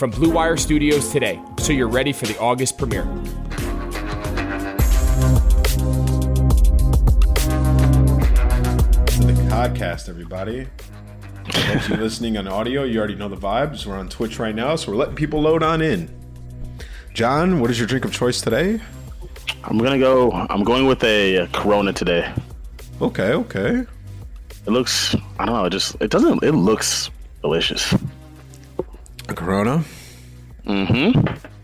from Blue Wire Studios today so you're ready for the August premiere. to the podcast, everybody. For those of you listening on audio, you already know the vibes. We're on Twitch right now, so we're letting people load on in. John, what is your drink of choice today? I'm gonna go. I'm going with a, Corona today. Okay, okay. It looks. I don't know. It just. It doesn't. It looks delicious. A Corona. Mm-hmm.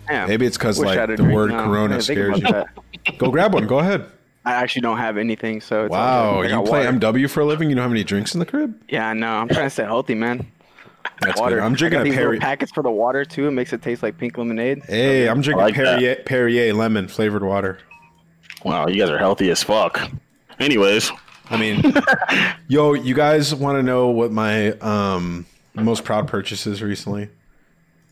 Damn. Maybe it's because Wish I like had a the drink word now. I Corona didn't think scares you. about that. Go grab one. Go ahead. I actually don't have anything, so it's all Wow, good. I you got play water. MW for a living? You know how many drinks in the crib? Yeah, I know. I'm trying to stay healthy, man. That's Water. good. I'm I drinking got a these little Perrier. packets for the water too. It makes it taste like pink lemonade. Hey, I'm drinking like that. Perrier, Perrier lemon flavored water. Wow, you guys are healthy as fuck. Anyways, I mean, yo, you guys want to know what my um most proud purchase is recently?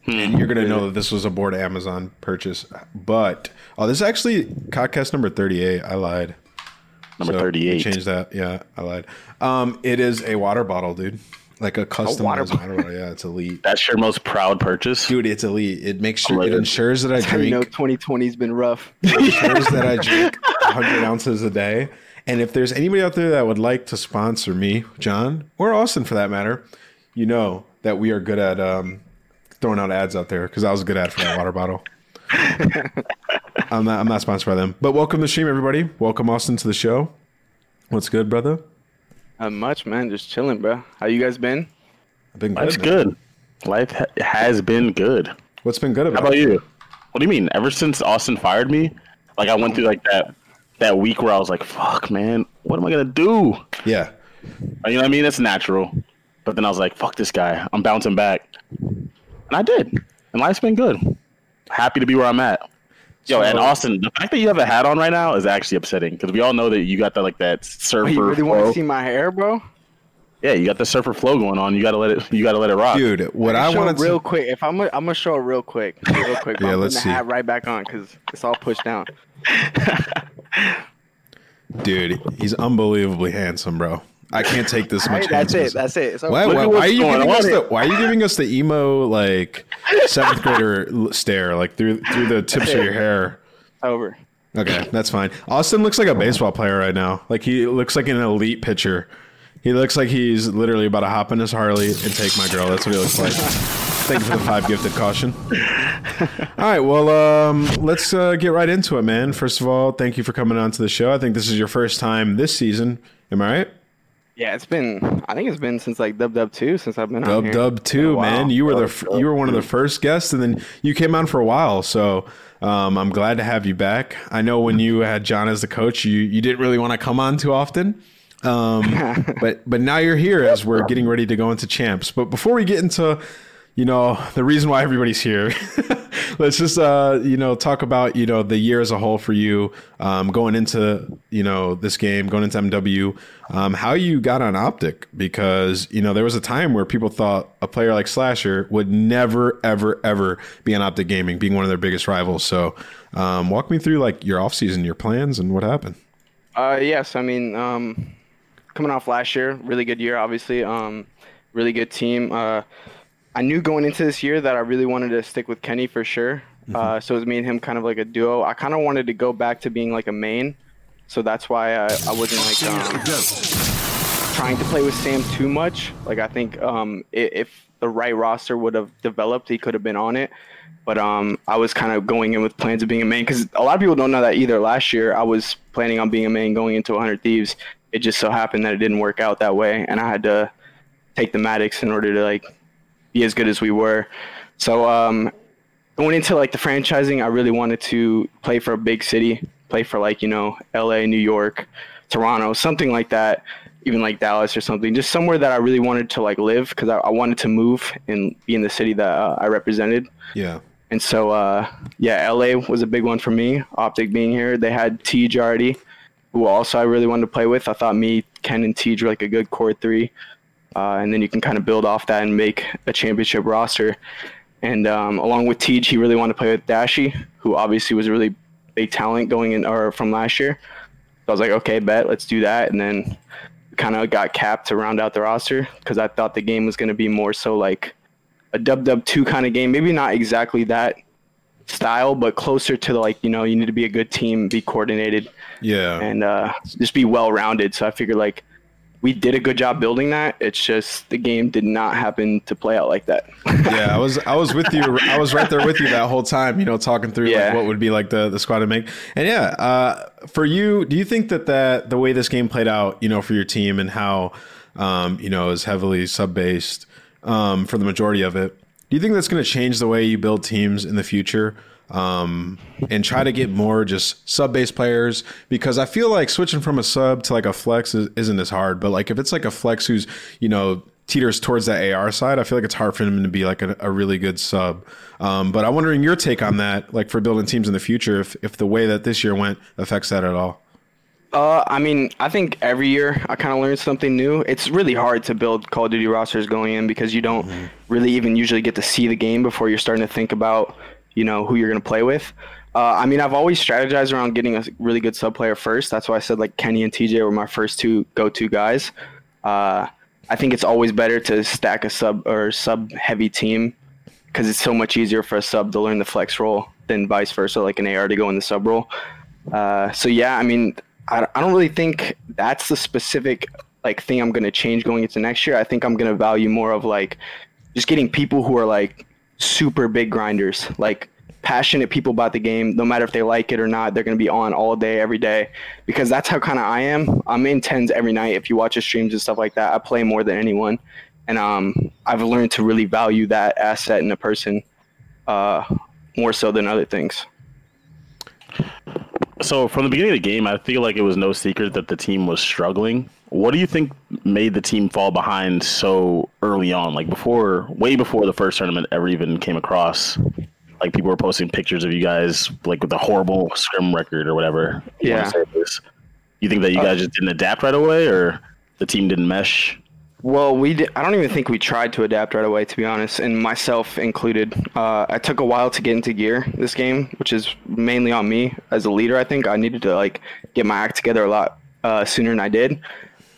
And you're gonna know that this was a board Amazon purchase, but oh, this is actually podcast number 38. I lied. number So, thirty-eight. Change that. Yeah, I lied. Um, it is a water bottle, dude. Like a custom water, bottle. Yeah, it's elite. That's your most proud purchase. Dude, it's elite. It makes sure it it. ensures that I That's how you know drink 2020's been rough. It ensures that I drink 100 ounces a day. And if there's anybody out there that would like to sponsor me, John, or Austin for that matter, you know that we are good at um, throwing out ads out there because I was a good ad for that water bottle. I'm not. I'm not sponsored by them. But welcome to the stream, everybody. Welcome Austin to the show. What's good, brother? Not much, man. Just chilling, bro. How you guys been? I've been Life's man. good. Life ha- has been good. What's been good about? How about about it? you? What do you mean? Ever since Austin fired me, like I went through like that that week where I was like, "Fuck, man, what am I gonna do?" Yeah. You know what I mean? It's natural. But then I was like, "Fuck this guy. I'm bouncing back," and I did. And life's been good. Happy to be where I'm at. Yo, and Austin, the fact that you have a hat on right now is actually upsetting because we all know that you got that like that surfer. Oh, you really want flow. to see my hair, bro? Yeah, you got the surfer flow going on. You gotta let it. You gotta let it rock. Dude, what I show wanted it real to quick. If I'm, gonna, I'm gonna show it real quick, real quick. Yeah, I'm let's putting the see. hat right back on because it's all pushed down. Dude, he's unbelievably handsome, bro. I can't take this much. That's it. That's it. It's Why, why, why are you giving us the Why are you giving us the emo like seventh grader stare like through through the tips of your hair? over. Okay, that's fine. Austin looks like a baseball player right now. Like he looks like an elite pitcher. He looks like he's literally about to hop in his Harley and take my girl. That's what he looks like. Thank you for the five gifted caution. All right, well, um, let's uh, get right into it, man. First of all, thank you for coming on to the show. I think this is your first time this season. Am I right? Yeah, it's been. I think it's been since like Dub Dub two since I've been on Dub here. Dub Two, man. You were the you were one of the first guests, and then you came on for a while. So um, I'm glad to have you back. I know when you had John as the coach, you you didn't really want to come on too often. Um, but but now you're here as we're getting ready to go into champs. But before we get into you know the reason why everybody's here let's just uh you know talk about you know the year as a whole for you um going into you know this game going into mw um how you got on optic because you know there was a time where people thought a player like slasher would never ever ever be on optic gaming being one of their biggest rivals so um walk me through like your offseason your plans and what happened Uh, yes, I mean, um, coming off last year, really good year, obviously. Um, really good team. Uh, I knew going into this year that I really wanted to stick with Kenny for sure. Uh, so it was me and him kind of like a duo. I kind of wanted to go back to being like a main, so that's why I, I wasn't like um, trying to play with Sam too much. Like I think um, if the right roster would have developed, he could have been on it. But um, I was kind of going in with plans of being a main because a lot of people don't know that either. Last year, I was planning on being a main going into 100 Thieves. It just so happened that it didn't work out that way, and I had to take the Maddox in order to like be as good as we were. So um, going into like the franchising, I really wanted to play for a big city, play for like you know L.A., New York, Toronto, something like that, even like Dallas or something, just somewhere that I really wanted to like live because I, I wanted to move and be in the city that uh, I represented. yeah And so, uh, yeah, LA was a big one for me. Optic being here, they had TJ already, who also I really wanted to play with. I thought me, Ken, and TJ were like a good core three, uh, and then you can kind of build off that and make a championship roster. And um, along with TJ, he really wanted to play with Dashy, who obviously was a really big talent going in or from last year. So I was like, okay, bet, let's do that. And then kind of got capped to round out the roster because I thought the game was going to be more so like a dub dub two kind of game. Maybe not exactly that style, but closer to like you know you need to be a good team, be coordinated, yeah and uh, just be well rounded. So I figured like we did a good job building that. It's just the game did not happen to play out like that. yeah, I was I was with you. I was right there with you that whole time. You know, talking through like what would be like the the squad to make. And yeah, uh, for you, do you think that that the way this game played out, you know, for your team and how, um, you know, is heavily sub based um, for the majority of it. Do you think that's going to change the way you build teams in the future? Um, and try to get more just sub based players because I feel like switching from a sub to like a flex is, isn't as hard. But like if it's like a flex who's you know teeters towards that AR side, I feel like it's hard for him to be like a, a really good sub. Um, but I'm wondering your take on that, like for building teams in the future, if if the way that this year went affects that at all. Uh, I mean, I think every year I kind of learn something new. It's really hard to build Call of Duty rosters going in because you don't really even usually get to see the game before you're starting to think about, you know, who you're going to play with. Uh, I mean, I've always strategized around getting a really good sub player first. That's why I said like Kenny and TJ were my first two go-to guys. Uh, I think it's always better to stack a sub or sub heavy team because it's so much easier for a sub to learn the flex role than vice versa, like an AR to go in the sub role. Uh, so yeah, I mean, I, I don't really think that's the specific like thing I'm gonna change going into next year. I think I'm gonna value more of like just getting people who are like super big grinders, like passionate people about the game. No matter if they like it or not, they're gonna be on all day, every day, because that's how kind of I am. I'm in tens every night. If you watch the streams and stuff like that, I play more than anyone, and um, I've learned to really value that asset in a person uh, more so than other things. So from the beginning of the game, I feel like it was no secret that the team was struggling. What do you think made the team fall behind so early on? Like before, way before the first tournament ever even came across. Like people were posting pictures of you guys like with a horrible scrim record or whatever. you Yeah. You think that you guys just didn't adapt right away, or the team didn't mesh? Well, we did, I don't even think we tried to adapt right away, to be honest, and myself included. Uh, I took a while to get into gear this game, which is mainly on me as a leader. I think I needed to like get my act together a lot uh, sooner than I did.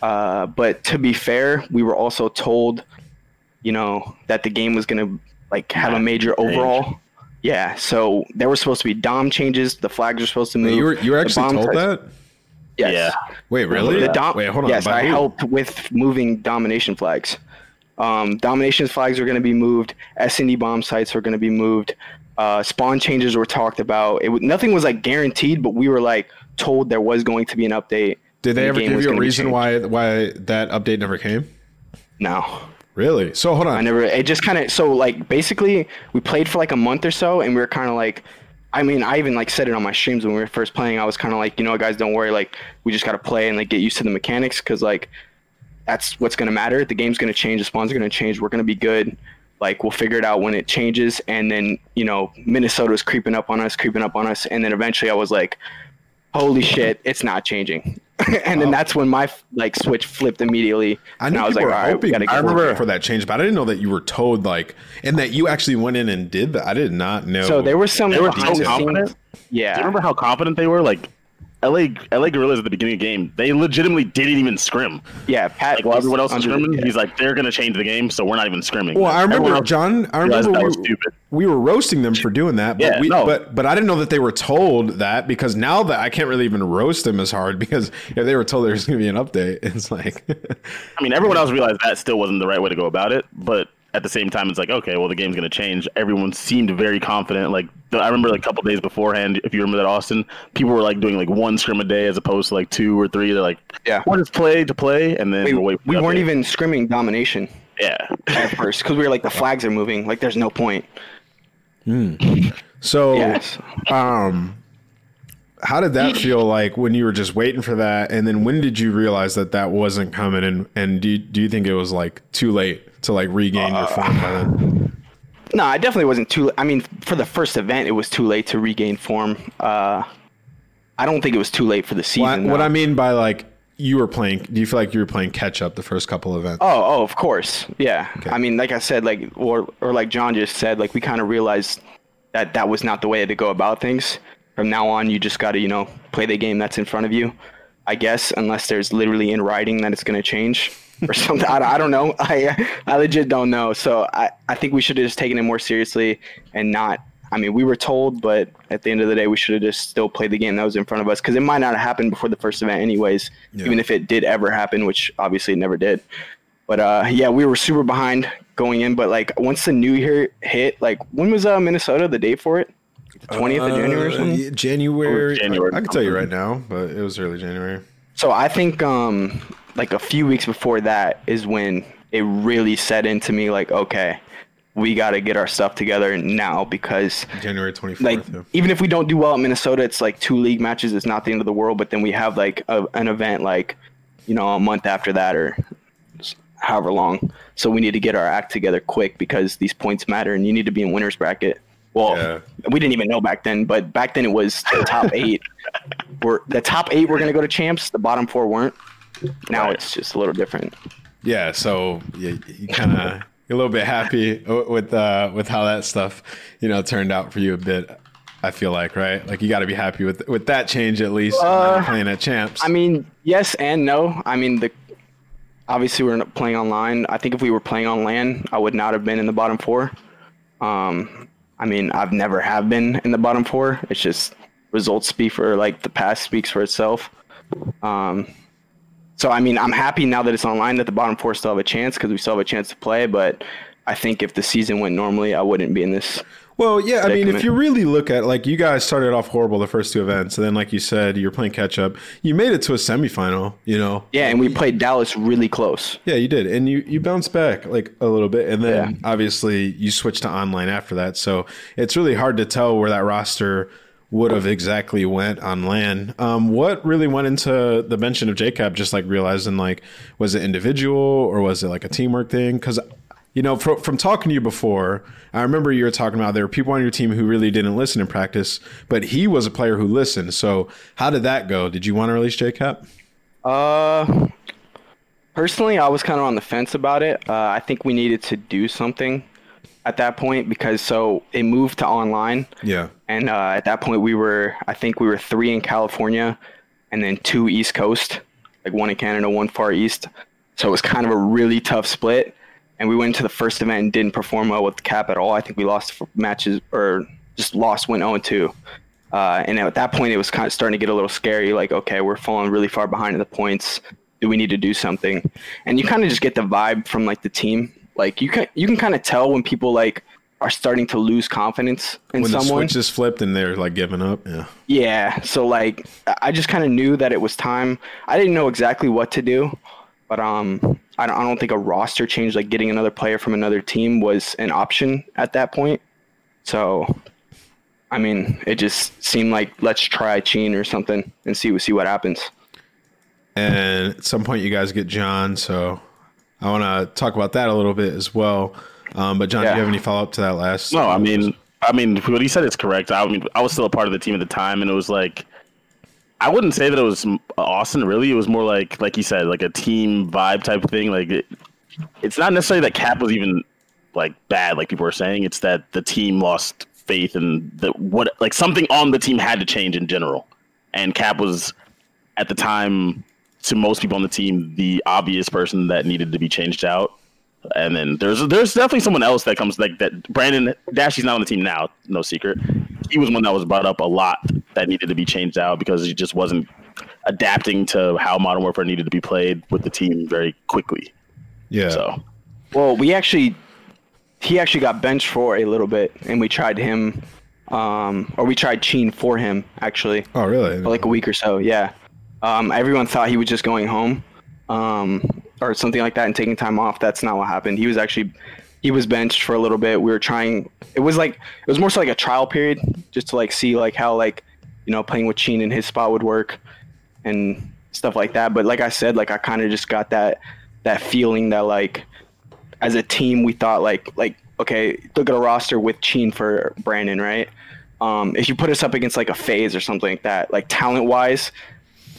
Uh, but to be fair, we were also told, you know, that the game was gonna like have a major overhaul. Yeah, so there were supposed to be dom changes. The flags were supposed to move. You were you were the actually told types- that? Yes. Yeah. Wait, really? The dom- Wait, hold on. Yes, By I who? helped with moving domination flags. Um, domination flags are going to be moved. S and D bomb sites are going to be moved. Uh, spawn changes were talked about. It w- nothing was like guaranteed, but we were like told there was going to be an update. Did they the ever give you a reason why why that update never came? No, Really? So hold on. I never. It just kind of so like basically we played for like a month or so, and we were kind of like. I mean, I even like said it on my streams when we were first playing. I was kind of like, you know, guys, don't worry. Like, we just got to play and like get used to the mechanics because like that's what's gonna matter. The game's gonna change. The spawns are gonna change. We're gonna be good. Like we'll figure it out when it changes. And then you know Minnesota's creeping up on us, creeping up on us. And then eventually I was like, holy shit, it's not changing. and then that's when my like switch flipped immediately. I and knew I was like, were all right, hoping gotta I working. remember for that change, but I didn't know that you were told like, and that you actually went in and did that. I did not know. So there was some They were so confident. scenes. Do you Yeah. remember how confident they were? Like, LA LA Guerrillas at the beginning of the game, they legitimately didn't even scrim. Yeah, Pat. Like while everyone else is under- scrimming, yeah. he's like, they're gonna change the game, so we're not even scrimming. Well, I remember John. I remember we, was stupid. we were roasting them for doing that. But Yeah, we, no. but but I didn't know that they were told that because now that I can't really even roast them as hard because if they were told there's going to be an update, it's like I mean, everyone else realized that still wasn't the right way to go about it, but at the same time, it's like, okay, well, the game's gonna change. Everyone seemed very confident. Like, the, I remember like a couple days beforehand, if you remember that Austin, people were like doing like one scrim a day as opposed to like two or three. They're like, Yeah. we'll just play to play, and then we, we'll wait. We weren't update." even scrimming domination Yeah. at first because we were like the flags are moving. Like there's no point. Hmm. so. Yes. Um, how did that feel like when you were just waiting for that, and then when did you realize that that wasn't coming? And and do you, do you think it was like too late to like regain your form by then? No, I definitely wasn't too. I mean, for the first event, it was too late to regain form. Uh, I don't think it was too late for the season. what though. I mean by like you were playing, do you feel like you were playing catch up the first couple of events? Oh, oh, of course. Yeah. I mean, like I said, like or or like John just said, like we kind of realized that that was not the way to go about things. From now on, you just got to, you know, play the game that's in front of you. I guess unless there's literally in writing that it's going to change or something. I, I don't know. I I legit don't know. So I I think we should have just taken it more seriously and not. I mean, we were told, but at the end of the day, we should have just still played the game that was in front of us because it might not have happened before the first event, anyways. Even if it did ever happen, which obviously it never did. But uh, yeah, we were super behind going in. But like once the new year hit, like when was uh, Minnesota the date for it? The twentieth of January or Uh, something. yeah, January. January. I, I can tell you right now, but it was early January. So I think um, like a few weeks before that is when it really set into me. Like okay, we got to get our stuff together now because January 24th. like yeah. even if we don't do well at Minnesota, it's like two league matches. It's not the end of the world. But then we have like a, an event like you know a month after that or however long. So we need to get our act together quick because these points matter, and you need to be in winners bracket. Well, Yeah. we didn't even know back then, but back then it was the top eight. Were the top eight were gonna go to champs. The bottom four weren't. Now Right. it's just a little different. Yeah, so you, you kind of a little bit happy with uh, with how that stuff you know turned out for you a bit. I feel like right, like you got to be happy with with that change at least. uh, playing at champs. I mean, yes and no. I mean, the obviously we're not playing online. I think if we were playing on LAN, I would not have been in the bottom four. Um, I mean, I've never have been in the bottom four. It's just results speak for like the past speaks for itself. Um, so I mean, I'm happy now that it's online that the bottom four still have a chance because we still have a chance to play. But I think if the season went normally, I wouldn't be in this. Well, yeah, I mean, if you really look at like you guys started off horrible the first two events, and then like you said, you're playing catch up. You made it to a semifinal, you know. Yeah, and we played Dallas really close. Yeah, you did, and you you bounced back like a little bit, and then Yeah. obviously you switched to online after that. So it's really hard to tell where that roster would have exactly went on land. Um, what really went into the mention of Jacob? Just like realizing like was it individual or was it like a teamwork thing? Because you know, from, from talking to you before, I remember you were talking about there were people on your team who really didn't listen in practice, but he was a player who listened. So how did that go? Did you want to release Jacob? Uh, personally, I was kind of on the fence about it. Uh, I think we needed to do something at that point because so it moved to online, Yeah. and uh, at that point we were, I think we were three in California, and then two East Coast, like one in Canada, one far East. So it was kind of a really tough split. And we went to the first event and didn't perform well with the Cap at all. I think we lost matches or just lost, went 0 2. Uh, and at that point, it was kind of starting to get a little scary. Like, okay, we're falling really far behind in the points. Do we need to do something? And you kind of just get the vibe from like the team. Like you can you can kind of tell when people like are starting to lose confidence in when someone. the switch is flipped and they're like giving up. Yeah. Yeah. So like I just kind of knew that it was time. I didn't know exactly what to do, but um I don't, I don't think a roster change like getting another player from another team was an option at that point. So I mean, it just seemed like let's try Cheen or something and see see what happens. And at some point, you guys get John. So I want to talk about that a little bit as well. Um, but John, do you have any follow up to that last? No, I mean, I mean, what he said is correct. I mean, I was still a part of the team at the time, and it was like, I wouldn't say that it was Austin. Really, it was more like, like he said, like a team vibe type of thing. Like, it, it's not necessarily that Cap was even like bad, like people were saying. It's that the team lost faith and that what, like something on the team had to change in general, and Cap was at the time to most people on the team the obvious person that needed to be changed out. And then there's there's definitely someone else that comes like that. Brandon Dashy's not on the team now, no secret. He was one that was brought up a lot that needed to be changed out because he just wasn't adapting to how Modern Warfare needed to be played with the team very quickly. yeah. So Well, we actually he actually got benched for a little bit, and we tried him, um, or we tried Cheen for him actually. oh, really? for like a week or so. Yeah. Um, everyone thought he was just going home, um, or something like that, and taking time off. That's not what happened. He was actually he was benched for a little bit. We were trying. It was like it was more so like a trial period, just to like see like how like you know playing with Cheen in his spot would work, and stuff like that. But like I said, like I kind of just got that that feeling that like as a team we thought like like okay look at a roster with Cheen for Brandon right um, if you put us up against like a FaZe or something like that like talent wise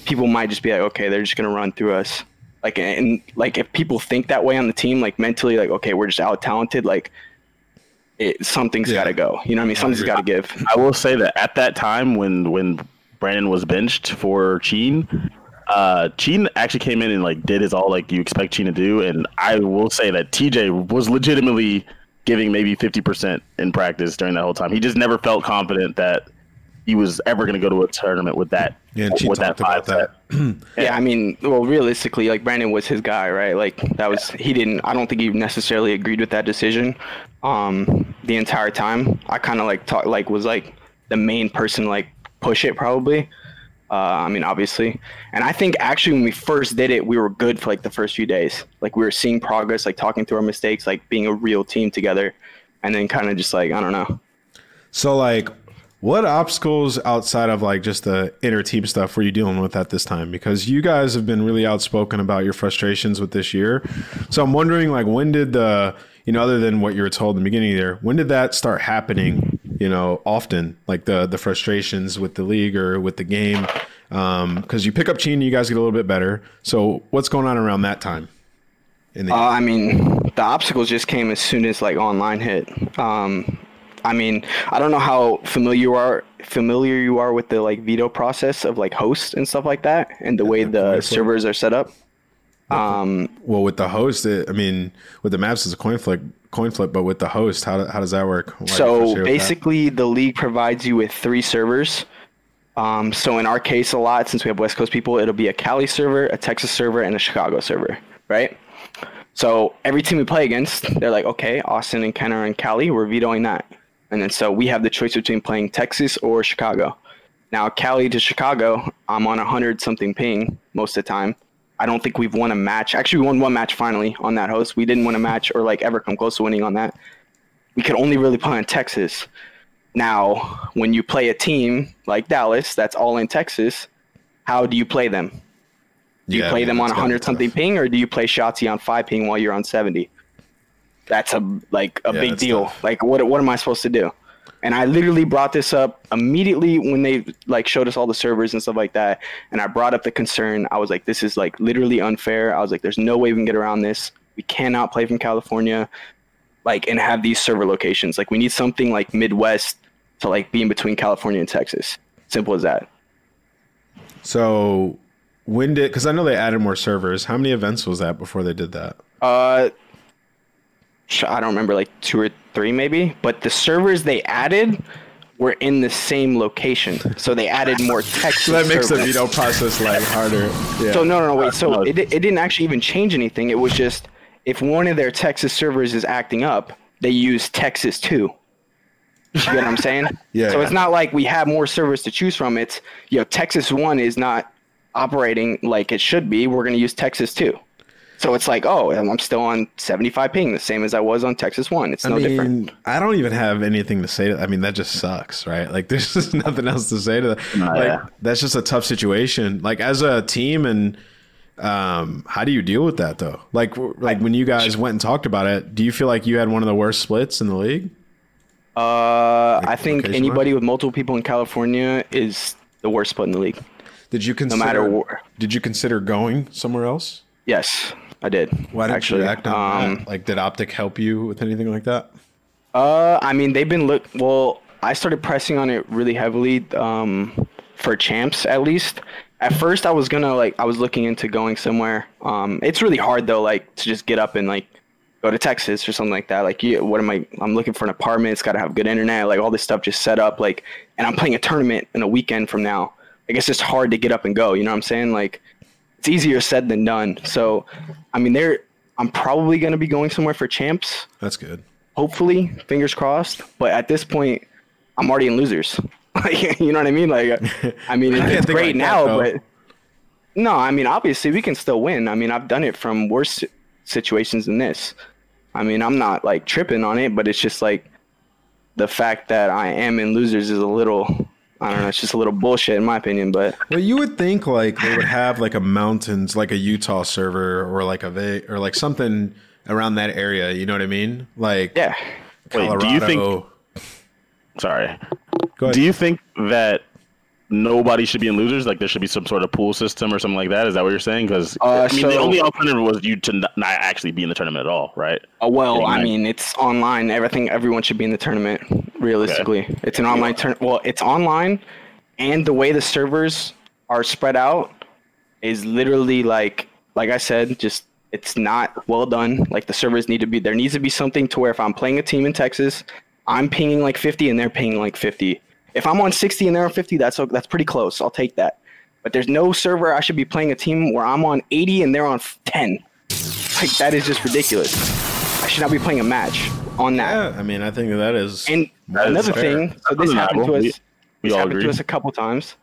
people might just be like okay they're just gonna run through us. Like and like if people think that way on the team like mentally like okay we're just out talented like it something's Yeah. got to go. You know what I mean? Something's got to give. I will say that at that time when when Brandon was benched for Cheen, uh, Cheen actually came in and like did his all like you expect Cheen to do, and I will say that TJ was legitimately giving maybe fifty percent in practice during that whole time. He just never felt confident that he was ever going to go to a tournament with that Yeah, and she with talked about mindset. that. Yeah, I mean, well, realistically, like Brandon was his guy, right? Like that was he didn't. I don't think he necessarily agreed with that decision. Um, the entire time, I kind of like talk like was like the main person like push it probably. Uh, I mean, obviously, and I think actually when we first did it, we were good for like the first few days. Like we were seeing progress, like talking through our mistakes, like being a real team together, and then kind of just like I don't know. So, like, what obstacles outside of like just the inner team stuff were you dealing with at this time? Because you guys have been really outspoken about your frustrations with this year. So I'm wondering, like, when did the you know, other than what you were told in the beginning there, when did that start happening? You know, often like the the frustrations with the league or with the game, because you pick up Cheen, you guys get a little bit better. So what's going on around that time? In the Uh, I mean, the obstacles just came as soon as like online hit. Um, I mean, I don't know how familiar you are familiar you are with the like veto process of like hosts and stuff like that, and the way the servers are set up. Um, well, with the host, it, I mean, with the maps, it's a coin flip, coin flip. But with the host, how, how does that work? Why so frustrated with that? basically, the league provides you with three servers. Um, so in our case, a lot since we have West Coast people, it'll be a Cali server, a Texas server, and a Chicago server, right? So every team we play against, they're like, okay, Austin and Ken are in Cali, we're vetoing that, and then so we have the choice between playing Texas or Chicago. Now Cali to Chicago, I'm on a hundred something ping most of the time. I don't think we've won a match. Actually, we won one match finally on that host. We didn't win a match or like ever come close to winning on that. We could only really play in Texas. Now, when you play a team like Dallas that's all in Texas, how do you play them? Do you Yeah, play them on it's gotta be 100 something ping or do you play Shotzzy on 5 ping while you're on 70? That's a like a Yeah, big deal. tough. Like what what am I supposed to do? And I literally brought this up immediately when they like showed us all the servers and stuff like that. And I brought up the concern. I was like, this is like literally unfair. I was like, there's no way we can get around this. We cannot play from California, like and have these server locations. Like we need something like Midwest to like be in between California and Texas. Simple as that. So when did? Because I know they added more servers. How many events was that before they did that? Uh, I don't remember, like two or three maybe. But the servers they added were in the same location, so they added more Texas. So that makes the servers. veto process like harder. Yeah. So no, no, no, wait. So it, it didn't actually even change anything. It was just if one of their Texas servers is acting up, they use Texas two. You get what I'm saying? Yeah, So yeah. it's not like we have more servers to choose from. It's you know Texas one is not operating like it should be. We're going to use Texas two. So it's like, oh, I'm still on 75 ping, the same as I was on Texas one. It's I no mean, different. I don't even have anything to say to that. I mean, that just sucks, right? Like, there's just nothing else to say to that. Nah, like, yeah. that's just a tough situation. Like, as a team, and um, how do you deal with that though? Like, like when you guys went and talked about it, do you feel like you had one of the worst splits in the league? Uh, I think anybody with multiple people in California is the worst split in the league. Did you consider? matter where. Did you consider going somewhere else? Yes, I did. Why did actually. you act on um, that? Like, did Optic help you with anything like that? Uh, I mean, they've been look. Well, I started pressing on it really heavily um, for champs, at least. At first, I was gonna like, I was looking into going somewhere. Um, it's really hard though, like to just get up and like go to Texas or something like that. Like, yeah, what am I? I'm looking for an apartment. It's got to have good internet. Like all this stuff just set up. Like, and I'm playing a tournament in a weekend from now. Like, it's just hard to get up and go. You know what I'm saying? Like, it's easier said than done. So, I mean, there. I'm probably gonna be going somewhere for champs That's good. hopefully, fingers crossed. But at this point, I'm already in losers. You know what I mean? Like, I mean, I it's great like that, now, though. but no, I mean, obviously, we can still win. I mean, I've done it from worse situations than this. I mean, I'm not like tripping on it, but it's just like the fact that I am in losers is a little. I don't know. It's just a little bullshit in my opinion, but Well, you would think like they would have like a mountains, like a Utah server, or like a or like something around that area. You know what I mean? Like yeah. Wait, Colorado. do you think? Sorry. Go ahead. Do you think that nobody should be in losers? Like there should be some sort of pool system or something like that? Is that what you're saying? Because Uh, I mean, the so- only alternative was you to not actually be in the tournament at all, right? Uh, well, I mean, it's online. Everything, everyone should be in the tournament. Realistically, it's an online turn. Well, it's online, and the way the servers are spread out is literally like, like I said, just it's not well done. Like the servers need to be there. Needs to be something to where if I'm playing a team in Texas, I'm pinging like 50 and they're pinging like 50. If I'm on 60 and they're on 50, that's that's pretty close. I'll take that. But there's no server I should be playing a team where I'm on 80 and they're on 10. Like that is just ridiculous. I should not be playing a match on that. Yeah, I mean, I think that is. And That is another fair. thing, so this happened to us. We- we this all happened agree. to us a couple times.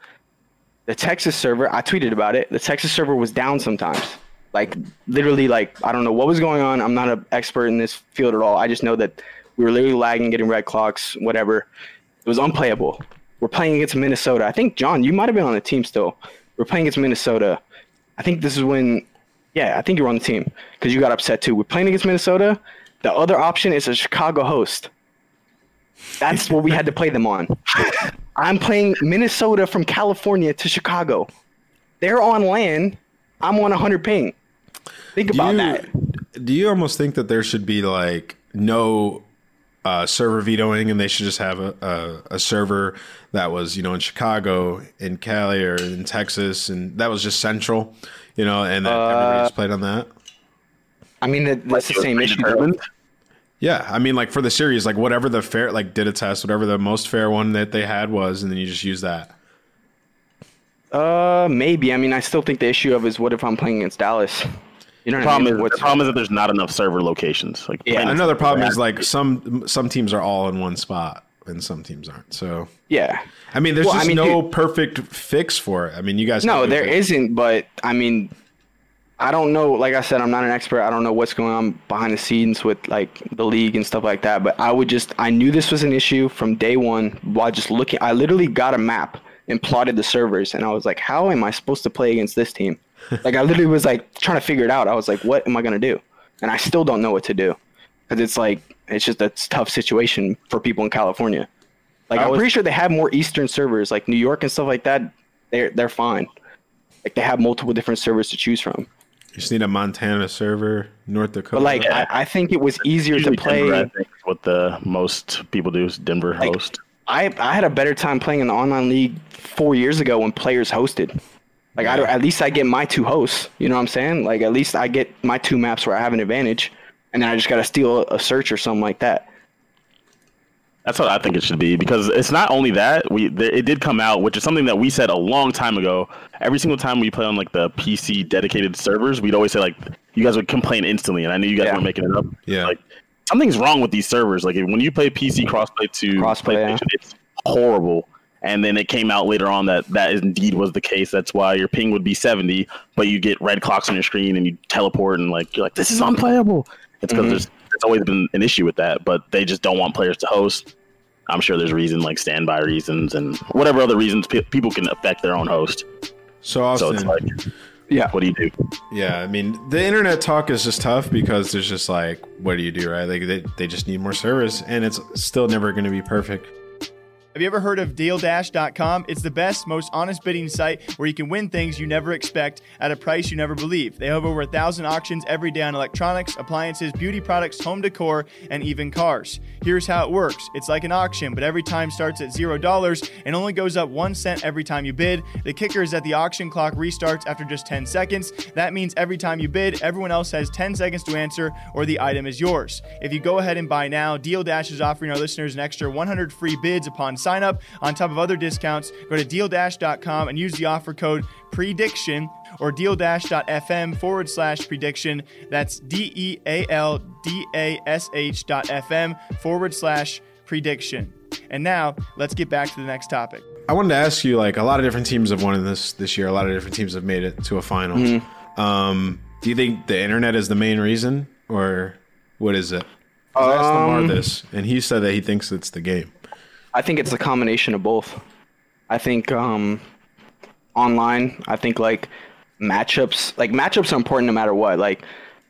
The Texas server, I tweeted about it. The Texas server was down sometimes. Like literally, like I don't know what was going on. I'm not an expert in this field at all. I just know that we were literally lagging, getting red clocks, whatever. It was unplayable. We're playing against Minnesota. I think John, you might have been on the team still. We're playing against Minnesota. I think this is when, yeah, I think you were on the team because you got upset too. We're playing against Minnesota. The other option is a Chicago host. That's what we had to play them on. I'm playing Minnesota from California to Chicago. They're on land. I'm on 100 ping. Think do about you, that. do you almost think that there should be like no uh, server vetoing, and they should just have a, a, a server that was you know in Chicago, in Cali, or in Texas, and that was just central, you know, and that everybody just played on that. I mean, that, that's the same issue. Yeah, I mean, like for the series, like whatever the fair, like did a test, whatever the most fair one that they had was, and then you just use that. Uh, maybe. I mean, I still think the issue of is what if I'm playing against Dallas? You know The what I problem mean? is What's- the problem is that there's not enough server locations. Like Yeah. Phoenix- Another problem is like some some teams are all in one spot, and some teams aren't. So yeah. I mean, there's Well, I just mean, no dude- perfect fix for it. I mean, you guys No, can do there it. isn't. But I mean, I don't know. Like I said, I'm not an expert. I don't know what's going on behind the scenes with like the league and stuff like that. But I would just, I knew this was an issue from day one while just looking. I literally got a map and plotted the servers, and I was like, how am I supposed to play against this team? Like I literally was like trying to figure it out. I was like, what am I gonna do? And I still don't know what to do because it's like it's just a tough situation for people in California. Like I I'm was- pretty sure they have more Eastern servers, like New York and stuff like that. They're they're fine. Like they have multiple different servers to choose from. You just need a Montana server, North Dakota. But like Yeah. I, I think it was easier to Usually Denver, I play. think, what the most people do is Denver Like, host. I I had a better time playing in the online league four years ago when players hosted. Like I don't, at least I get my two hosts. You know what I'm saying? Like at least I get my two maps where I have an advantage, and then I just got to steal a search or something like that. That's what I think it should be because it's not only that we it did come out, which is something that we said a long time ago. Every single time we play on like the PC dedicated servers, we'd always say like you guys would complain instantly, and I knew you guys Yeah. weren't making it up. Yeah. like something's wrong with these servers. Like when you play PC crossplay to Crossplay, yeah. It's horrible. And then it came out later on that that indeed was the case. That's why your ping would be 70, but you get red clocks on your screen and you teleport and like you're like this is unplayable. It's because Mhm. there's there's always been an issue with that, but they just don't want players to host. I'm sure there's reason like standby reasons and whatever other reasons pe- people can affect their own host. So So it's like, Yeah. what do you do? yeah, I mean, the internet talk is just tough because there's just like, what do you do, right? Like they, they just need more service, and it's still never going to be perfect. Have you ever heard of DealDash.com? It's the best, most honest bidding site where you can win things you never expect at a price you never believe. They have over a thousand auctions every day on electronics, appliances, beauty products, home decor, and even cars. Here's how it works it's like an auction, but every time starts at zero dollars and only goes up one cent every time you bid. The kicker is that the auction clock restarts after just 10 seconds. That means every time you bid, everyone else has 10 seconds to answer or the item is yours. If you go ahead and buy now, DealDash is offering our listeners an extra 100 free bids upon sign up. On top of other discounts, go to dealdash.com and use the offer code prediction or dealdash.fm forward slash prediction. That's D E A L D A S H dot FM forward slash prediction. And now let's get back to the next topic. I wanted to ask you, like, a lot of different teams have won in this this year. A lot of different teams have made it to a final. Mm-hmm. Um, do you think the internet is the main reason, or what is it? 'Cause I asked Lamar Um, this, and he said that he thinks it's the game. I think it's a combination of both. I think um, online, I think like matchups, like matchups are important no matter what. Like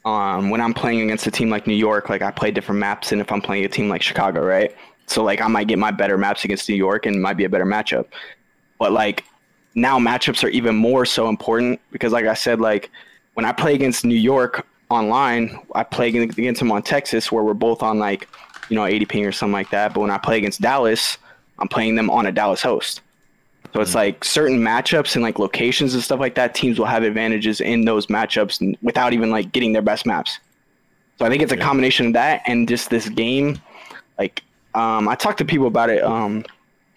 um, when I'm playing against a team like New York, like I play different maps than if I'm playing a team like Chicago, right? So like I might get my better maps against New York and might be a better matchup. But like now matchups are even more so important because like I said, like when I play against New York online, I play against them on Texas where we're both on like, you know, 80 ping or something like that. But when I play against Dallas, I'm playing them on a Dallas host. So it's like certain matchups and like locations and stuff like that, teams will have advantages in those matchups without even like getting their best maps. So I think it's a combination of that and just this game. Like um, I talked to people about it um,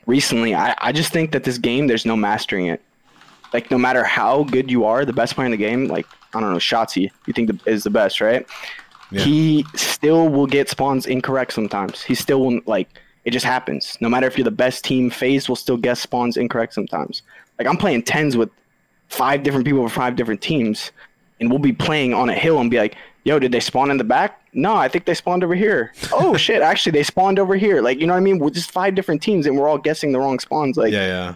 recently. I, I just think that this game, there's no mastering it. Like no matter how good you are, the best player in the game, like I don't know, Shotzzy, you think the, is the best, right? Yeah. He still will get spawns incorrect sometimes. He still won't like it just happens. No matter if you're the best team, FaZe will still guess spawns incorrect sometimes. Like I'm playing tens with five different people for five different teams, and we'll be playing on a hill and be like, "Yo, did they spawn in the back? No, I think they spawned over here. oh shit, actually they spawned over here. Like you know what I mean? We're just five different teams, and we're all guessing the wrong spawns. Like Yeah, yeah.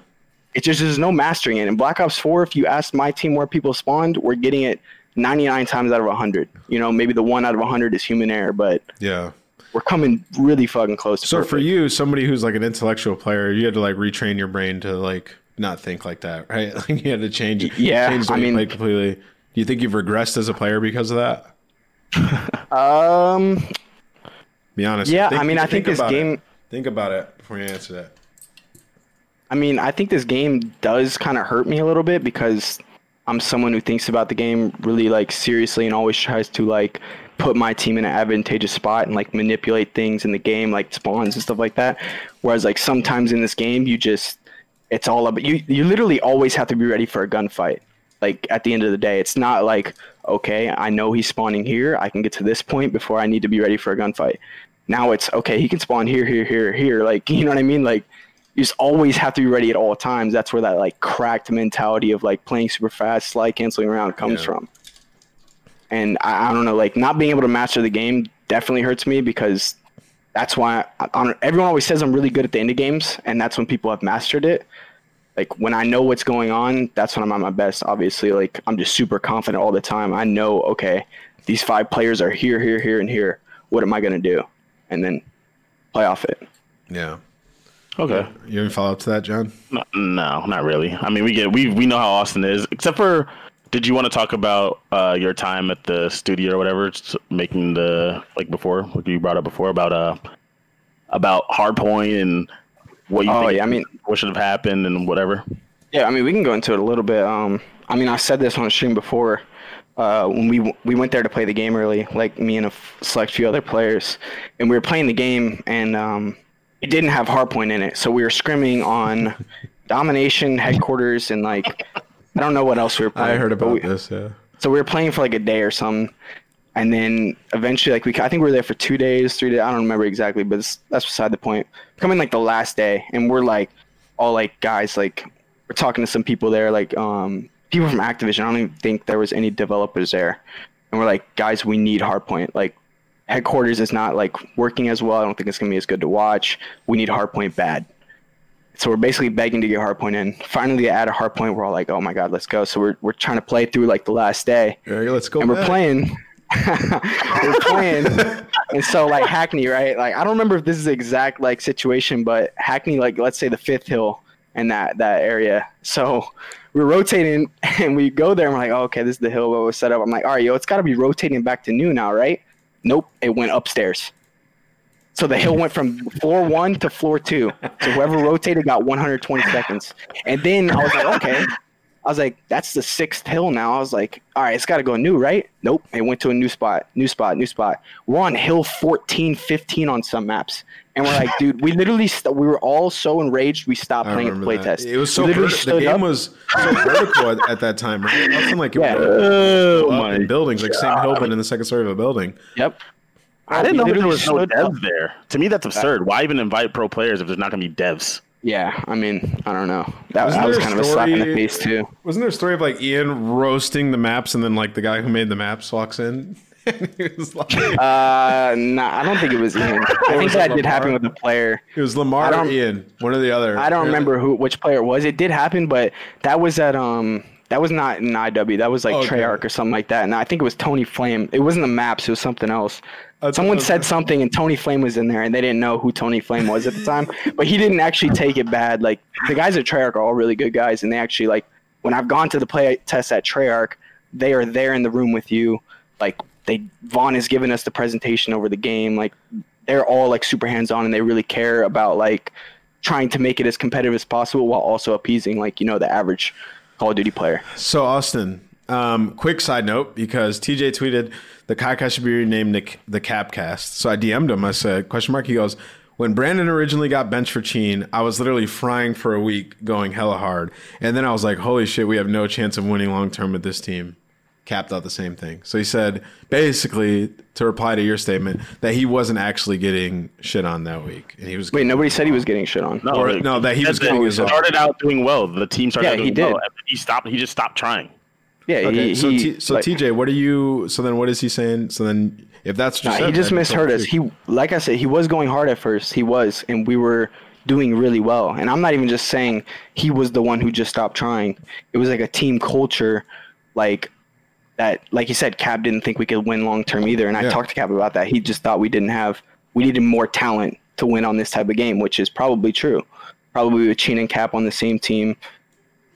it just there's no mastering it. In Black Ops 4, if you ask my team where people spawned, we're getting it 99 times out of 100. You know, maybe the one out of 100 is human error, but Yeah. we're coming really fucking close. To So for you, somebody who's like an intellectual player, you had to like retrain your brain to like not think like that, right? Like you had to change. Yeah, change the I mean- completely. Do you think you've regressed as a player because of that? um, Be honest. Yeah, I mean, I think this about it. game- Think about it before you answer that. I mean, I think this game does kind of hurt me a little bit because I'm someone who thinks about the game really like seriously and always tries to like put my team in an advantageous spot and like manipulate things in the game like spawns and stuff like that. Whereas like sometimes in this game you just it's all about you you literally always have to be ready for a gunfight. Like at the end of the day, it's not like okay, I know he's spawning here. I can get to this point before I need to be ready for a gunfight. Now it's okay, he can spawn here, here, here, here. Like you know what I mean? Like you just always have to be ready at all times. That's where that like cracked mentality of like playing super fast, slide canceling around comes Yeah. from. And I, I don't know, like not being able to master the game definitely hurts me because that's why I, I, everyone always says I'm really good at the indie games, and that's when people have mastered it. Like when I know what's going on, that's when I'm at my best. Obviously, like I'm just super confident all the time. I know, okay, these five players are here, here, here, and here. What am I gonna do? And then play off it. Yeah. Okay. You have any follow up to that, John? No, no, not really. I mean, we get we we know how Austin is. Except for, did you want to talk about uh, your time at the studio or whatever, s- making the like before what you brought up before about uh about hardpoint and what you Oh, think yeah, I mean- what should have happened and whatever. Yeah, I mean, we can go into it a little bit. Um, I mean, I said this on a stream before. Uh, when we we went there to play the game early, like me and a f- select few other players, and we were playing the game, and um, it didn't have hardpoint in it. So we were scrimming on domination headquarters and like I don't know what else we were playing. I heard about we- this. Yeah. so we were playing for like a day or something, and then eventually, like we, I think we were there for two days, three days. I don't remember exactly, but it's, that's beside the point. Coming like the last day, and we're like all like guys, like we're talking to some people there, like um people from Activision. I don't even think there was any developers there, and we're like, guys, we need Hardpoint. Like headquarters is not like working as well. I don't think it's gonna be as good to watch. We need Hardpoint bad. So we're basically begging to get Hardpoint in. Finally, at a Hardpoint, we're all like, "Oh my god, let's go!" So we're we're trying to play through like the last day, right, let's go. and we're playing. we're playing, and so like Hackney, right? Like I don't remember if this is the exact like situation, but Hackney, like let's say the fifth hill in that that area. So we're rotating, and we go there, and we're like, oh, okay, this is the hill where we're set up. I'm like, all right, yo, it's got to be rotating back to new now, right? Nope, it went upstairs. So the hill went from floor one to floor two. So whoever rotated got 120 seconds. And then I was like, okay. I was like, that's the sixth hill now. I was like, all right, it's got to go new, right? Nope. It went to a new spot, new spot, new spot. We're on hill 14, 15 on some maps. And we're like, dude, we literally, st- we were all so enraged, we stopped I playing at the playtest. It was so We the game up. was so vertical at, at that time, right? It wasn't like it Yeah. would Oh up my in buildings like Sam Hill, in the second story of a building. Yep. I didn't We know there was no stood up. devs there. To me, that's absurd. Why even invite pro players if there's not going to be devs? Yeah, I mean, I don't know. That, Wasn't that was kind of a slap in the face, too. Wasn't there a story of like Ian roasting the maps and then like the guy who made the maps walks in? and he was like, Uh, nah, I don't think it was Ian. I think was that did happen with the player. it was Lamar or Ian, one or the other. I don't remember who which player it was. It did happen, but that was at um that was not in IW. That was like Okay. Treyarch or something like that. And I think it was Tony Flame. It wasn't the maps. It was something else. That's- Someone that's- said something and Tony Flame was in there, and they didn't know who Tony Flame was at the time. but he didn't actually take it bad. Like the guys at Treyarch are all really good guys, and they actually like when I've gone to the play test at Treyarch, they are there in the room with you. Like they Vaughn has given us the presentation over the game. Like they're all like super hands on, and they really care about like trying to make it as competitive as possible while also appeasing like you know the average Call of Duty player. So Austin, um, quick side note because TJ tweeted the podcast should be renamed the, the Capcast. So I DM'd him. I said question mark. He goes. When Brandon originally got benched for Cheen, I was literally frying for a week, going hella hard, and then I was like, "Holy shit, we have no chance of winning long term with this team." Capped out the same thing. So he said, basically, to reply to your statement, that he wasn't actually getting shit on that week, and he was Wait, nobody said he was getting shit on. No, Or- no, that he was said getting his own. started out doing well. The team started Yeah, out doing he did. well. He stopped. He just stopped trying. Yeah, Okay, he, so he, T, so like- TJ, what are you? So then, what is he saying? So then, if that's you Nah, he just misheard us. He, like I said, he was going hard at first. He was, and we were doing really well. And I'm not even just saying he was the one who just stopped trying. It was like a team culture, like that. Like you said, Cap didn't think we could win long term either. And I Yeah. talked to Cap about that. He just thought we didn't have. We needed more talent to win on this type of game, which is probably true. Probably with Cheen and Cap on the same team,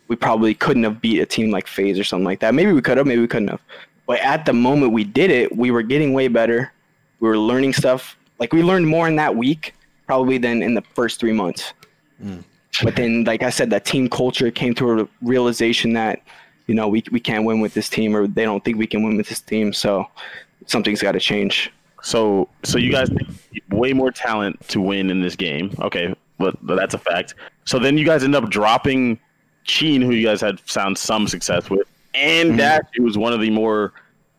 we probably couldn't have beat a team like FaZe or something like that. Maybe we could have, maybe we couldn't have. But at the moment we did it, we were getting way better. We were learning stuff. Like we learned more in that week probably than in the first three months. Mm. But then, like I said, that team culture came to a realization that, you know, we, we can't win with this team or they don't think we can win with this team. So something's got to change. So, so you guys way more talent to win in this game. Okay, but, but that's a fact. So then you guys end up dropping Cheen, who you guys had found some success with, and Dash, who was one of the more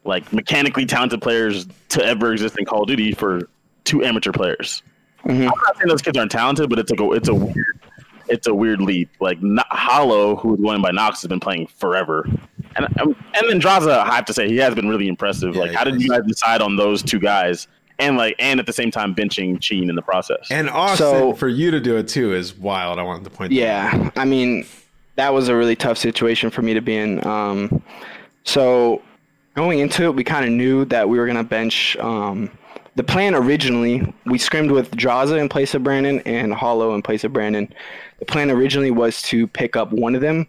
like mechanically talented players to ever exist in Call of Duty for two amateur players. I'm not saying those kids aren't talented, but it's like a, it's a weird it's a weird leap. Like No- Hollow, who was going by Knox, has been playing forever, and um, and then Drazah, I have to say, he has been really impressive. Yeah, like, he how did you guys decide on those two guys, and like, and at the same time benching Cheen in the process? And Austin, So- for you to do it too is wild. I wanted to point. that out. Yeah, I mean, that was a really tough situation for me to be in. Um, so going into it, we kind of knew that we were gonna bench. Um, the plan originally, we scrimmed with Drazah in place of Brandon and Hollow in place of Brandon. The plan originally was to pick up one of them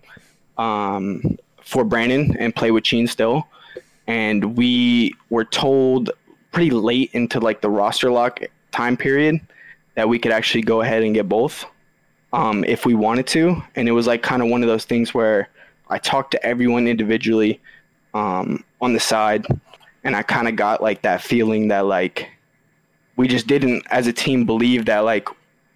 um, for Brandon and play with Cheen still. And we were told pretty late into like the roster lock time period that we could actually go ahead and get both um, if we wanted to. And it was like kind of one of those things where I talked to everyone individually um, on the side, and I kind of got like that feeling that like we just didn't, as a team, believe that like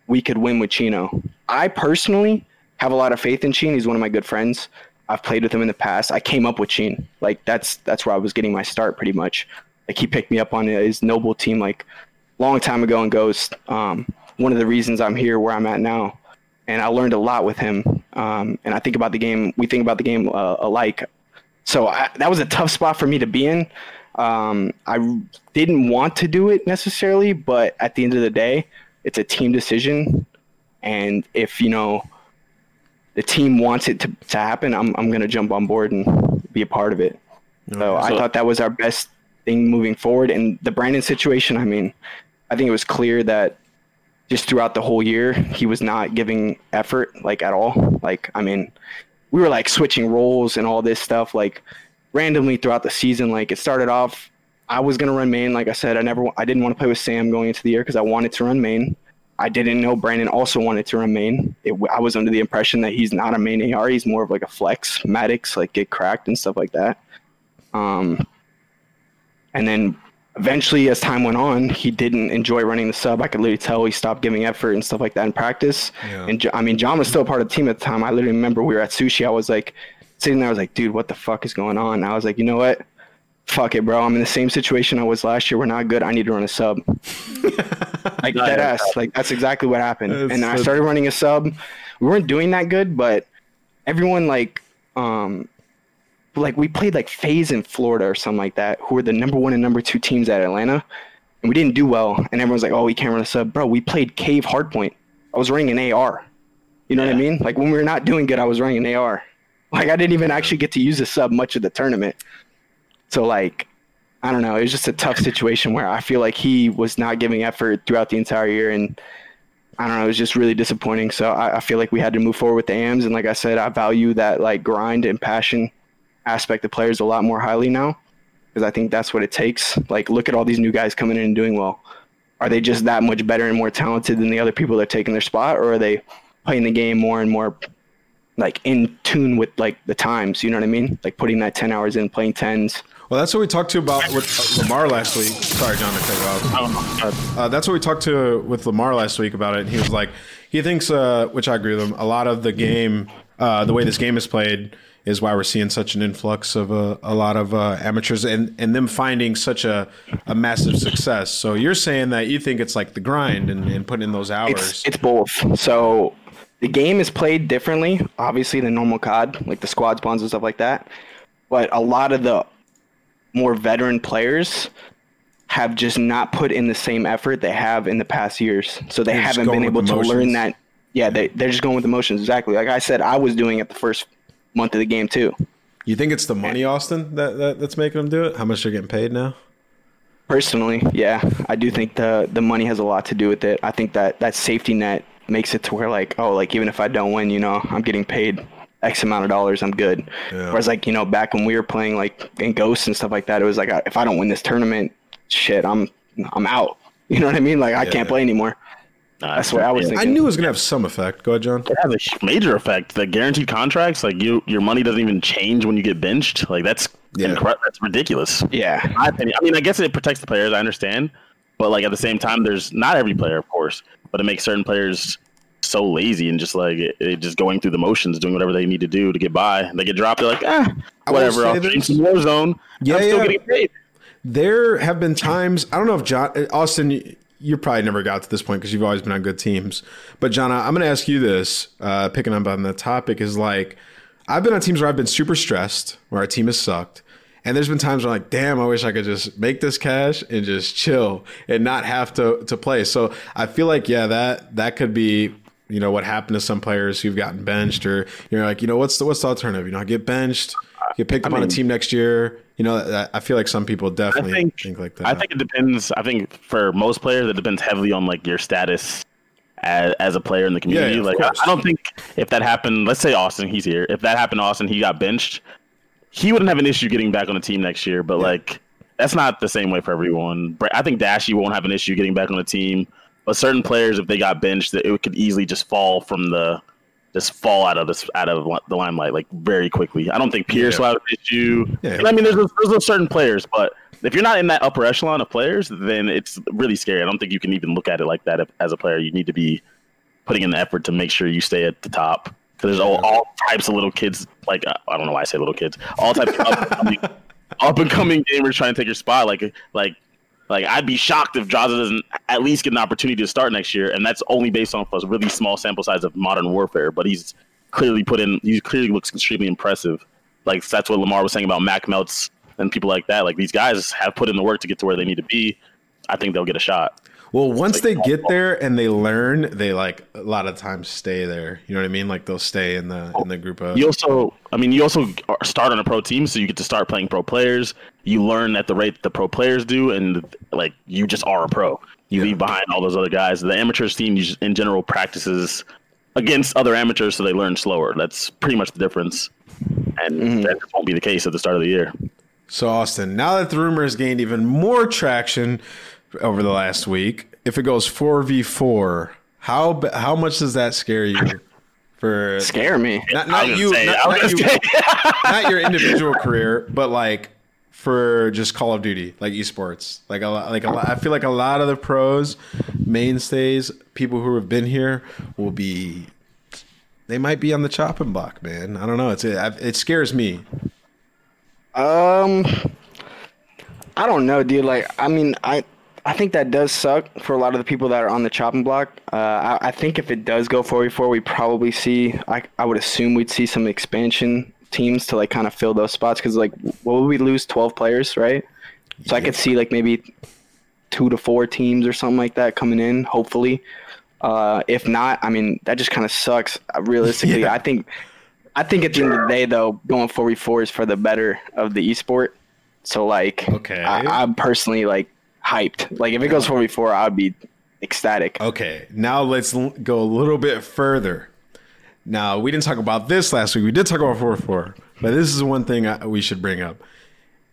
we could win with Chino. I personally have a lot of faith in Cheen. He's one of my good friends. I've played with him in the past. I came up with Cheen. Like that's that's where I was getting my start pretty much. Like he picked me up on his noble team like long time ago in Ghost. Um, one of the reasons I'm here where I'm at now, and I learned a lot with him. Um, and I think about the game. We think about the game uh, alike. So I, that was a tough spot for me to be in. Um, I didn't want to do it necessarily, but at the end of the day, it's a team decision. And if you know the team wants it to, to happen, I'm I'm gonna jump on board and be a part of it. So I thought that was our best thing moving forward. And the Brandon situation, I mean, I think it was clear that just throughout the whole year he was not giving effort like at all. Like I mean, we were like switching roles and all this stuff like randomly throughout the season. Like it started off, I was gonna run main. Like I said, I never, I didn't want to play with Sam going into the year because I wanted to run main. I didn't know Brandon also wanted to run main. It, I was under the impression that he's not a main AR. He's more of like a flex, Maddox, like get cracked and stuff like that. Um, and then eventually, as time went on, he didn't enjoy running the sub. I could literally tell he stopped giving effort and stuff like that in practice. Yeah. And I mean, John was still part of the team at the time. I literally remember we were at sushi. I was like sitting there. I was like, dude, what the fuck is going on? And I was like, you know what? Fuck it, bro. I'm in the same situation I was last year. We're not good. I need to run a sub. like dead ass. Like that's exactly what happened. That's- and I started running a sub. We weren't doing that good, but everyone like um like we played like FaZe in Florida or something like that, who were the number one and number two teams at Atlanta. And we didn't do well. And everyone's like, oh, we can't run a sub. Bro, we played Cave Hardpoint. I was running an AR. You know what I mean? Like when we were not doing good, I was running an AR. Like I didn't even actually get to use a sub much of the tournament. So like, I don't know. It was just a tough situation where I feel like he was not giving effort throughout the entire year, and I don't know. It was just really disappointing. So I, I feel like we had to move forward with the AMs, and like I said, I value that like grind and passion aspect of players a lot more highly now because I think that's what it takes. Like, look at all these new guys coming in and doing well. Are they just that much better and more talented than the other people that are taking their spot, or are they playing the game more and more like in tune with like the times? You know what I mean? Like putting that ten hours in, playing tens. Well, that's what we talked to about with uh, Lamar last week. Sorry, John, to cut you off. Uh, that's what we talked to with Lamar last week about it. He was like, he thinks, uh, which I agree with him, a lot of the game, uh, the way this game is played, is why we're seeing such an influx of uh, a lot of uh, amateurs and, and them finding such a, a massive success. So you're saying that you think it's like the grind and, and putting in those hours. It's it's both. So the game is played differently, obviously than normal COD, like the squad spawns and stuff like that. But a lot of the more veteran players have just not put in the same effort they have in the past years. So they They're haven't been able to learn that. Yeah, they, they're just going with emotions. Exactly. Like I said, I was doing it the first month of the game too. you think it's the money, Austin, that, that that's making them do it? How much they're getting paid now? Personally, yeah, I do think the the money has a lot to do with it. I think that that safety net makes it to where like, oh, like even if I don't win, you know, I'm getting paid X amount of dollars, I'm good. Yeah. Whereas like you know, back when we were playing like in Ghosts and stuff like that, it was like if I don't win this tournament, shit, I'm I'm out. You know what I mean? Like I can't play anymore. Nah, That's what I was yeah. I knew it was going to have some effect. Go ahead, John. It has a major effect. The guaranteed contracts, like you, your money doesn't even change when you get benched. Like that's Yeah. incre- That's ridiculous. Yeah, In my opinion. I mean, I guess it protects the players. I understand, but like at the same time, there's not every player, of course, but it makes certain players so lazy and just like it, it just going through the motions, doing whatever they need to do to get by. They get dropped. They're like, ah, whatever. I'll this. change some Warzone. Yeah, I'm still yeah. getting paid. There have been times I don't know if John Austin you- probably never got to this point because you've always been on good teams. But John, I'm going to ask you this, uh, picking up on the topic is like I've been on teams where I've been super stressed, where our team has sucked, and there's been times where I'm like, damn, I wish I could just make this cash and just chill and not have to to play. So I feel like yeah, that that could be. You know what happened to some players who've gotten benched, or you're like, you know, what's the what's the alternative? You know, I get benched, get picked up on a team next year. You know, I feel like some people definitely think, think like that. I think it depends. I think for most players, it depends heavily on like your status as, as a player in the community. yeah, of like I. I don't think if that happened, let's say Austin, he's here. If that happened to Austin, he got benched. He wouldn't have an issue getting back on the team next year. But like that's not the same way for everyone. I think Dashy won't have an issue getting back on the team. But certain players, if they got benched, that it could easily just fall from the just fall out of this out of the limelight like very quickly. I don't think Pierce will have an issue. Yeah. And I mean, there's there's those certain players, but if you're not in that upper echelon of players, then it's really scary. I don't think you can even look at it like that if, as a player. You need to be putting in the effort to make sure you stay at the top. Because there's all, all types of little kids, like uh, I don't know why I say little kids, all types of up and coming, up and coming gamers trying to take your spot. Like like like I'd be shocked if Drazah doesn't at least get an opportunity to start next year, and that's only based on a really small sample size of Modern Warfare. But he's clearly put in. He clearly looks extremely impressive. Like that's what Lamar was saying about Mac Melts and people like that. Like these guys have put in the work to get to where they need to be. I think they'll get a shot. Well, once they get there and they learn, they like a lot of times stay there. You know what I mean? Like they'll stay in the in the group of. You also, I mean, you also start on a pro team, so you get to start playing pro players. You learn at the rate the pro players do, and like you just are a pro. You Yeah. leave behind all those other guys. The amateurs team, just- in general, practices against other amateurs, so they learn slower. That's pretty much the difference, and mm-hmm. that won't be the case at the start of the year. So Austin, now that the rumor has gained even more traction over the last week, if it goes four v four, how how much does that scare you? For Scare me. not, not you, say, not, not you, not your individual career, but like for just Call of Duty, like esports. Like a lot, like a lot, I feel like a lot of the pros, mainstays, people who have been here will be. They might be on the chopping block, man. I don't know. It's it, it scares me. Um, I don't know, dude. Like, I mean, I I think that does suck for a lot of the people that are on the chopping block. Uh, I, I think if it does go 44, we probably see. I I would assume we'd see some expansion teams to like kind of fill those spots because like, what would we lose? 12 players, right? So I could see like maybe two to four teams or something like that coming in. Hopefully. Uh, if not, I mean that just kind of sucks. Uh, Realistically, Yeah. I think I think at the end of the day, though, going 4v4 is for the better of the esport. So, like, Okay. I, I'm personally like hyped. Like, if it goes 4v4, I'd be ecstatic. Okay, now let's l- go a little bit further. Now, we didn't talk about this last week. We did talk about 4 4, but this is one thing I, we should bring up.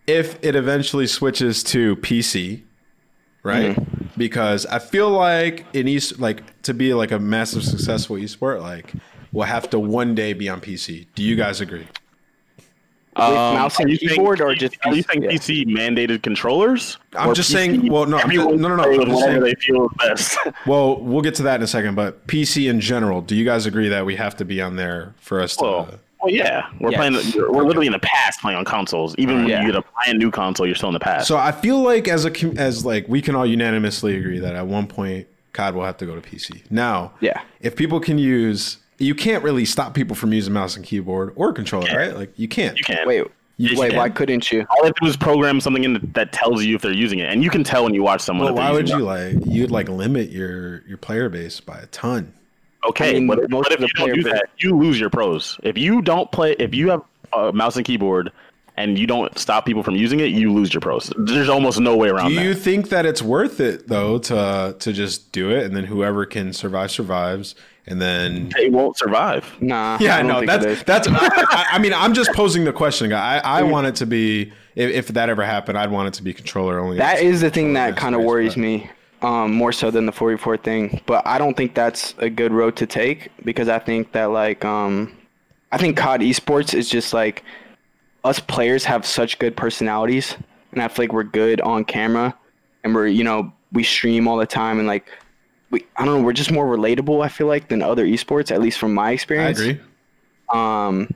If it eventually switches to PC, right? Mm-hmm. Because I feel like in East, like to be like a massive successful esport, like we'll have to one day be on PC. Do you guys agree? With um, mouse and you saying- keyboard or just Are you PC? saying Yeah. PC mandated controllers? I'm just PC saying- well, no, I'm just- everyone no, no, no, I'm just saying- they feel best. Well, we'll get to that in a second, but PC in general, do you guys agree that we have to be on there for us to? well, well, yeah, we're Yes. playing. We're literally in the past playing on consoles. Even when Yeah. you get a brand new console, you're still in the past. So I feel like as a as like we can all unanimously agree that at one point COD will have to go to PC. Now, Yeah. if people can use, you can't really stop people from using mouse and keyboard or controller, right? Like you can't. you can. Wait, Yes, you wait, can. why couldn't you? All they have to do is program something in that tells you if they're using it, and you can tell when you watch someone. Well, if they're why would you it. like you'd like limit your your player base by a ton? Okay, I mean, but, most but of if the you don't do that, you lose your pros. If you don't play, if you have a mouse and keyboard and you don't stop people from using it, you lose your pros. There's almost no way around Do you that. think that it's worth it though to to just do it and then whoever can survive survives and then They won't survive. Nah. Yeah, I don't no, that's that's. I, I mean, I'm just posing the question. I I want it to be if, if that ever happened, I'd want it to be controller only. That is the thing that kind of worries but- me, um, more so than the 44 thing. But I don't think that's a good road to take because I think that like um, I think COD esports is just like us players have such good personalities, and I feel like we're good on camera, and we're you know we stream all the time, and like we I don't know we're just more relatable. I feel like than other esports, at least from my experience. I agree. Um,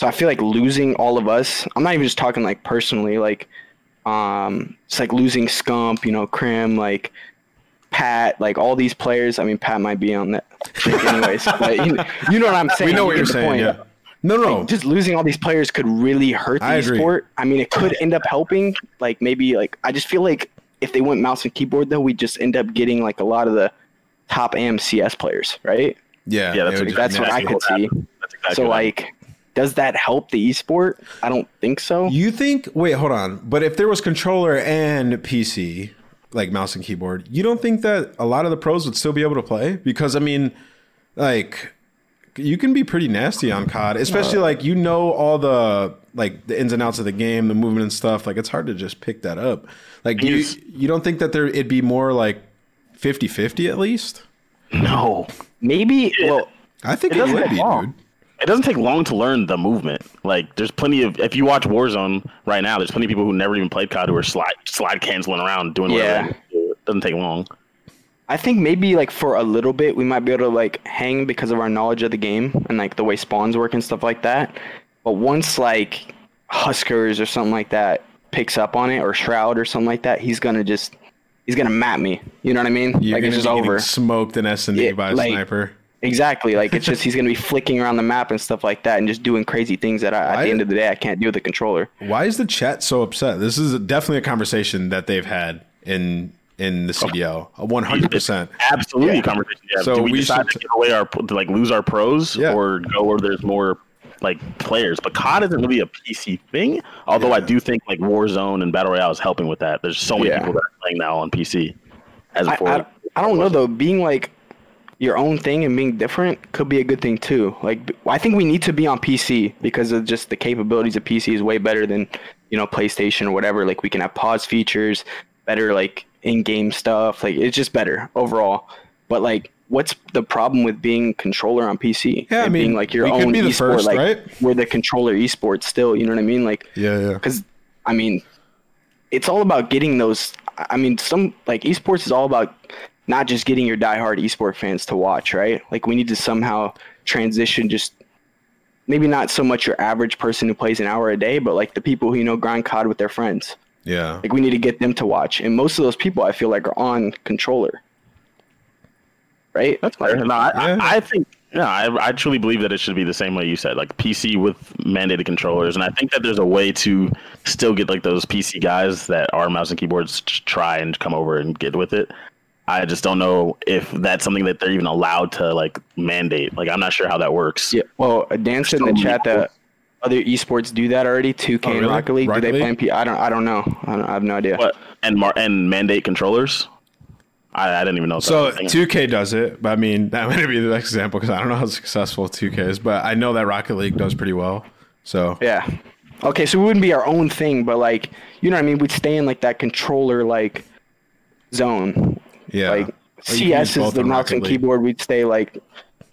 so I feel like losing all of us. I'm not even just talking like personally. Like, um, it's like losing Scump, you know, Crim, like Pat, like all these players. I mean, Pat might be on that, anyways. but you, you know what I'm saying. We know what you're saying. point. Yeah. No, no. Just losing all these players could really hurt the sport. I mean, it could end up helping. Like maybe like I just feel like if they went mouse and keyboard though, we'd just end up getting like a lot of the top AMCS players, right? yeah, Yeah, that's it would what- That's just- what I could see. exactly So what like, does that help the esport? I don't think so. You think? Wait, hold on. But if there was controller and PC, like mouse and keyboard, you don't think that a lot of the pros would still be able to play? Because I mean, like, you can be pretty nasty on COD, especially like you know all the like the ins and outs of the game, the movement and stuff. Like it's hard to just pick that up. Like, do you you don't think that there it'd be more like 50-50 at least? No, Maybe. Well, I think It it, doesn't would take be, long. dude. it doesn't take long to learn the movement. Like, there's plenty of if you watch Warzone right now, there's plenty of people who never even played COD who are slide slide canceling around doing Yeah. whatever. they. It doesn't take long. I think maybe like for a little bit we might be able to like hang because of our knowledge of the game and like the way spawns work and stuff like that. But once like HusKerrs or something like that picks up on it or Shroud or something like that, he's gonna just he's gonna map me. You know what I mean? You're like it's gonna just be over. smoked in S and D by a like- sniper. Exactly. Like it's just he's gonna be flicking around the map and stuff like that and just doing crazy things that I, at Why- the end of the day I can't do with the controller. Why is the chat so upset? This is definitely a conversation that they've had in in the CDL. One hundred percent. Absolutely, a conversation. Yeah. So Do we, we decide should- to give away our to like lose our pros Yeah. or go where there's more like players? But COD isn't really a PC thing. Although I do think like Warzone and Battle Royale is helping with that. There's so many Yeah. people that are playing now on PC. As I, I, I don't know though. Being like your own thing and being different could be a good thing too. Like I think we need to be on PC because of just the capabilities of PC is way better than you know PlayStation or whatever. Like we can have pause features, better like in-game stuff. Like it's just better overall. But like, what's the problem with being controller on PC? Yeah, I mean, being like your own be the esport, first, like right? we're the controller esport still. You know what I mean? Like Yeah, yeah. because I mean, it's all about getting those. I mean, some like esports is all about not just getting your diehard esport fans to watch, right? Like we need to somehow transition just maybe not so much your average person who plays an hour a day, but like the people who you know grind COD with their friends. Yeah. Like we need to get them to watch, and most of those people I feel like are on controller, right? That's fair. No, I, Yeah. I, I think no, I, I truly believe that it should be the same way you said, like PC with mandated controllers, and I think that there's a way to still get like those PC guys that are mouse and keyboards to try and come over and get with it. I just don't know if that's something that they're even allowed to like mandate. Like I'm not sure how that works. Yeah. Well, uh, Dan said in the chat that other esports do that already. 2K Oh, and really? Rocket League. Rocket do they League? play in P? I don't. I don't know. I, don't, I have no idea. What and mar- and mandate controllers? I, I didn't even know. that So was a thing. 2K does it, but I mean that might be the next example because I don't know how successful 2K is, but I know that Rocket League does pretty well. So Yeah. Okay, so we wouldn't be our own thing, but like, you know what I mean? We'd stay in like that controller like zone. yeah, Like Or you can use CS is the mouse and keyboard. We'd stay like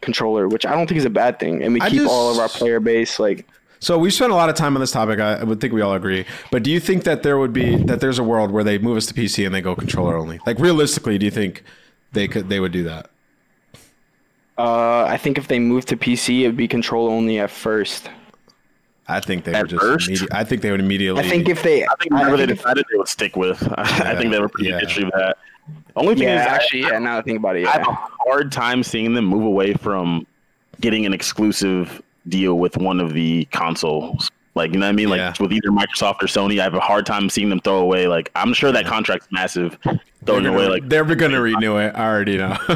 controller, which I don't think is a bad thing, and we I keep all of our player base like. So we spent a lot of time on this topic. I I would think we all agree. But do you think that there would be that there's a world where they move us to PC and they go controller only? Like realistically, do you think they could they would do that? Uh, I think if they move to PC, it'd be control only at first. I think they At would just. first? immedi- I think they would immediately. I think if they, I think whatever they think if- decided they would stick with. I think they were pretty Yeah. good with that. Only thing yeah, is, I- actually, yeah. Now that I think about it, I have a hard time seeing them move away from getting an exclusive deal with one of the consoles. Like, you know what I mean? Like Yeah. with either Microsoft or Sony, I have a hard time seeing them throw away. Like, I'm sure that contract's massive. Throwing they're away, gonna, like, they're gonna renew it. I already know.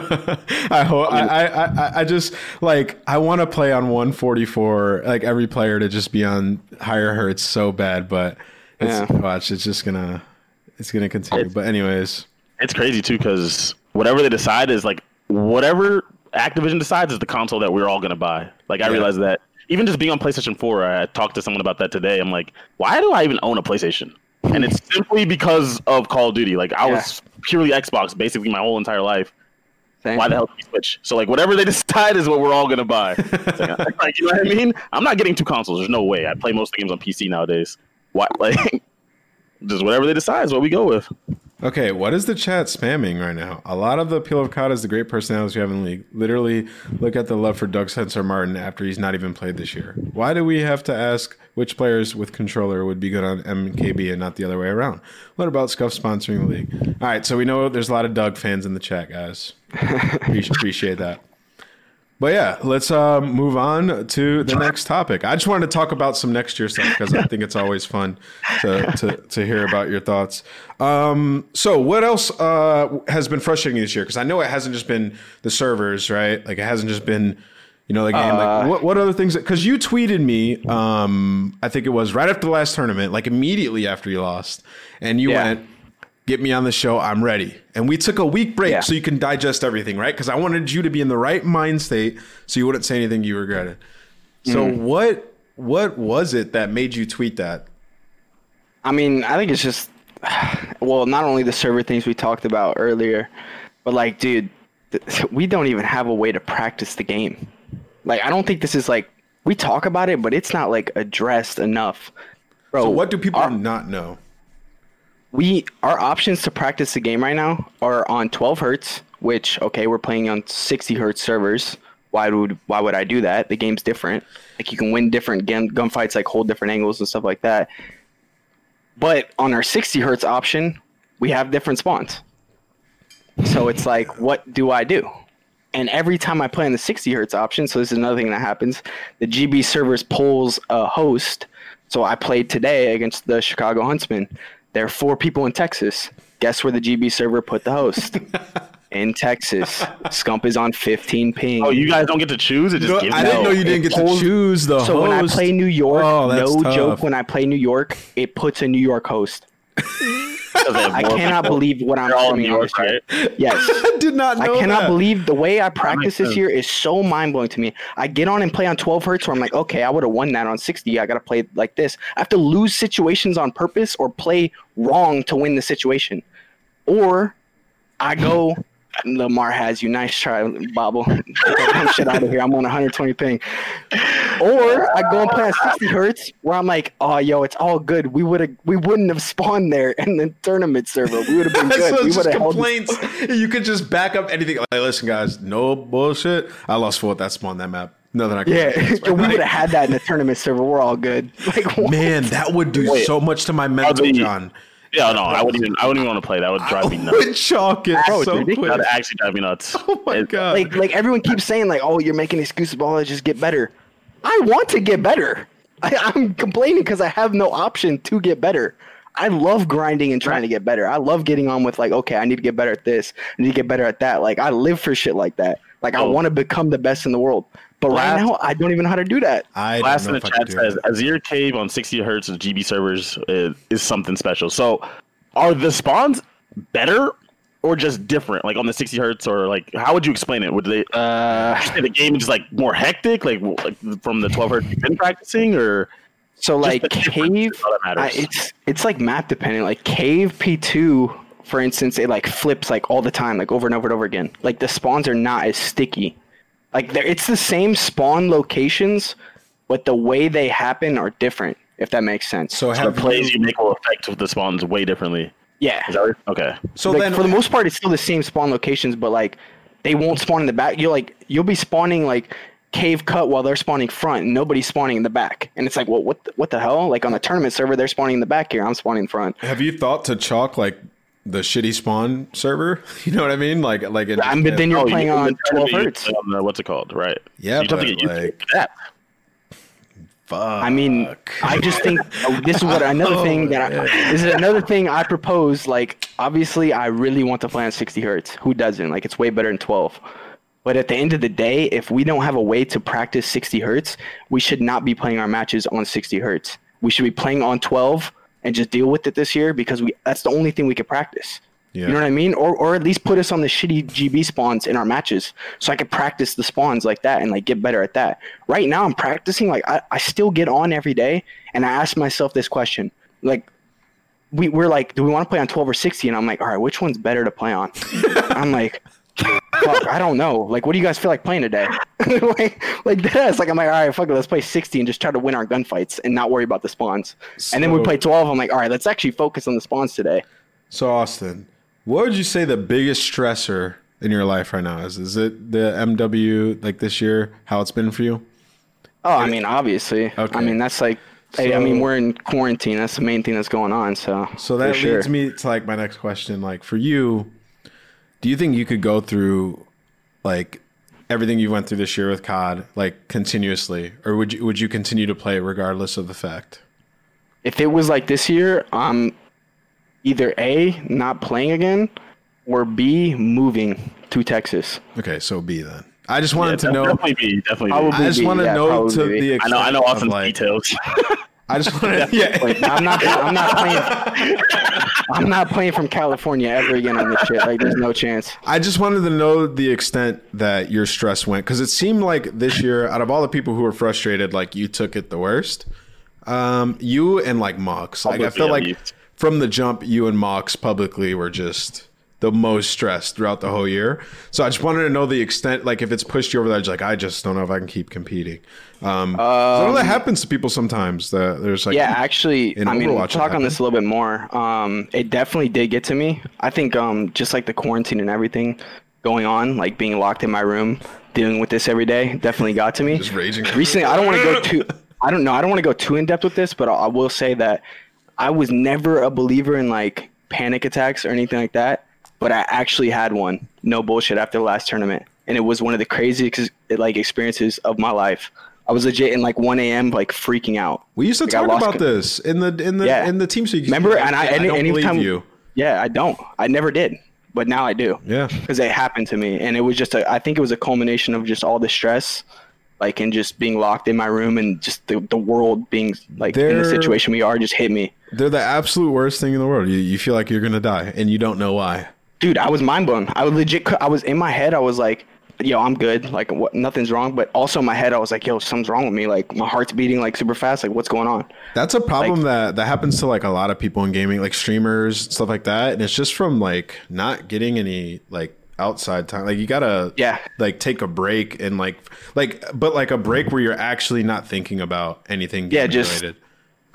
I hope. I, I, I, I just like. I want to play on 144. Like every player to just be on higher hertz so bad, but it's, Yeah. watch. It's just gonna. It's gonna continue. But anyways, it's crazy too because whatever they decide is like whatever Activision decides is the console that we're all gonna buy. Like I Yeah. realize that even just being on PlayStation 4, I talked to someone about that today. I'm like, why do I even own a PlayStation? And it's simply because of Call of Duty. Like I was purely Xbox basically my whole entire life. Same. Why the hell we switch? So like whatever they decide is what we're all gonna buy. Like, like, you know what I mean? I'm not getting two consoles. There's no way. I play most of the games on PC nowadays. Why like just whatever they decide is what we go with. Okay, what is the chat spamming right now? A lot of the appeal of COD is the great personalities we have in the league. Literally, look at the love for Doug Censor Martin after he's not even played this year. Why do we have to ask which players with controller would be good on MKB and not the other way around? What about Scuff sponsoring the league? All right, so we know there's a lot of Doug fans in the chat, guys. Appreciate that. But yeah, let's uh, move on to the next topic. I just wanted to talk about some next year stuff because I think it's always fun to, to, to hear about your thoughts. Um, so, what else uh, has been frustrating this year? Because I know it hasn't just been the servers, right? Like it hasn't just been, you know, the game. like what, what other things? Because you tweeted me, um, I think it was right after the last tournament, like immediately after you lost, and you Yeah. went, get me on the show. I'm ready. And we took a week break Yeah. so you can digest everything, right? Because I wanted you to be in the right mind state so you wouldn't say anything you regretted. So Mm. what what was it that made you tweet that? I mean, I think it's just, well, not only the server things we talked about earlier, but like, dude, th- we don't even have a way to practice the game. Like, I don't think this is like, we talk about it, but it's not like addressed enough. Bro, So what do people our- not know? We our options to practice the game right now are on 12 hertz which okay, we're playing on 60 hertz servers. Why would why would I do that? The game's different. Like you can win different gun gunfights, like hold different angles and stuff like that. But on our 60 hertz option, we have different spawns. So it's like, what do I do? And every time I play on the 60 hertz option, so this is another thing that happens, the GB servers pulls a host. So I played today against the Chicago Huntsmen. There are four people in Texas. Guess where the GB server put the host? in Texas. Scump is on 15 ping. Oh, you guys don't get to choose. It just No, gives I didn't you- know you didn't get to choose the so when I play New York, Oh, no tough. joke, when I play New York, it puts a New York host. Because they have I cannot people. believe what I'm all New York, right? Yes. I did not I cannot that. believe the way I practice this sense. year is so mind blowing to me. I get on and play on 12 hertz where I'm like, okay, I would have won that on 60. I got to play like this. I have to lose situations on purpose or play wrong to win the situation. Or I go, Lamar has you. Nice try, Bobble. Shit out of here. I'm on 120 ping. Or I go and play on 60 hertz where I'm like, oh, yo, it's all good. We would have, we wouldn't have spawned there in the tournament server. We would have been good. it's we just would have held. complaints. you could just back up anything. Like, listen, guys, no bullshit. I lost four. that on that map. Nothing I can. Yeah, we would have had that in the tournament server. We're all good. Like, what? Man, that would do Wait. so much to my mental, John. Yeah, no, I wouldn't even. I wouldn't even want to play. That would drive me nuts. would chalk it Bro, so it's ridiculous. quick. That would actually drive me nuts. Oh my It- god! like, like everyone keeps saying, like, oh, you're making excuses, but I just get better. I want to get better. I, I'm complaining because I have no option to get better. I love grinding and trying to get better. I love getting on with like, okay, I need to get better at this. I need to get better at that. Like, I live for shit like that. Like, I Oh. want to become the best in the world. But right now, I don't even know how to do that. I Last in the if I could chat do says that. Azhir Cave on 60 hertz of GB servers is, is something special. So, are the spawns better or just different? Like on the 60 hertz, or like how would you explain it? Would they Uh, say the game is like more hectic, like, like from the 12 hertz you've been practicing, or So like cave, is all that I, it's it's like map dependent. Like cave P two, for instance, it like flips like all the time, like over and over and over again. Like the spawns are not as sticky. Like they're, it's the same spawn locations, but the way they happen are different. If that makes sense. So the have plays you, you make will affect the spawns way differently? yeah. Is that right? Okay. so like then for the most part, it's still the same spawn locations, but like they won't spawn in the back. You're like you'll be spawning like cave cut while they're spawning front, and nobody's spawning in the back. And it's like, well, what the, what the hell? Like on the tournament server, they're spawning in the back here. I'm spawning in front. have you thought to chalk like the shitty spawn server? You know what I mean? Like like it, I but then you're Oh, playing you- on 12 uh, hertz. on the- what's it called? Right. Yeah, you just have to get used to that. fuck. I mean, I just think oh, this is what another thing that I, oh, this is another thing I propose. Like, obviously, I really want to play on 60 hertz. Who doesn't? Like, it's way better than 12. But at the end of the day, if we don't have a way to practice 60 hertz, we should not be playing our matches on 60 hertz. We should be playing on 12 and just deal with it this year because we that's the only thing we can practice. Yeah. You know what I mean? Or or at least put us on the shitty GB spawns in our matches so I could practice the spawns like that and like get better at that. Right now I'm practicing like I, I still get on every day and I ask myself this question. Like we, we're like, do we want to play on 12 or 60? And I'm like, all right, which one's better to play on? I'm like, fuck, I don't know. Like, what do you guys feel like playing today? like, like this. Like, I'm like, all right, fuck it, let's play 60 and just try to win our gunfights and not worry about the spawns. and then we play 12. I'm like, all right, let's actually focus on the spawns today. So Austin, what would you say the biggest stressor in your life right now is? Is it the MW like this year? How it's been for you? Oh, I mean, obviously. Okay. I mean, that's like, I, I mean, we're in quarantine. That's the main thing that's going on. So, So that sure. leads me to like my next question. Like for you, do you think you could go through like everything you went through this year with COD like continuously, or would you would you continue to play regardless of the fact? if it was like this year, I'm either A, not playing again, or B, moving to Texas. Okay, so B then. I just Yeah, wanted to def- know. definitely be definitely. I Be. I just B, want to yeah, know to B. the I extent know. I know of, Austin's like, details. I just want to yeah. Like, I'm not. I'm not playing. I'm not playing from California ever again on this shit. Like, there's no chance. I just wanted to know the extent that your stress went because it seemed like this year, out of all the people who were frustrated, like you took it the worst. Um, you and like Mox, like I Publicly, feel like least. from the jump, you and Mox publicly were just the most stressed throughout the whole year. So I just wanted to know the extent, like if it's pushed you over the edge, like I just don't know if I can keep competing. Um, 'cause I know that happens to people sometimes. That there's like Yeah, actually, I mean, we'll talk on this a little bit more. Um, it definitely did get to me. I think, um, just like the quarantine and everything, going on, like being locked in my room, dealing with this every day, definitely got to me. Just raging. Recently, I don't want to go too. I don't know. I don't want to go too in depth with this, but I will say that I was never a believer in like panic attacks or anything like that. But I actually had one, no bullshit, after the last tournament, and it was one of the craziest like experiences of my life. I was legit in like 1 a.m. like freaking out. We used to Like, talk about con- this in the in the Yeah. in the team speak. Remember? And I, and don't anytime, believe you. Yeah, I don't. I never did, but now I do. Yeah. because it happened to me, and it was just a. I think it was a culmination of just all the stress, like and just being locked in my room and just the, the world being like they're, in the situation we are just hit me. They're the absolute worst thing in the world. You, you feel like you're gonna die and you don't know why. Dude, I was mind blown. I was legit. I was in my head. I was like, "Yo, I'm good. Like, what? Nothing's wrong." But also in my head, I was like, "Yo, something's wrong with me. Like, my heart's beating like super fast. Like, what's going on?" That's a problem that that happens to like a lot of people in gaming, like streamers, stuff like that. And it's just from like not getting any like outside time. Like you gotta Yeah. like take a break and like like but like a break where you're actually not thinking about anything Yeah, just- related.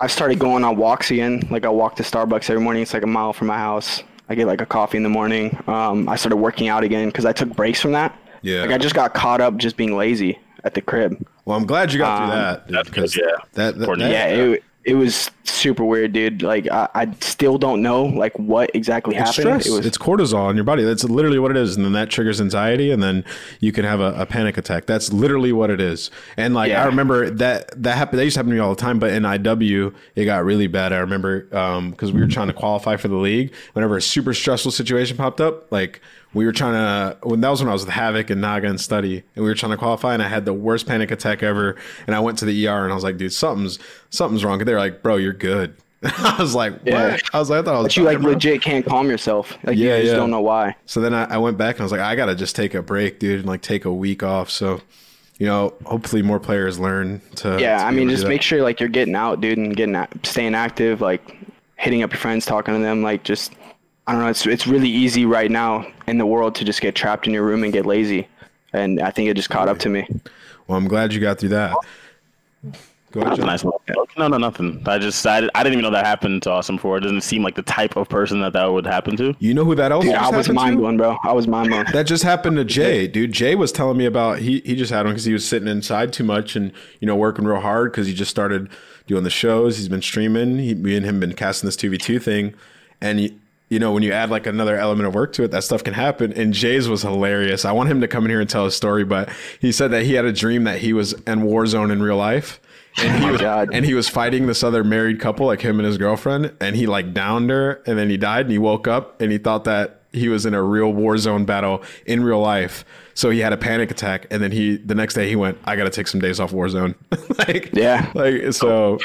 I started going on walks again. Like I walk to Starbucks every morning. It's like a mile from my house. I get like a coffee in the morning. Um, I started working out again because I took breaks from that. Yeah. Like I just got caught up just being lazy at the crib. Well, I'm glad you got Um, through that. dude, that's good, 'cause yeah. That, that, Important. that- Yeah, it, it was super weird, dude. Like I, I still don't know like what exactly It's happened. stress. It was it's cortisol in your body. That's literally what it is, and then that triggers anxiety, and then you can have a, a panic attack. That's literally what it is. And like I remember that that happened. That used to happen to me all the time. But in IW, it got really bad. I remember um, because we were trying to qualify for the league. Whenever a super stressful situation popped up, like we were trying to when that was when I was with Havoc and Naga and Study, and we were trying to qualify, and I had the worst panic attack ever. And I went to the ER, and I was like, dude, something's something's wrong. They're like, bro, you're good. I was like, what? Yeah. I was like, I thought I was but you like bro. legit can't calm yourself. Like Yeah, you just yeah. don't know why. So then I, I went back and I was like, I gotta just take a break, dude, and like take a week off. So, you know, hopefully more players learn to. Yeah, to I mean, just make sure like you're getting out, dude, and getting staying active, like hitting up your friends, talking to them, like just I don't know. It's it's really easy right now in the world to just get trapped in your room and get lazy, and I think it just caught up to me. Well, I'm glad you got through that. Go ahead, a John. nice little. No, no, nothing. I just I, I didn't even know that happened to Austin before. It doesn't seem like the type of person that that would happen to. You know who that else Dude, just I was happened to? mind blown, bro. I was mind blown. That just happened to Jay, dude. Jay was telling me about he he just had one because he was sitting inside too much and you know working real hard because he just started doing the shows. He's been streaming. He, me and him been casting this two v two thing, and you, you know when you add like another element of work to it, that stuff can happen. And Jay's was hilarious. I want him to come in here and tell his story, but he said that he had a dream that he was in Warzone in real life. And he, oh was, God. and he was fighting this other married couple, like him and his girlfriend, and he like downed her, and then he died, and he woke up, and he thought that he was in a real war zone battle in real life. So he had a panic attack, and then he the next day he went, "I got to take some days off Warzone." like, Yeah. like so.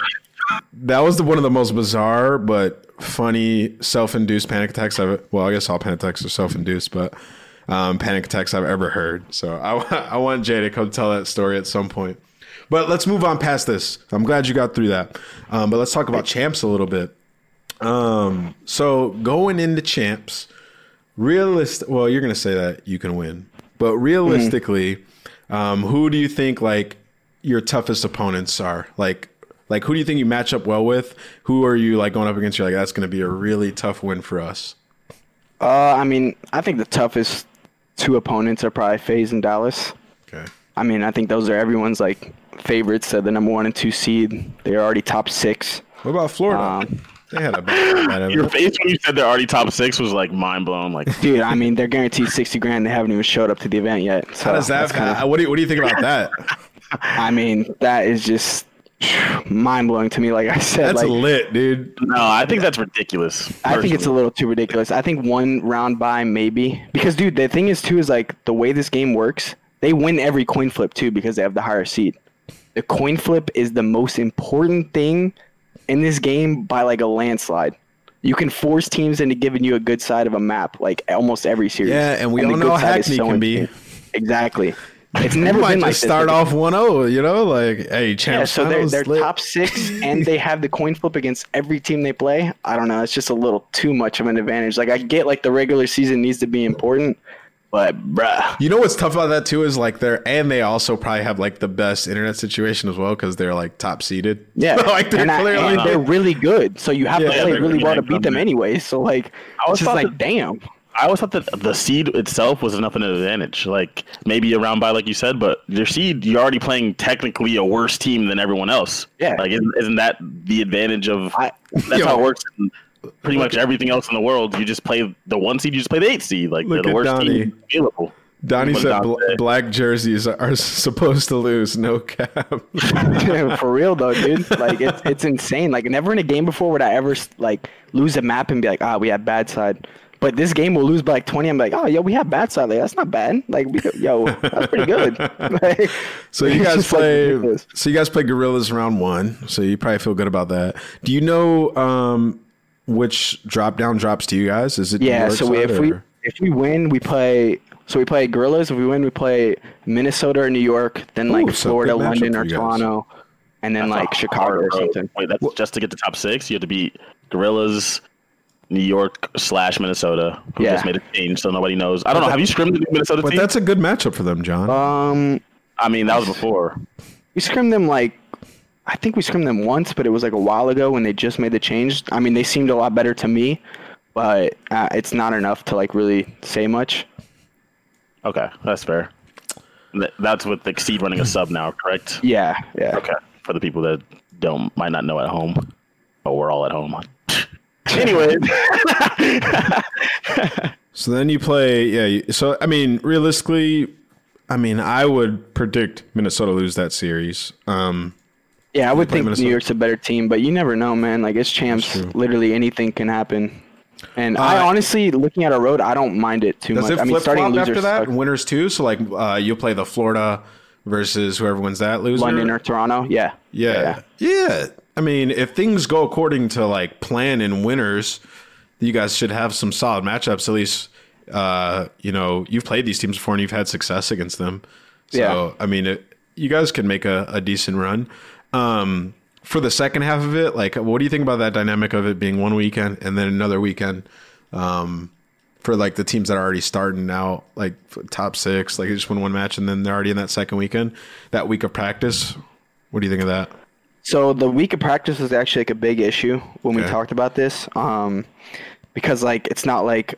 That was the one of the most bizarre but funny self-induced panic attacks I've. Well, I guess all panic attacks are self-induced, but um, panic attacks I've ever heard. So I, I want Jay to come tell that story at some point. But let's move on past this. I'm glad you got through that. Um, but let's talk about champs a little bit. Um, so going into champs, realist. Well, you're gonna say that you can win, but realistically, um, who do you think like your toughest opponents are? Like, like who do you think you match up well with? Who are you like going up against? You're like that's gonna be a really tough win for us. Uh, I mean, I think the toughest two opponents are probably FaZe and Dallas. Okay. I mean, I think those are everyone's like favorites. So the number one and two seed, they're already top six. What about Florida? Um, they had a bad, bad Your face when you said they're already top six was like mind blown. Like Dude, I mean, they're guaranteed sixty grand. They haven't even showed up to the event yet. So How does that? kinda- what do you What do you think about that? I mean, that is just mind blowing to me. Like I said, That's like lit, dude. no, I think that's ridiculous. I think it's a little too ridiculous. I think one round by maybe because dude, the thing is too is like the way this game works, they win every coin flip too because they have the higher seed. The coin flip is the most important thing in this game by like a landslide. You can force teams into giving you a good side of a map like almost every series. Yeah, and we the all know good how side is Hackney can be. Exactly. It's never might been like just this. start Like, off 1-0, you know, like hey, yeah, champs. so they're, finals they're lit. top six and they have the coin flip against every team they play. I don't know. It's just a little too much of an advantage. Like, I get like the regular season needs to be important, but bruh. You know what's tough about that too is like they're and they also probably have like the best internet situation as well because they're like top seeded. Yeah. like they're and, I- clearly and they're really good. So you have Yeah, to play really well to beat them anyway. So, like, I was it's just like, to- damn. I always thought that the seed itself was enough of an advantage. Like maybe a round by, like you said, but your seed, you're already playing technically a worse team than everyone else. Yeah. Like isn't, isn't that the advantage of? I- that's Yo. how it works. In pretty much everything else in the world, you just play the one seed. You just play the eight seed. Like they're the worst Donnie. team available. Donnie said bl- black jerseys are supposed to lose. No cap. For real though, dude. Like it's it's insane. Like never in a game before would I ever like lose a map and be like, ah, we have bad side. But this game will lose by like 20. I'm like, oh, yo, we have bad side. Like that's not bad. Like, we, yo, that's pretty good. Like, So you guys just, like, play. so you guys play Guerrillas round one. So you probably feel good about that. Do you know um, which drop down drops to you guys? Is it Yeah. So we, side if we if we win, we play. So we play Guerrillas. If we win, we play Minnesota or New York. Then like Ooh, so Florida, London, or. Toronto, and then like That's a Chicago hard or something. Wait, that's just to get the top six. You have to beat Guerrillas, New York slash Minnesota, who Yeah. just made a change, so nobody knows. I don't know. Have you scrimmed the Minnesota but team? that's a good matchup for them, John. Um, I mean, that was before. we scrimmed them like I think we scrimmed them once, but it was like a while ago when they just made the change. I mean, they seemed a lot better to me, but uh, it's not enough to like really say much. Okay, that's fair. That's with the seed running a sub now, correct? Yeah, yeah. Okay. For the people that don't might not know at home, but we're all at home. anyway, So then you play, yeah. So I mean, realistically, I mean, I would predict Minnesota lose that series. Um, Yeah, I would think Minnesota. New York's a better team, but you never know, man. Like it's champs. Literally anything can happen. And I Uh, honestly, looking at a road, I don't mind it too does much. it I mean, starting flop losers after that? Winners too. So like, uh, you'll play the Florida versus whoever wins that loser. London or Toronto. Yeah. Yeah. yeah. I mean, if things go according to like plan and winners, you guys should have some solid matchups. At least, uh, you know, you've played these teams before and you've had success against them. So, Yeah. I mean, it, you guys can make a, a decent run. Um, for the second half of it, like, what do you think about that dynamic of it being one weekend and then another weekend? Um, for like the teams that are already starting out, like top six, like they just win one match and then they're already in that second weekend, that week of practice. What do you think of that? So the week of practice was actually like a big issue when we Okay. talked about this, um, because like it's not like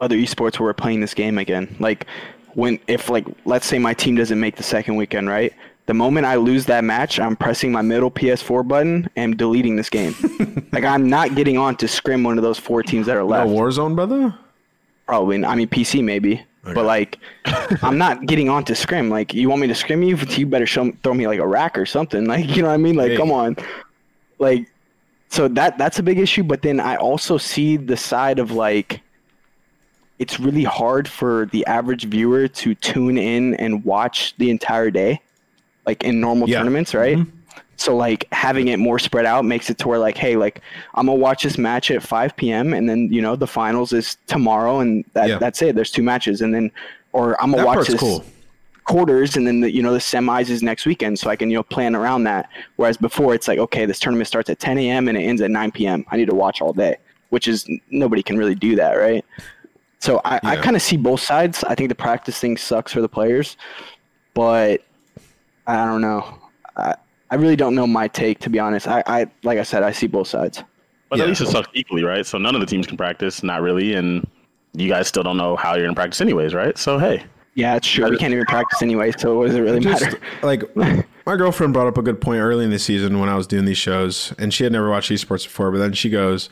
other esports where we're playing this game again. Like when if like let's say my team doesn't make the second weekend, right? The moment I lose that match, I'm pressing my middle PS4 button and deleting this game. like I'm not getting on to scrim one of those four teams that are No left. Warzone, brother. Probably. I mean, PC maybe. But like, I'm not getting on to scrim. Like, you want me to scrim you? You better show, throw me like a rack or something. Like, you know what I mean? Like, Hey. come on. Like, so that that's a big issue. But then I also see the side of like, it's really hard for the average viewer to tune in and watch the entire day, like in normal Yeah. tournaments, right? Mm-hmm. So like having it more spread out makes it to where like, hey, like I'm gonna watch this match at 5 p.m. and then you know the finals is tomorrow and that, Yeah. that's it. There's two matches and then, or I'm gonna That watch this cool. quarters and then the, you know the semis is next weekend so I can you know plan around that. Whereas before it's like okay this tournament starts at 10 a.m. and it ends at 9 p.m. I need to watch all day, which is nobody can really do that, right? So I, I kind of see both sides. I think the practice thing sucks for the players, but I don't know. I, I really don't know my take to be honest. I, I like I said I see both sides. but Yeah. at least it sucks equally, right? So none of the teams can practice, not really, and you guys still don't know how you're gonna practice anyways, right? So hey, Yeah, it's true. We can't even practice anyway, so what does it really Just matter? like my girlfriend brought up a good point early in the season when I was doing these shows, and she had never watched esports before. But then she goes,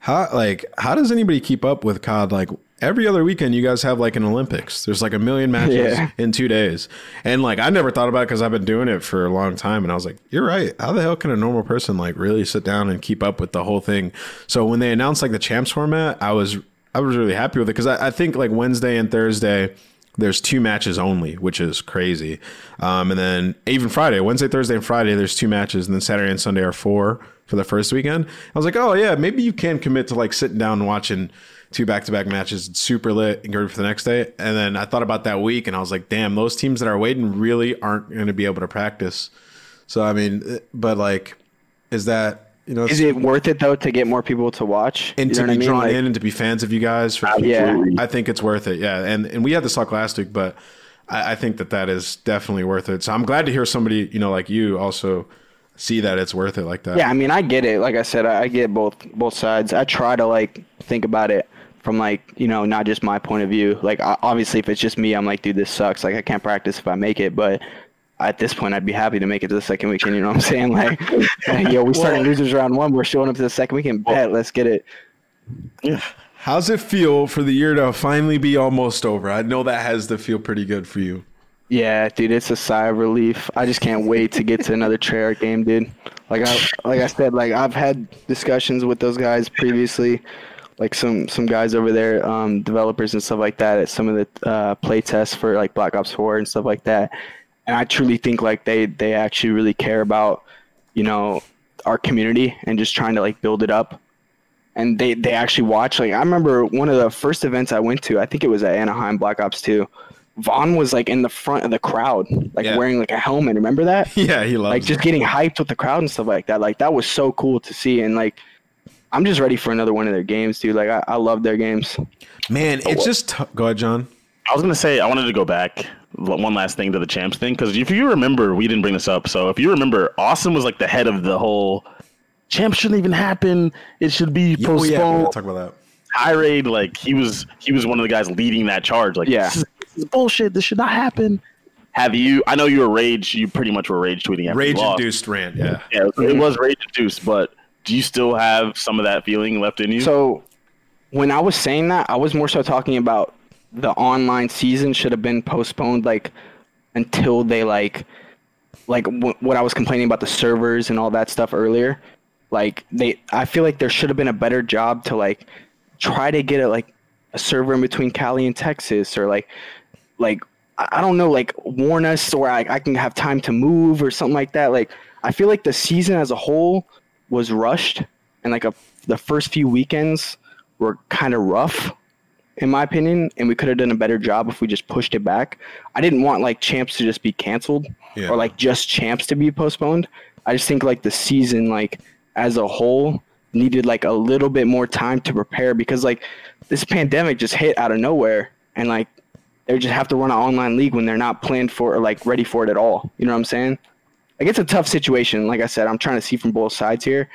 "How like how does anybody keep up with COD? Like every other weekend, you guys have like an Olympics. There's like a million matches Yeah. in two days, and like I never thought about it because I've been doing it for a long time. And I was like, you're right. How the hell can a normal person like really sit down and keep up with the whole thing? So when they announced like the champs format, I was I was really happy with it because I, I think like Wednesday and Thursday there's two matches only, which is crazy. Um, and then even Friday, Wednesday, Thursday, and Friday, there's two matches, and then Saturday and Sunday are four for the first weekend. I was like, oh yeah, maybe you can commit to like sitting down and watching two back-to-back matches, super lit, and ready for the next day. And then I thought about that week, and I was like, damn, those teams that are waiting really aren't going to be able to practice. So I mean, eh, but like, is that you know, Is it worth it though to get more people to watch? and You to be I mean? drawn Like- in and to be fans of you guys. For, Yeah. I think it's worth it. Yeah, and and we had this talk last week, but I, I think that that is definitely worth it. So I'm glad to hear somebody you know like you also see that it's worth it like that. Yeah, I mean, I get it. Like I said, I I get both both sides. I try to like think about it from like you know not just my point of view. Like obviously, if it's just me, I'm like, dude, this sucks. Like I can't practice if I make it, but. At this point, I'd be happy to make it to the second weekend. You know what I'm saying? Like, yo, we started losers round one. We're showing up to the second weekend. Bet, let's get it. yeah How's it feel for the year to finally be almost over? I know that has to feel pretty good for you. Yeah, dude, it's a sigh of relief. I just can't wait to get to another Treyarch game, dude. Like I like I said, like I've had discussions with those guys previously, like some some guys over there, um, developers and stuff like that, at some of the uh, play tests for like Black Ops 4 and stuff like that. And I truly think like they they actually really care about, you know, our community and just trying to like build it up. And they they actually watch. Like I remember one of the first events I went to. I think it was at Anaheim Black Ops 2. Vaughn was like in the front of the crowd, like Yeah. wearing like a helmet. Remember that? Yeah, he loves like just getting hyped with the crowd and stuff like that. Like that was so cool to see. And like, I'm just ready for another one of their games, dude. Like I, I love their games. Man, oh, it's just t- go ahead, John. I was gonna say I wanted to go back one last thing to the champs thing because if you remember, we didn't bring this up. So if you remember, Austin was like the head of the whole champs shouldn't even happen. It should be Oh postponed. yeah, we'll talk about that. tirade like he was he was one of the guys leading that charge like Yeah. this, is, this is bullshit this should not happen have you i know you were rage you pretty much were rage tweeting after Rage induced rant. Yeah. yeah it was, it was rage induced but do you still have some of that feeling left in you So when I was saying that, I was more so talking about the online season should have been postponed, like until they like, like w- what I was complaining about the servers and all that stuff earlier. Like they, I feel like there should have been a better job to like try to get a like a server in between Cali and Texas or like, like I don't know, like warn us or I, I can have time to move or something like that. Like I feel like the season as a whole was rushed and like a, the first few weekends were kind of rough in my opinion and we could have done a better job if we just pushed it back. I didn't want like champs to just be canceled Yeah. or like just champs to be postponed. I just think like the season like as a whole needed like a little bit more time to prepare because like this pandemic just hit out of nowhere and like they just have to run an online league when they're not planned for or like ready for it at all. You know what i'm saying like it's a tough situation. Like I said, I'm trying to see from both sides here.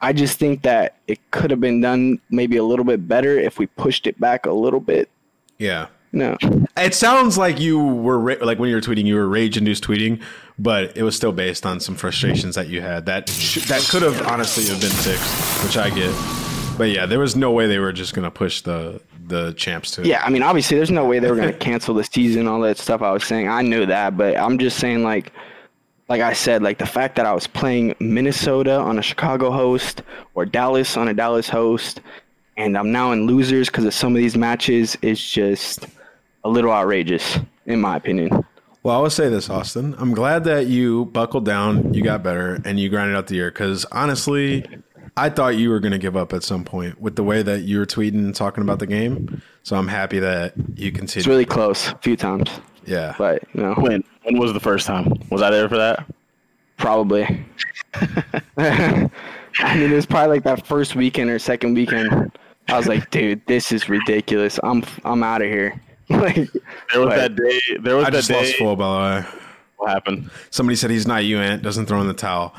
I just think that it could have been done maybe a little bit better if we pushed it back a little bit. Yeah. No. It sounds like you were ra- like when you were tweeting, you were rage induced tweeting, but it was still based on some frustrations that you had that sh- that could have honestly have been fixed, which I get. But yeah, there was no way they were just gonna push the the champs to. Yeah, I mean, obviously, there's no way they were going to cancel the season, all that stuff I was saying. I knew that, but I'm just saying, like, like I said, like the fact that I was playing Minnesota on a Chicago host or Dallas on a Dallas host, and I'm now in losers because of some of these matches is just a little outrageous, in my opinion. Well, I will say this, Austin. I'm glad that you buckled down, you got better, and you grinded out the year. Because honestly, I thought you were going to give up at some point with the way that you were tweeting and talking about the game. So I'm happy that you continued. It's really close a few times, yeah. but you know, when when was the first time was i there for that probably. I mean, it was probably like that first weekend or second weekend. I was like, dude, this is ridiculous. I'm I'm out of here. like, there was Right. that day there was I that just lost day full, by the way. what happened Somebody said he's not you, Ant. Doesn't throw in the towel.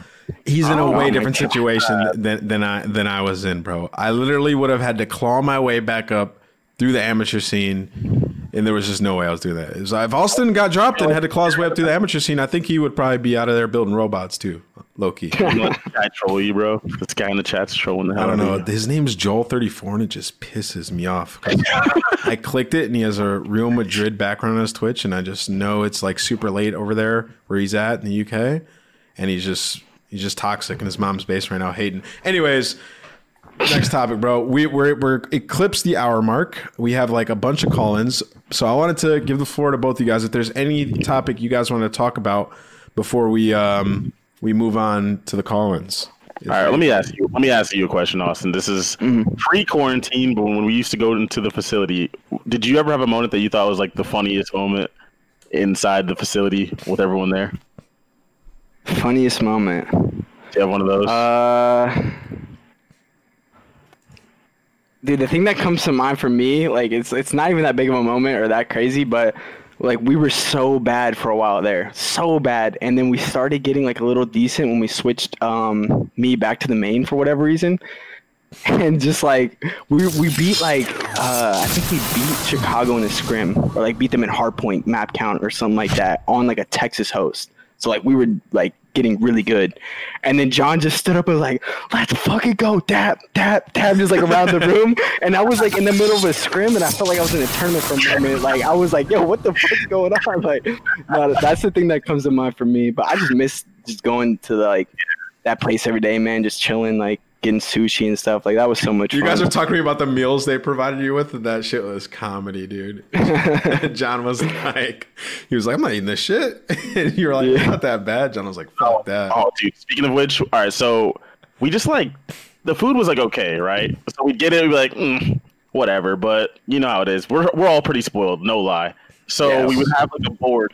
He's in a Oh way my different God. situation than than I than I was in, bro. I literally would have had to claw my way back up through the amateur scene, and there was just no way I was doing that. Was, if Austin got dropped and had to claw his way up through the amateur scene, I think he would probably be out of there building robots too, low key. You know, this guy troll you bro this guy in the chat's trolling the hell I don't know. His name's Joel34, and it just pisses me off. I clicked it, and he has a Real Madrid background on his Twitch, and I just know it's like super late over there where he's at in the UK, and he's just he's just toxic in his mom's base right now, hating. Anyways, next topic, bro. We we're we're eclipsed the hour mark. We have like a bunch of call-ins, so I wanted to give the floor to both of you guys. If there's any topic you guys want to talk about before we um we move on to the call-ins. All right, let me ask you. Let me ask you a question, Austin. This is pre-quarantine, but when we used to go into the facility, did you ever have a moment that you thought was like the funniest moment inside the facility with everyone there? funniest moment. Do you have one of those? Uh, dude, the thing that comes to mind for me, like it's it's not even that big of a moment or that crazy, but like we were so bad for a while there, so bad, and then we started getting like a little decent when we switched um me back to the main for whatever reason. and just like we we beat like uh, I think we beat Chicago in a scrim or like beat them in hardpoint map count or something like that on like a Texas host. So like we were like getting really good, and then John just stood up and was like, "Let's fucking go, tap tap tap," just like around the room, and I was like in the middle of a scrim, and I felt like I was in a tournament for a moment. Like I was like, "Yo, what the fuck's going on?" Like, no, that's the thing that comes to mind for me. But I just miss just going to the, like that place every day, man, just chilling, like getting sushi and stuff. Like that was so much You fun. guys are talking to me about the meals they provided you with, and that shit was comedy, dude. John was like, he was like, I'm not eating this shit. And you were like, Yeah. not that bad. John was like, fuck that. Oh, dude. Speaking of which, all right. So we just like the food was like okay, right? So we'd get it, we'd be like, mm, whatever. But you know how it is. We're we're all pretty spoiled, no lie. So we would have like a board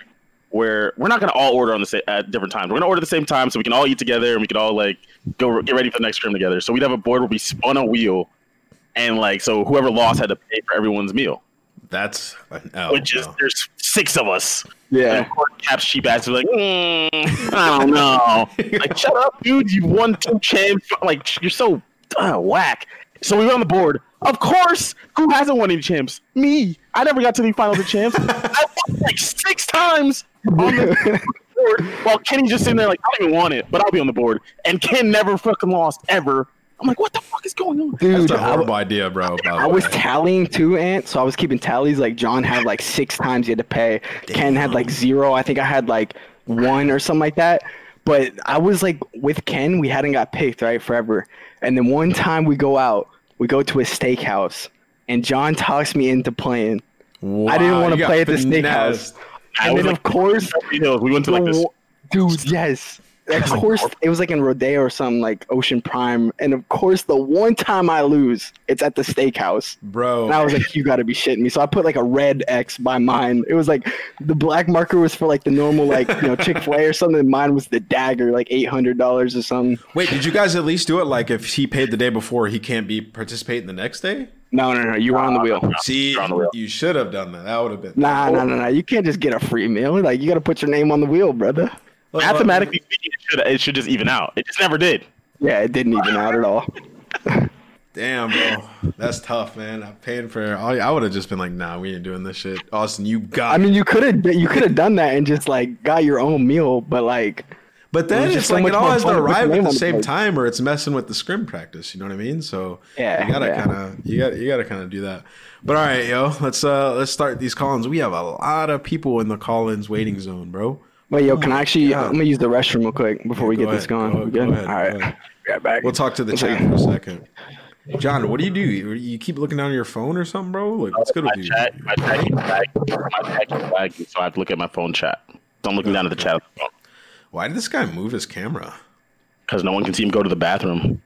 where we're not gonna all order on the same at different times. We're gonna order at the same time so we can all eat together and we can all like go get ready for the next scrim together. So we'd have a board where we spun a wheel, and like so whoever lost had to pay for everyone's meal. That's an L. Which is bro. there's six of us. And yeah. of course, Cap's cheap ass was like, mm, I don't know. like, shut up, dude. You won two champs. Like, you're so uh, whack. So we were on the board. Of course, who hasn't won any champs? Me. I never got to the finals of champs. I won like six times on the board while Kenny's just sitting there like, I don't even want it, but I'll be on the board. And Ken never fucking lost ever. I'm like, what the fuck is going on? Dude, That's a I, horrible idea, bro. by I was way. tallying too, Ant. So I was keeping tallies. Like John had like six times he had to pay. Ken had like zero. I think I had like one or something like that. But I was like with Ken, we hadn't got picked right forever. And then one time we go out, we go to a steakhouse, and John talks me into playing. I didn't want to play at the finessed. steakhouse. I And then like, of course, We went to like this. dude, yes. Of course, it was like in Rodeo or something, like Ocean Prime. And of course, the one time I lose, it's at the steakhouse. Bro. And I was like, you got to be shitting me. So I put like a red X by mine. It was like the black marker was for like the normal, like, you know, Chick fil A or something. And mine was the dagger, like $800 or something. Wait, did you guys at least do it like if he paid the day before, he can't be participating the next day? No, no, no. You were on the wheel. Ah, see, You're on the wheel. you should have done that. That would have been. Nah, no, no, no. You can't just get a free meal. Like, you got to put your name on the wheel, brother. Mathematically speaking, it should, it should just even out. It just never did. Yeah, it didn't even out at all. Damn, bro. That's tough, man. I'm paying for. I I would have just been like, nah, we ain't doing this shit. Austin, you got. I mean, you could have you could have done that and just like got your own meal, but like But then It it's just so like it all more has to fun to put arrive at the on the same time, or it's messing with the scrim practice. You know what I mean? So Yeah, you gotta yeah. kind of you got you gotta kind of do that. But all right, yo, let's uh let's start these call-ins. We have a lot of people in the call-ins waiting zone, bro. wait, yo, can I actually? God. I'm gonna use the restroom real quick before we go get this going. go- We go good? ahead, All right, go ahead. Be right back. We'll talk to the chat for a second. John, what do you do? You you keep looking down at your phone or something, bro? Like, what's good My with you? chat, my chat keeps lagging. My chat keeps lagging, so I have to look at my phone chat. So I'm looking down at the chat Why did this guy move his camera? because no one can see him go to the bathroom.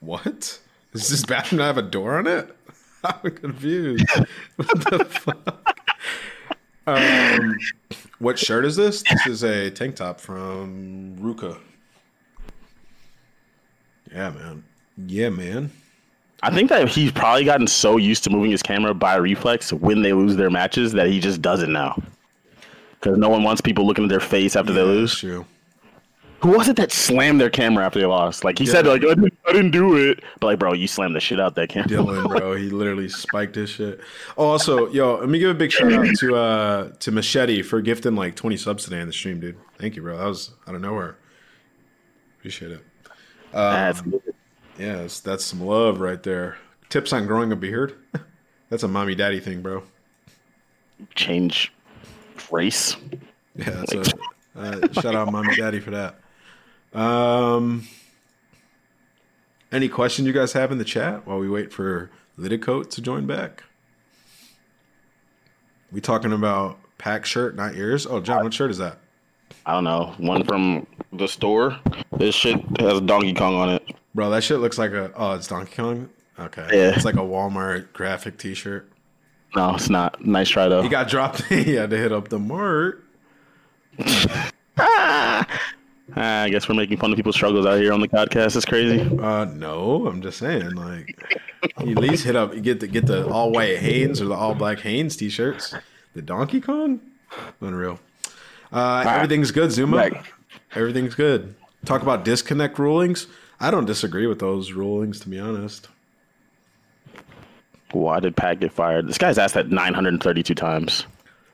What? Does this bathroom not have a door on it? I'm confused. what the fuck? Um, what shirt is this? This is a tank top from RVCA. Yeah, man. Yeah, man. I think that he's probably gotten so used to moving his camera by reflex when they lose their matches that he just does it now. Because no one wants people looking at their face after they lose. true. Who was it that slammed their camera after they lost? Like he said, like I didn't, I didn't do it, but like, bro, you slammed the shit out that camera. Dylan, bro, he literally spiked his shit. Oh, also, yo, let me give a big shout out to uh to Machete for gifting like 20 subs today on the stream, dude. Thank you, bro. That was out of nowhere. Appreciate it. That's Yes, that's some love right there. Tips on growing a beard. That's a mommy daddy thing, bro. change race. Yeah, that's a uh, shout out mommy daddy for that. Um, any questions you guys have in the chat while we wait for Liddicoat to join back? We talking about pack shirt, not yours. Oh, John, what shirt is that? I don't know. One from the store. This shit has Donkey Kong on it. Bro, that shit looks like a oh, it's Donkey Kong. Okay, Yeah. it's like a Walmart graphic T-shirt. No, it's not. Nice try though. He got dropped. he had to hit up the mark. Ah, I guess we're making fun of people's struggles out here on the podcast. It's crazy. Uh, no, I'm just saying, like, you at least hit up, you get the get the all white Hanes or the all black Hanes t-shirts. The Donkey Kong, unreal. Uh, everything's good, Zuma. Back. Everything's good. Talk about disconnect rulings. I don't disagree with those rulings, to be honest. Why did Pat get fired? This guy's asked that 932 times.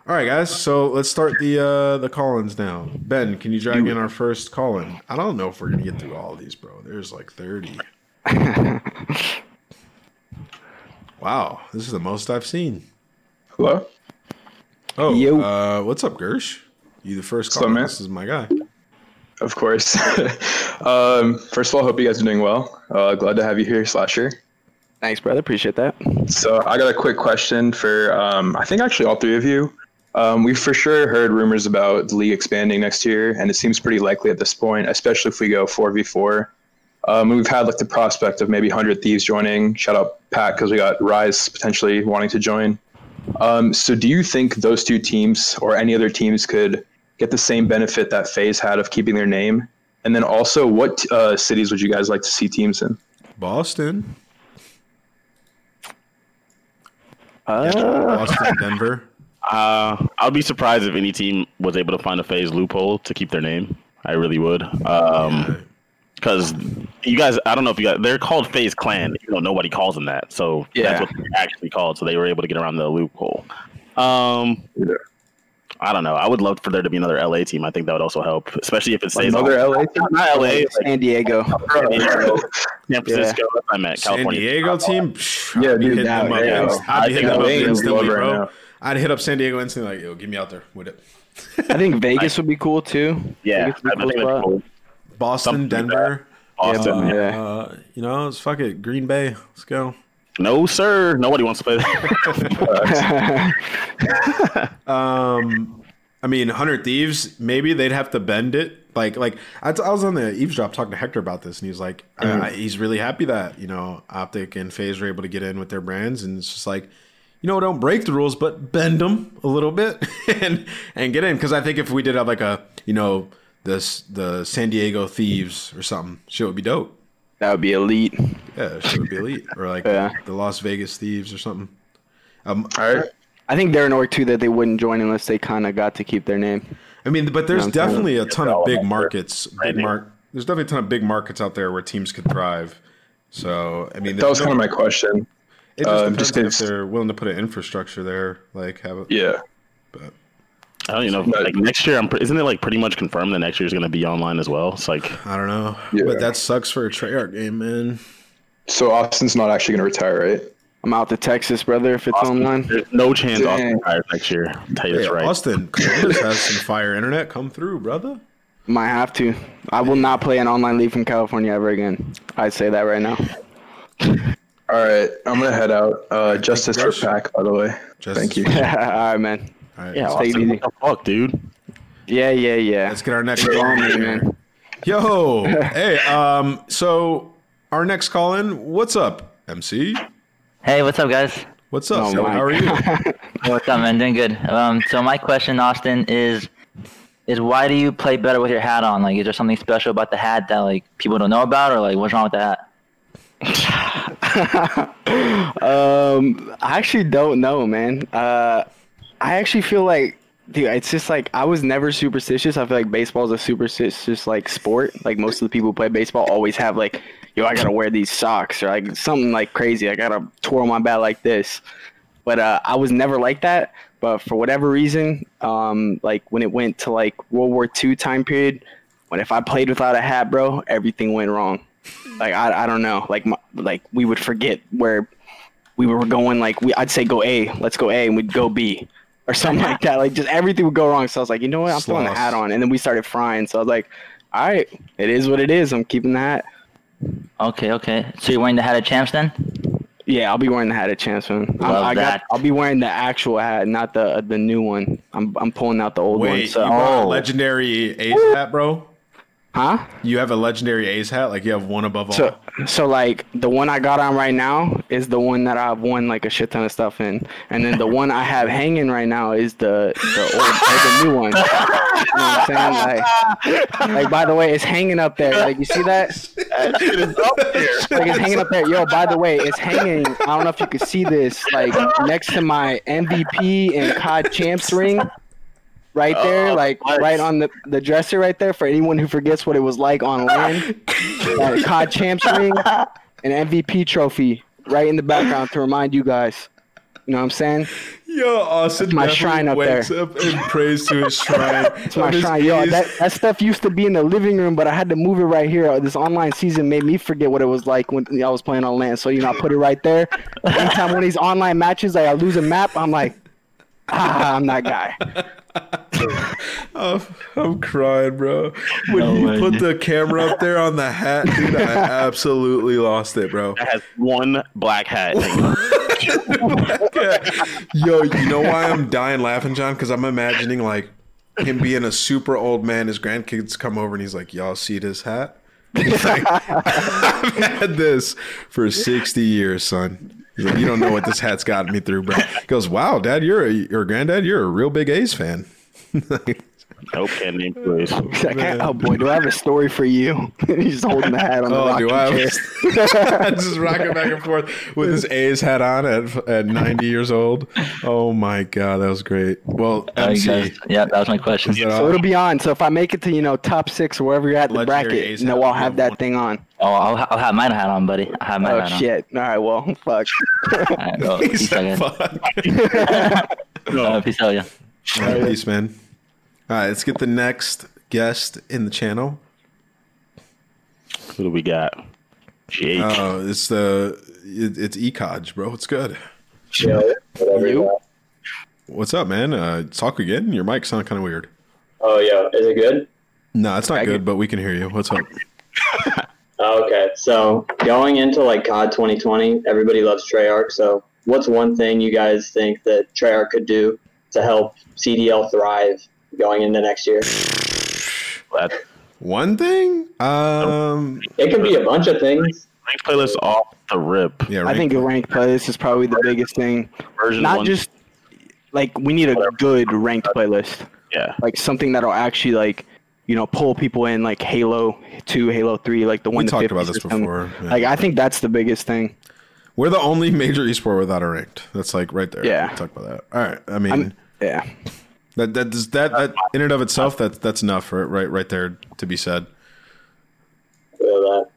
All right, guys. So let's start the uh, the call-ins now. Ben, can you drag in our first call-in? I don't know if we're gonna get through all of these, bro. There's like thirty. wow, this is the most I've seen. Hello. Oh, Yo. uh, what's up, Gersh? You the first What's up, call. man? This is my guy. Of course. um, first of all, hope you guys are doing well. Uh, glad to have you here, Slasher. Thanks, brother. Appreciate that. So I got a quick question for um, I think actually all three of you. Um, we've for sure heard rumors about the league expanding next year, and it seems pretty likely at this point, especially if we go four v four. Um, we've had like the prospect of maybe Hundred Thieves joining. Shout out Pat because we got Rise potentially wanting to join. Um, so do you think those two teams or any other teams could get the same benefit that FaZe had of keeping their name? And then also, what uh, cities would you guys like to see teams in? Boston, Uh, Boston, Denver. Uh, I'd be surprised if any team was able to find a FaZe loophole to keep their name. I really would. Um, because you guys, I don't know if you guys, they're called FaZe Clan, even though nobody calls them that. So Yeah. that's what they're actually called. So they were able to get around the loophole. Um, Yeah. I don't know. I would love for there to be another LA team. I think that would also help, especially if it stays Another LA team? not LA, like San Diego. San Francisco. I meant San Diego team. Psh, Yeah, I'd be dude, hitting them up. yeah. I'd I be think hitting them up that instantly, love right I'd hit up San Diego instantly, like, yo, get me out there with it. I think Vegas would be cool too. Yeah, Vegas would I be think cool that's spot. cool. Boston, Something like Denver. Austin. Uh, yeah. uh, you know, it's fuck it. Green Bay. Let's go. No, sir. Nobody wants to play that. Um, I mean, Hundred Thieves. Maybe they'd have to bend it. Like, like I, I was on the eavesdrop talking to Hector about this, and he's like, uh, he's really happy that you know Optic and FaZe were able to get in with their brands, and it's just like, you know, don't break the rules, but bend them a little bit and and get in. Because I think if we did have like a, you know, this the San Diego Thieves or something, shit would be dope. That would be elite. Yeah, shit would be elite, or like Yeah. the Las Vegas Thieves or something. Um, All right. I think they're an org too that they wouldn't join unless they kind of got to keep their name. I mean, but there's know what I'm saying? definitely a ton of big markets. Big Branding. mark. There's definitely a ton of big markets out there where teams could thrive. So I mean, That was kind of my question. It just um, depends just if 'cause- they're willing to put an infrastructure there, like have it. Yeah. But I don't even know. if- Like next year, I'm. Pre- isn't it like pretty much confirmed that next year is going to be online as well? It's like I don't know. Yeah. But that sucks for a Treyarch game, man. So Austin's not actually going to retire, right? I'm out to Texas, brother. If it's online, there's no chance Dang. Austin retires next year. I'll tell you Hey, right. Austin, Columbus has some fire internet. Come through, brother. might have to. I will not play an online league from California ever again. I'd say that right now. All right. I'm going to head out. Uh, justice for Pack, by the way. Justice Thank you. All right, man. All right, Yeah, let's, take it easy. what the fuck, dude? Yeah, yeah, yeah. let's get our next call in. man. Yo, hey, um, so our next call in. What's up, MC? Hey, what's up, guys? What's up? Oh How are you? What's up, man? Doing good. Um, so my question, Austin, is is why do you play better with your hat on? Like, is there something special about the hat that like people don't know about, or like what's wrong with the hat? Um, I actually don't know, man. Uh, I actually feel like, dude, it's just like I was never superstitious. I feel like baseball is a superstitious like sport. Like most of the people who play baseball always have like, yo, I gotta wear these socks or like something like crazy. I gotta twirl my bat like this. But uh, I was never like that. But for whatever reason, um, like when it went to like World War II time period, when if I played without a hat, bro, everything went wrong. Like I, I don't know. Like my, like we would forget where we were going. Like we, I'd say go A, let's go A, and we'd go B, or something like that. Like just everything would go wrong. So I was like, you know what, I'm throwing the hat on, and then we started frying. So I was like, all right, it is what it is. I'm keeping the hat. Okay, okay. So you're wearing the hat of champs then? Yeah, I'll be wearing the hat at chance one. I'm- Love I that. got. I'll be wearing the actual hat, not the the new one. I'm I'm pulling out the old one. Wait, So, you brought a Oh. legendary A's hat, bro? Huh? You have a legendary A's hat? Like you have one above all? So, so like the one I got on right now is the one that I've won like a shit ton of stuff in, and then the one I have hanging right now is the the old like the new one. You know what I'm saying? Like, like by the way, it's hanging up there. Like you see that? Like it's hanging up there. Yo, by the way, it's hanging. I don't know if you can see this. Like next to my MVP and COD champs ring. Right there, Oh, like nice. right on the, the dresser right there for anyone who forgets what it was like on land. uh, COD champs ring, an MVP trophy right in the background to remind you guys. You know what I'm saying? Yo, Austin That's my shrine up wakes there. up and prays to his shrine. It's my shrine. Yo, that, that stuff used to be in the living room, but I had to move it right here. This online season made me forget what it was like when I was playing on land. So, you know, I put it right there. Anytime one of these online matches, like I lose a map, I'm like, ah, I'm that guy. Oh, I'm crying, bro. When you put the camera up there on the hat, dude, I absolutely lost it, bro. That has one black hat. Yo, you know why I'm dying laughing, John? Because I'm imagining like him being a super old man. His grandkids come over and he's like, "Y'all see this hat? He's like, I've had this for 60 years, son." He's like, "You don't know what this hat's gotten me through, bro." He goes, "Wow, Dad, you're a, granddad. You're a real big A's fan." nope, can't name place. He's like, oh boy, do I have a story for you? He's holding the hat on the Oh, rocking do I? chair. just rocking back and forth with his A's hat on at, at 90 years old. Oh my god, that was great. Well, MC, yeah, that was my question. So all? it'll be on. So if I make it to, you know, top six or wherever you're at the Legendary bracket, A's you know, I'll have have that one. thing on. Oh, I'll, I'll have mine hat on, buddy. I have mine Oh, hat on. shit. All right, well, fuck. All right, well, peace said, out, guys. fuck. Uh, peace out, yeah. All right, peace, man. All right, let's get the next guest in the channel. Who do we got? Jake. Oh, it's the it, it's Ecodge, bro. It's good. Yeah, You? What's up, man? Uh, talk again. Your mic sound kind of weird. Oh, yeah. Is it good? No, it's not I good, get- but we can hear you. What's up? Oh, okay. So going into like COD 2020, everybody loves Treyarch. So what's one thing you guys think that Treyarch could do to help CDL thrive going into next year? That One thing. Um, It could be a bunch of things. ranked playlist off the rip. yeah, I think a ranked playlist is probably the biggest thing. Version Not one. just like we need a good ranked playlist, yeah. like something that'll actually like you know pull people in, like Halo Two, Halo Three, like the one. we talked 50 about this system. before. yeah. Like I think that's the biggest thing. We're the only major esport without a ranked. That's like right there. Yeah. We talk about that. All right. I mean, I'm, yeah. That that does that that in and of itself that that's enough for it. Right, right there to be said. Feel that. All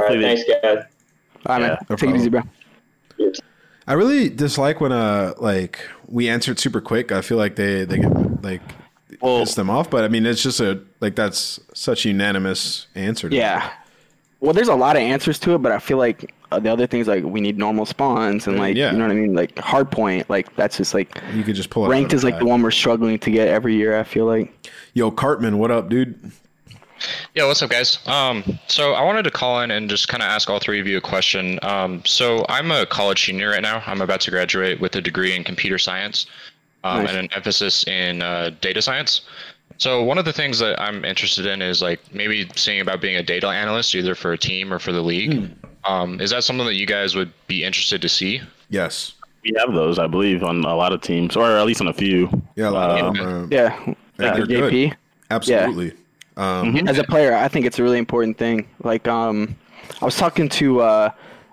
Hopefully right, they thanks, guys. All right, Yeah, man. no Take it easy, bro. I really dislike when uh like we answered super quick. I feel like they they get like Well- piss them off, but I mean it's just a like that's such a unanimous answer. To Yeah. Well, there's a lot of answers to it, but I feel like uh, the other things like we need normal spawns and like Yeah. you know what I mean, like hard point. Like that's just like You could just pull ranked is of like the one we're struggling to get every year. I feel like. Yo, Cartman, what up, dude? Yeah, what's up, guys? Um, so I wanted to call in and just kind of ask all three of you a question. Um, so I'm a college senior right now. I'm about to graduate with a degree in computer science um, Nice. and an emphasis in uh, data science. So one of the things that I'm interested in is like maybe seeing about being a data analyst, either for a team or for the league. Um, is that something that you guys would be interested to see? Yes. We have those, I believe, on a lot of teams, or at least on a few. Yeah, a lot Um, of them. are- Yeah. think Like they're good. JP. Absolutely. Um, As a player, I think it's a really important thing. Like, um, I was talking to uh,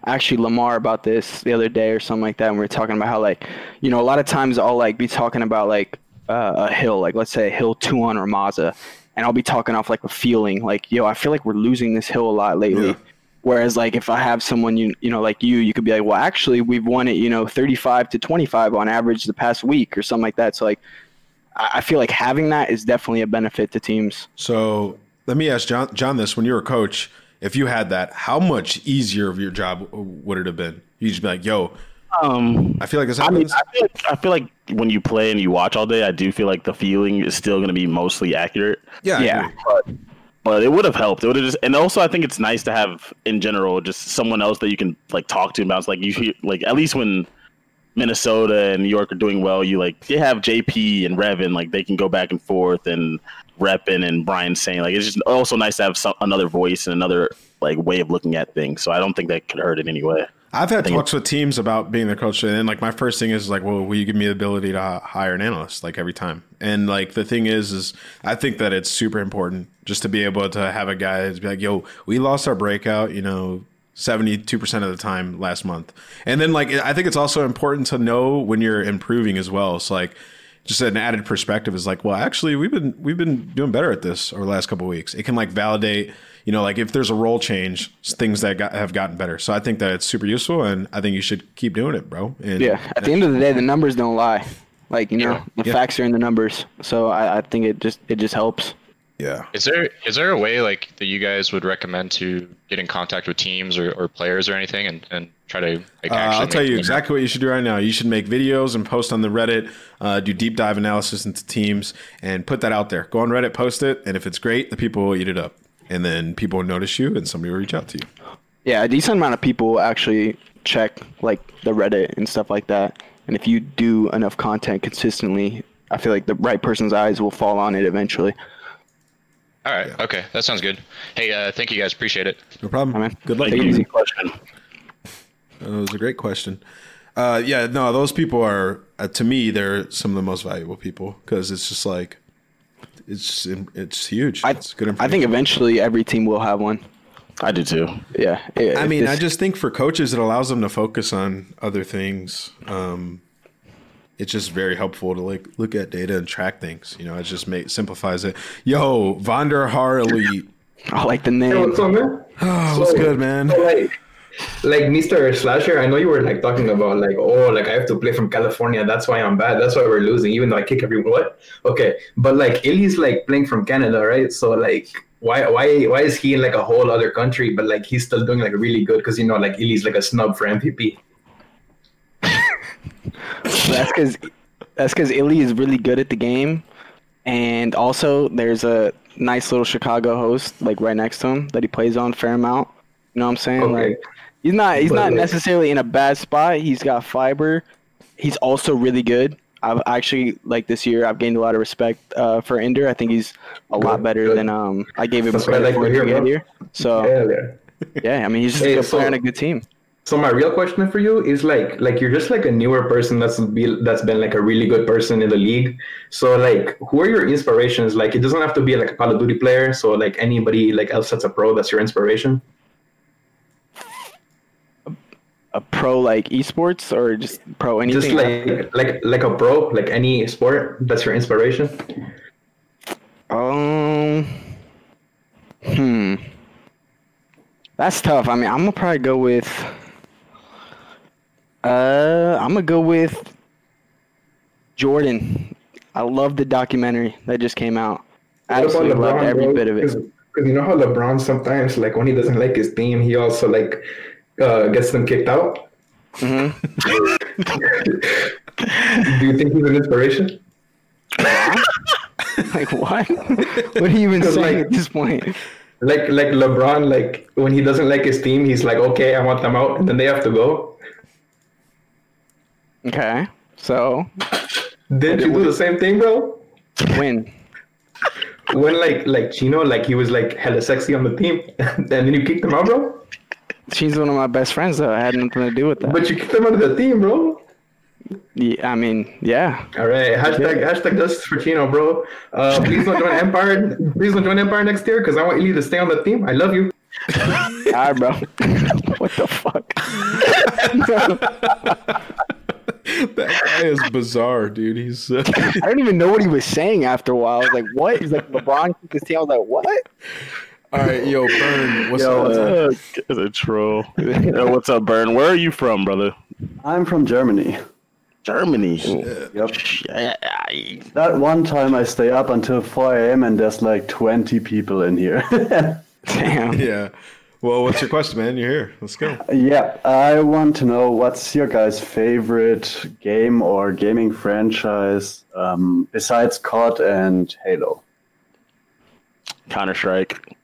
actually Lamar about this the other day or something like that, and we were talking about how like, you know, a lot of times I'll like be talking about like uh, a hill, like let's say a hill two on Rammaza, and I'll be talking off like a feeling, like, yo, I feel like we're losing this hill a lot lately. Yeah. Whereas like if I have someone you you know like you, you could be like, well, actually we've won it, you know, 35 to 25 on average the past week or something like that. So like, I feel like having that is definitely a benefit to teams. So let me ask John, John this: When you were a coach, if you had that, how much easier of your job would it have been? You just be like, "Yo, Um, I feel like this I mean, happens." I feel, like, I feel like when you play and you watch all day, I do feel like the feeling is still going to be mostly accurate. yeah, yeah. agree. But it would have helped. It would have just, and also I think it's nice to have in general just someone else that you can like talk to about. It's like you hear, like at least when Minnesota and New York are doing well, you like they have JP and Revin, like they can go back and forth and repping and Brian saying like it's just also nice to have some, another voice and another like way of looking at things. So I don't think that could hurt in any way. I've had talks with teams about being the coach, and then like my first thing is like, "Well, will you give me the ability to hire an analyst like every time?" And like the thing is, is I think that it's super important just to be able to have a guy that's be like, "Yo, we lost our breakout," you know. 72% of the time last month. And then like I think it's also important to know when you're improving as well. So like just an added perspective is like, well, actually, we've been we've been doing better at this over the last couple of weeks. It can like validate, you know, like if there's a role change, things that got, have gotten better. So I think that it's super useful, and I think you should keep doing it, bro. And Yeah. At the end of the day, the numbers don't lie. Like you know, the Yeah. facts are in the numbers. So I, I think it just it just helps. yeah, Is there is there a way like that you guys would recommend to get in contact with teams or, or players or anything and, and try to like Uh, I'll tell you them- exactly what you should do right now. You should make videos and post on the Reddit, uh, do deep dive analysis into teams, and put that out there. Go on Reddit, post it, and if it's great, the people will eat it up, and then people will notice you, and somebody will reach out to you. Yeah, a decent amount of people actually check like the Reddit and stuff like that. And if you do enough content consistently, I feel like the right person's eyes will fall on it eventually. All right. Okay. That sounds good. Hey, uh, thank you guys. Appreciate it. No problem. man. Good luck. Take easy. Question. That was a great question. Uh, yeah, no, those people are uh, to me they're some of the most valuable people because it's just like it's it's huge. I, it's good I think eventually every team will have one. I do too. Yeah. I mean, I just think for coaches, it allows them to focus on other things. Um, it's just very helpful to like look at data and track things. You know, it just make, simplifies it. Yo, Vonder Har Elite. I like the Hey, name. what's up, man? Oh, what's good, man? so, like, like Mr. Slasher, I know you were like talking about like, oh, like I have to play from California. That's why I'm bad. That's why we're losing, even though I kick everyone. What? Okay, but like Illy's like playing from Canada, right? So like, why, why, why is he in like a whole other country, but like he's still doing like really good? Because you know, like Illy's like a snub for MVP. that's because that's because Illy is really good at the game, and also there's a nice little Chicago host like right next to him that he plays on fair amount. You know what I'm saying? Okay. Like he's not he's But, not necessarily in a bad spot. He's got fiber. He's also really good. I've actually like this year I've gained a lot of respect uh, for Ender. I think he's a lot better good. than um I gave him That's credit like for to get here. So Yeah, yeah. I mean he's just Hey, a good player so- on a good team. So my real question for you is like like you're just like a newer person that's be that's been like a really good person in the league. So like who are your inspirations? Like it doesn't have to be like a Call of Duty player. So like anybody like else that's a pro that's your inspiration. A pro like esports or just pro anything. Just like like like a pro, like any sport that's your inspiration. Um. Hmm. That's tough. I mean, I'm gonna probably go with. Uh, I'm gonna go with Jordan. I love the documentary that just came out. Absolutely loved every bit of it. Because you know how LeBron sometimes like when he doesn't like his team, he also like uh, gets them kicked out. hmm Do you think he's an inspiration? like what? what are you even saying like- at this point? Like like LeBron, like when he doesn't like his team, he's like, okay, I want them out, and then they have to go. Okay, so Didn't you do the same thing, bro? when? When like like Chino, like he was like hella sexy on the team, and then you kicked him out, bro. She's one of my best friends, though. I had nothing to do with that. But you kicked him out of the team, bro. Yeah, I mean, yeah. All right, hashtag hashtag justice for Chino, bro. Uh, please don't join Empire. Please don't join Empire next year because I want Illy to stay on the team. I love you. All right, bro. what the fuck? that guy is bizarre, dude. He's uh, I don't even know what he was saying after a while. I was like, what? He's like, LeBron kicked his team. I was like, what? All right. Yo, Burn, what's Yo, up? uh, a troll. Yo, what's up, Burn? Where are you from, brother? I'm from Germany. Germany. Yep. Yeah. That one time I stay up until 4 a.m. and there's like 20 people in here. Damn. Yeah. Well, what's your question, man? You're here. Let's go. yeah, I want to know what's your guys' favorite game or gaming franchise um, besides COD and Halo? Counter Strike.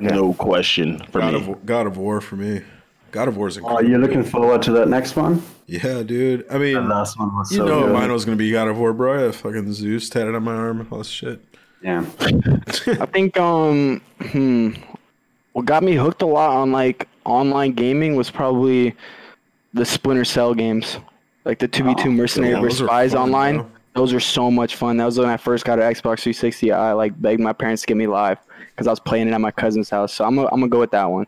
No question for God me. of God of War for me. God of War's Are incredible. you looking forward to that next one? Yeah, dude. I mean, The last one was you so know, good. mine was gonna be God of War, bro. I have fucking Zeus tatted on my arm. All this shit. Yeah. I think um hmm what got me hooked a lot on like online gaming was probably the Splinter Cell games. Like the 2v2 Mercenary yeah, vs Spies fun, online. bro. Those are so much fun. That was when I first got an Xbox 360. I like begged my parents to get me live because I was playing it at my cousin's house. So I'm gonna I'm gonna go with that one.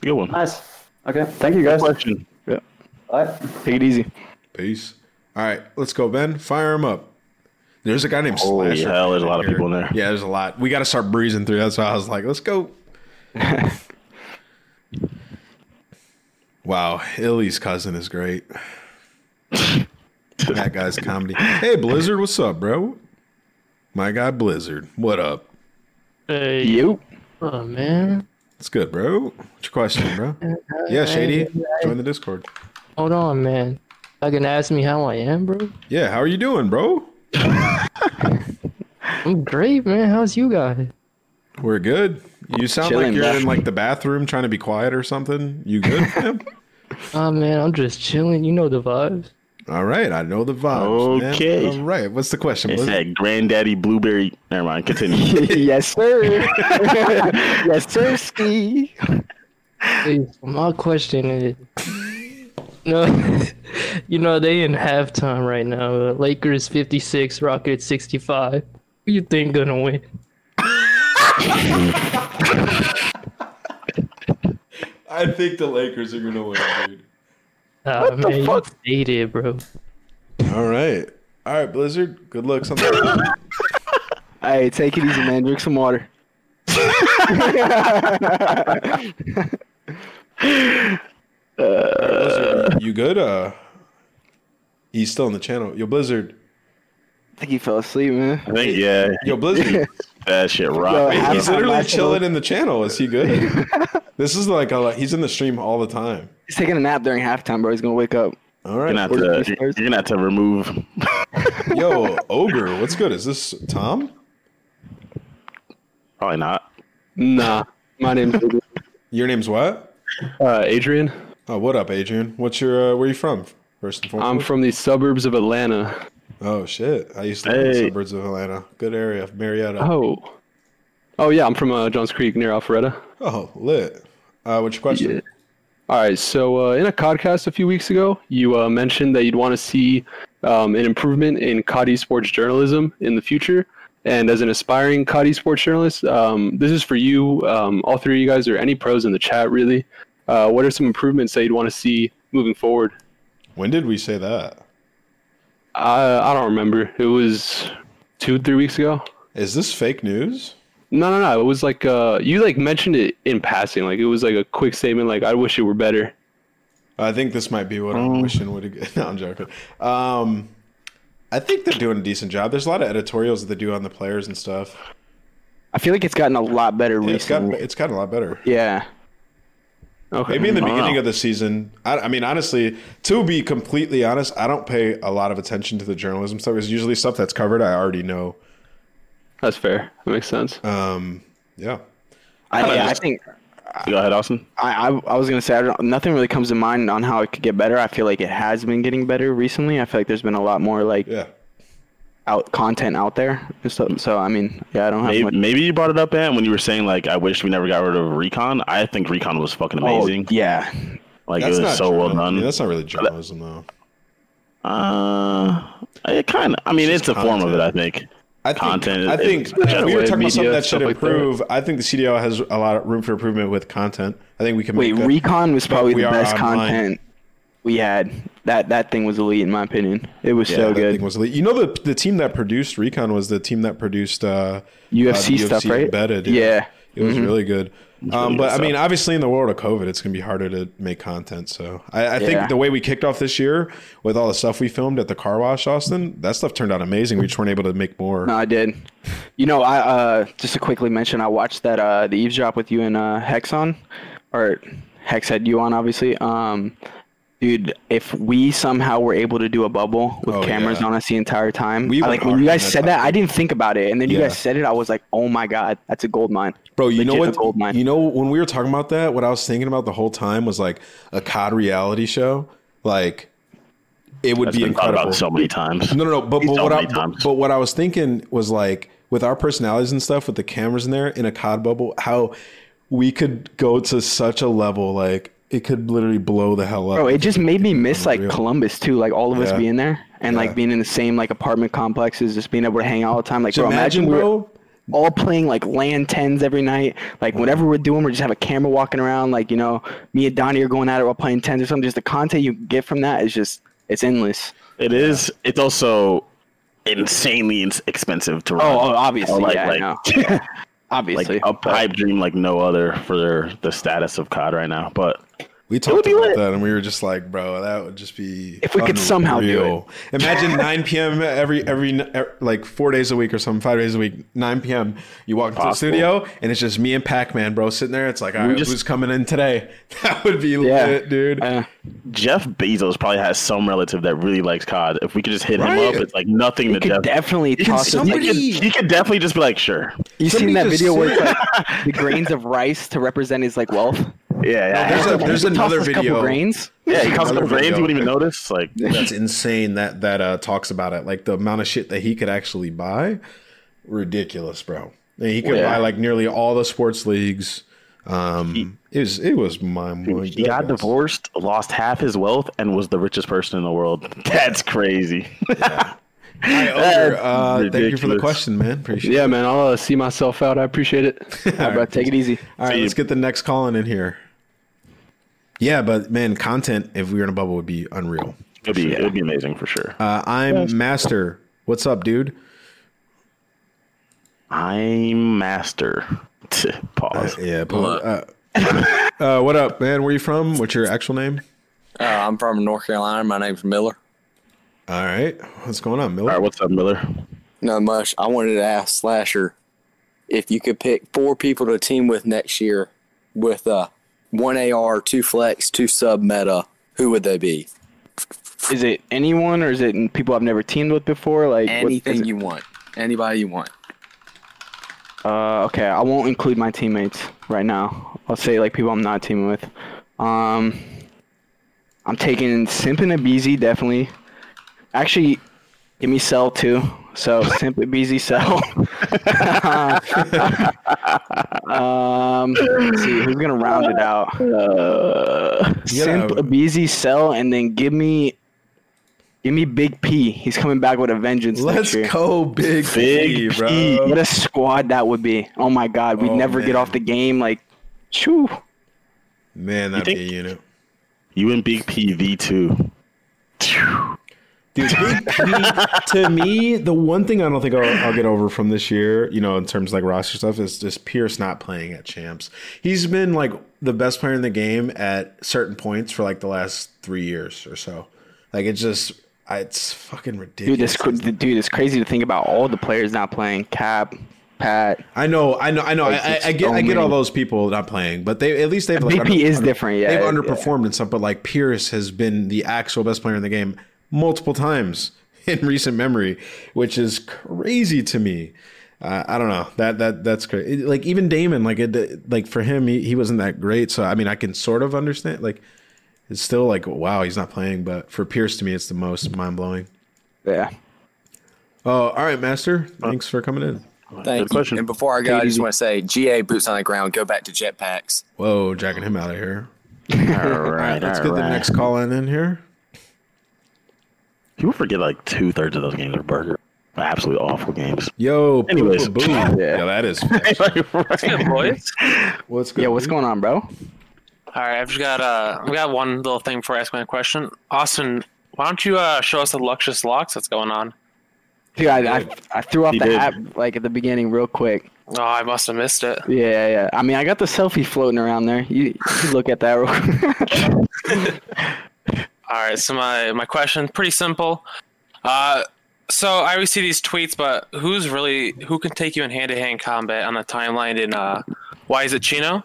Good one. Nice. Okay. Thank you guys. Question. Yeah. Bye. Take it easy. Peace. All right, let's go, Ben. Fire him up. There's a guy named Holy Slasher. hell, there's a lot of people in there. Yeah, there's a lot. We got to start breezing through. That's why I was like, let's go. wow, Illy's cousin is great. that guy's comedy. Hey, Blizzard, what's up, bro? My guy Blizzard, what up? Hey, you. Oh man. It's good, bro. What's your question, bro? Yeah, Shady, join the Discord. Hold on, man. I can ask me how I am, bro. Yeah, how are you doing, bro? I'm great, man. How's you guys? We're good. You sound Chilling, like you're bro. in like the bathroom trying to be quiet or something. You good, fam? Oh man, I'm just chilling. You know the vibes. All right, I know the vibes. man. Okay. All right. What's the question? It's that granddaddy blueberry. Never mind. Continue. yes, sir. yes, sir. Ski. My question is, no, you know they in halftime right now. Uh, Lakers 56, Rockets 65. Who you think gonna win? I think the Lakers are gonna win, dude. Ah, What the man, fuck? You stated, bro. All right. All right, Blizzard. Good luck. Something. Hey, take it easy, man. Drink some water. Blizzard, you good? Uh, he's still in the channel. Yo, Blizzard. I think he fell asleep, man. I think yeah. Yo, Blizzard. that shit rock. Yo, Wait, he's literally chilling in the channel. Is he good? this is like a, he's in the stream all the time. He's taking a nap during halftime, bro. He's gonna wake up. All right, You're gonna, have to, you're gonna have to remove. Yo, Ogre, what's good? Is this Tom? Probably not. Nah, my name's Your name's what? uh, Adrian. Oh, what up, Adrian? What's your? Uh, where you from? First and foremost. I'm from the suburbs of Atlanta. Oh shit! I used to live in the Hey. suburbs of Atlanta. Good area, Marietta. Oh, oh yeah, I'm from uh, Johns Creek near Alpharetta. Oh, lit. Uh, what's your question? All right, so uh, in a podcast a few weeks ago, you uh, mentioned that you'd want to see um, an improvement in COD esports journalism in the future. And as an aspiring COD esports journalist, um, this is for you, um, all three of you guys, or any pros in the chat, really. Uh, what are some improvements that you'd want to see moving forward? When did we say that? I I don't remember. It was two, three weeks ago. Is this fake news? No, no, no. It was like uh, you like mentioned it in passing. Like it was like a quick statement. Like I wish it were better. I think this might be what I'm wishing would have. No, I'm joking. Um, I think they're doing a decent job. There's a lot of editorials that they do on the players and stuff. I feel like it's gotten a lot better Yeah, it's gotten recently. it's gotten a lot better. Yeah. Okay. Maybe in the beginning know. of the season. I, I mean, honestly, to be completely honest, I don't pay a lot of attention to the journalism stuff. It's usually stuff that's covered. I already know. That's fair. That makes sense. Um, yeah. I, yeah, I think Go ahead, Austin. I, I, I was gonna say I don't, nothing really comes to mind on how it could get better. I feel like it has been getting better recently. I feel like there's been a lot more like Yeah. Out content out there and stuff. So I mean, yeah, I don't have Maybe, much. maybe you brought it up, Ant, when you were saying like, I wish we never got rid of Recon. I think Recon was fucking amazing. Oh, amazing. yeah. Like That's it was not so well done. yeah, that's not really journalism, though. Uh, it kind of. I mean, It's it's, a just form of it. I think. I think, Content I think we were talking about something that should stuff like that. improve. I think the CDL has a lot of room for improvement with content. I think we can Wait, make Recon was probably we the are best online. content we had. That that thing was elite in my opinion. It was Yeah, so good. thing was elite. You know the the team that produced Recon was the team that produced uh, UFC uh, the stuff, right? Embedded. Yeah. it was Mhm. really good. Um, really but good I mean, obviously, in the world of COVID, it's gonna be harder to make content. So I, I think Yeah. the way we kicked off this year with all the stuff we filmed at the car wash, Austin, that stuff turned out amazing. We just weren't able to make more. No, I did. You know, I uh just to quickly mention, I watched that uh the eavesdrop with you and uh HECZ on, or HECZ had you on, obviously. Um, dude, if we somehow were able to do a bubble with Oh, cameras yeah. on us the entire time, We I- like when you guys that said that. I didn't think about it, and then you Yeah. guys said it, I was like, oh my god, that's a gold mine. Bro, you know Legit a what? gold mine. You know when we were talking about that, what I was thinking about the whole time was like a COD reality show. Like it would That's be been incredible. about so many times. No, no, no. But, but So what I, but, times. but what I was thinking was like with our personalities and stuff, with the cameras in there in a COD bubble, how we could go to such a level like it could literally blow the hell up. Bro, it just made me miss like Unreal. Columbus too, like all of us Yeah. being there and Yeah. like being in the same like apartment complexes, just being able to hang out all the time. Like, Just bro, imagine, imagine, we're bro. all playing like LAN tens every night. Like whatever we're doing, we just have a camera walking around. Like you know, me and Donnie are going at it while playing tens or something. Just the content you get from that is just it's endless. It is. It's also. insanely expensive to run. Oh, oh, obviously, Or, like, yeah, I like, know. Obviously, like a pipe dream like no other for their the status of COD right now. But We talked about that, and we were just like, bro, that would just be If we could somehow do unreal. Imagine 9 p.m. every every er, like four days a week or something, five days a week, 9 p.m. You walk into the studio, and it's just me and Pac Man, bro, sitting there. It's like, all We right, just- who's coming in today? That would be lit, dude. Jeff Bezos probably has some relative that really likes COD. If we could just hit him up, it's like nothing He to could Jeff. definitely He can- toss he could, he could definitely just be like, sure. You seen that video where it's like the grains of rice to represent his like wealth? Yeah, yeah. there's, a, there's another us a video. grains. Yeah, he costs a Another couple grains, you wouldn't even notice. Like that's insane. That that uh, talks about it, like the amount of shit that he could actually buy, ridiculous, bro. And he could Yeah. buy like nearly all the sports leagues. Um, it was it was mind blowing. He got divorced, lost half his wealth, and was the richest person in the world. That's crazy. Hi, Ogre. Uh, thank you for the question, man. Appreciate Yeah, it. man, I'll uh, see myself out. I appreciate it. All right, take it easy. All right, let's get the next call in here. Yeah, but man, content if we were in a bubble would be unreal. It'd be it'd be amazing for sure. Uh, I'm Master. What's up, dude? I'm Master. Pause. yeah. Pause. Uh, uh, what up, man? Where you from? What's your actual name? Uh, I'm from North Carolina. My name's Miller. All right. What's going on, Miller? All right, what's up, Miller? Not much. I wanted to ask Slasher if you could pick four people to team with next year with uh, one AR, two flex, two sub meta. Who would they be? Is it anyone or is it people I've never teamed with before? Like Anything you want. Anybody you want. Uh, okay, I won't include my teammates right now. I'll say like people I'm not teaming with. Um, I'm taking Simp and Abezy definitely. Actually, give me Cell too. So simply Abezy, Cell. um, let's see who's gonna round it out. Uh, Simp, Abezy, Cell, and then give me. Give me Big P. He's coming back with a vengeance. Let's go, Big P, bro. What a squad that would be. Oh my God, we'd Oh, never get off the game. Like, shoo. Man, that'd think- be a unit. You and Big P V two. Dude, to me, the one thing I don't think I'll, I'll get over from this year, you know, in terms of like roster stuff, is just Pierce not playing at champs. He's been like the best player in the game at certain points for like the last three years or so. Like it's just, it's fucking Dude, ridiculous. this cr- dude, it's crazy to think about all the players not playing. Cap, Pat. I know, I know, I know. I, Like, I, it's I get, I get all those people not playing, but they at least they've Big P is different, yeah, they've yeah. underperformed and stuff. But like Pierce has been the actual best player in the game multiple times in recent memory, which is crazy to me. Uh, I don't know that that that's crazy. Like even Damon, like it, like for him, he, he wasn't that great. So I mean, I can sort of understand. Like it's still like wow, he's not playing. But for Pierce, to me, it's the most mind blowing. Yeah. Oh, all right, Master. Thanks for coming in. Thank you. And before I go, I just want to say GA boots on the ground, go back to jetpacks. Whoa, jacking him out of here. All All right, right, let's all get the next call in in here. People forget like two thirds of those games are burger. Absolutely awful games. Yo, Anyways. boom, boom. yeah, that is. Good boys. What's good? Yeah, what's going on, bro? All right, I've just got uh, we got one little thing before I ask my question. Austin, why don't you uh, show us the luscious locks that's going on? Dude, I, I, I threw off He the did. app like at the beginning real quick. Oh, I must have missed it. Yeah, yeah. I mean, I got the selfie floating around there. You, you look at that real quick. All right, so my my question pretty simple. Uh, so I always see these tweets, but who's really who can take you in hand to hand combat on the timeline? In uh, why is it Chino?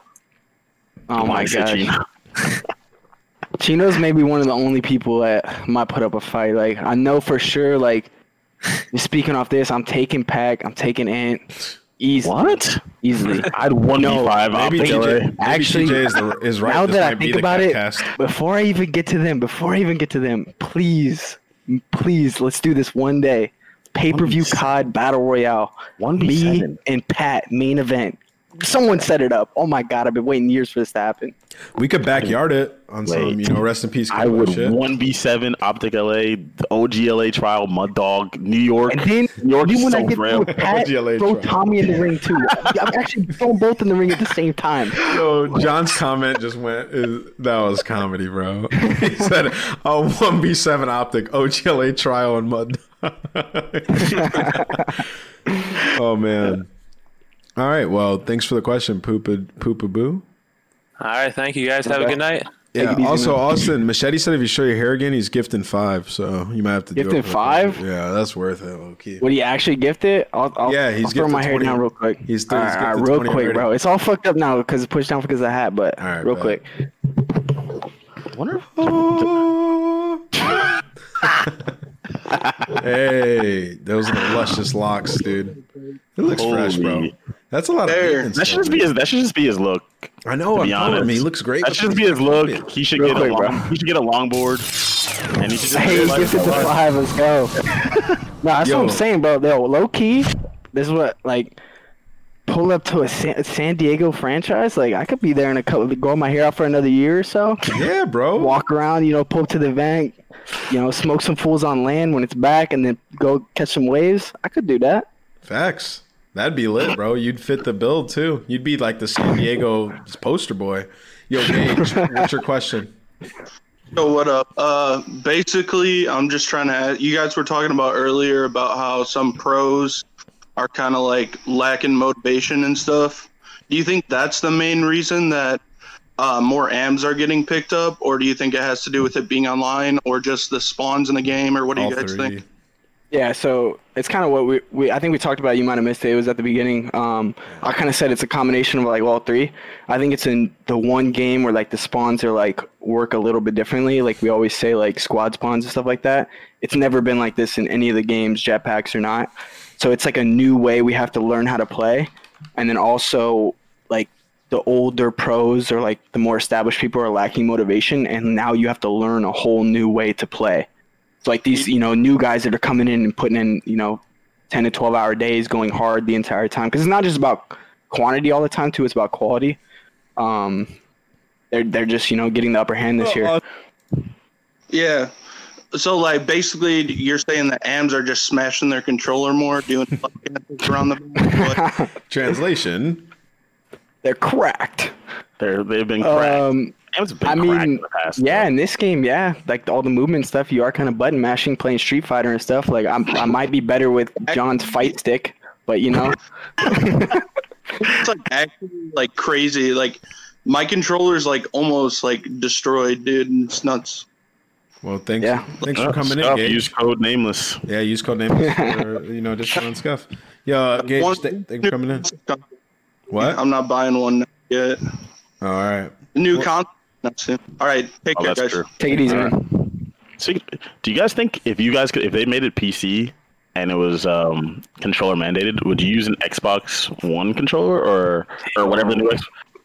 Oh my Why is it. Chino? Chino's maybe one of the only people that might put up a fight. Like I know for sure. Like speaking off this, I'm taking Pack. I'm taking Ant. Easy. What? Easily. I'd one v five Maybe OpTic TJ maybe Actually, TJ is, the, is right. Now This that I think about it, cast. before I even get to them, before I even get to them, please, please, let's do this one day. Pay per view COD Battle Royale. 1v7. and Pat main event. Someone set it up. Oh my god, I've been waiting years for this to happen. we could backyard it on some, you know, rest in peace. I would one b seven OpTic LA, the OGLA trial, Mud Dog, New York. And then, New York then is when so I get frail. through with Pat, OGLA throw trial. Tommy in the ring too. I'm actually throwing both in the ring at the same time. Yo, John's comment just went. Is, that was comedy, bro. he said, "A one b seven OpTic OGLA trial and mud." oh man. All right. Well, thanks for the question, Poopa Poopa Boo. All right, thank you guys. Have a good night. Yeah. Also, Austin Machete said if you show your hair again, he's gifting five. So you might have to do Gifting it five? Yeah, that's worth it. Okay. Would he actually gift it? I'll, I'll, Yeah, he's I'll throw gifted my hair down real quick. He's, All he's all right, real 20 quick, already. bro. It's all fucked up now because it's pushed down because of the hat. But real bet. quick. hey, those are the luscious locks, dude. It looks fresh, bro. That's a lot of There. maintenance That should just be his. That should just be his look. I know. to I'm be telling him, honest. he looks great. That should just be his look. He should Real get quick, a bro. He should get a longboard, and he should just. Hey, like- gifted to five. Let's go. no, that's Yo. what I'm saying, bro. Yo, low key, this is what like pull up to a San, San Diego franchise. Like I could be there in a couple, grow my hair out for another year or so. Yeah, bro. Walk around, you know, pull up to the event, you know, smoke some fools on LAN when it's back, and then go catch some waves. I could do that. Facts. That'd be lit, bro. You'd fit the bill too. You'd be like the San Diego poster boy. Yo, Gage, what's your question? So what up? Uh, basically, I'm just trying to. Add, you guys were talking about earlier about how some pros are kind of like lacking motivation and stuff. Do you think that's the main reason that uh, more AMs are getting picked up, or do you think it has to do with it being online, or just the spawns in the game, or what do you guys think? Yeah, so it's kind of what we, we I think we talked about. You might have missed it. It was at the beginning. Um, I kind of said it's a combination of like all three. I think it's in the one game where like the spawns are like work a little bit differently. Like we always say, like squad spawns and stuff like that. It's never been like this in any of the games, jetpacks or not. So it's like a new way we have to learn how to play, and then also like the older pros or like the more established people are lacking motivation, and now you have to learn a whole new way to play. It's like these, you know, new guys that are coming in and putting in, you know, 10 to 12 hour days, going hard the entire time. Because it's not just about quantity all the time, too. It's about quality. Um, they're they're just, you know, getting the upper hand this year. Yeah. So like basically, you're saying that AMs are just smashing their controller more, doing around the Translation. They're cracked. They're they've been cracked. Um, AMs have been I mean, in the past. yeah, in this game, yeah, like all the movement stuff, you are kind of button mashing, playing Street Fighter and stuff. Like I'm, I might be better with John's fight stick, but you know, it's like actually like crazy. Like my controller's like almost like destroyed, dude. And it's nuts. Well, thanks. Yeah. Thanks for Uh, coming Scuff, in, Gage. Use code nameless. Yeah, use code nameless for you know discount on scuff. Yo, uh, Gage, One- th- thanks for coming in. What? I'm not buying one yet. All right. New content. Not. All right, take Oh, care, that's guys. true. take it easy, All man. So, do you guys think if you guys could, if they made it PC and it was um, controller mandated, would you use an Xbox One controller or or whatever the new X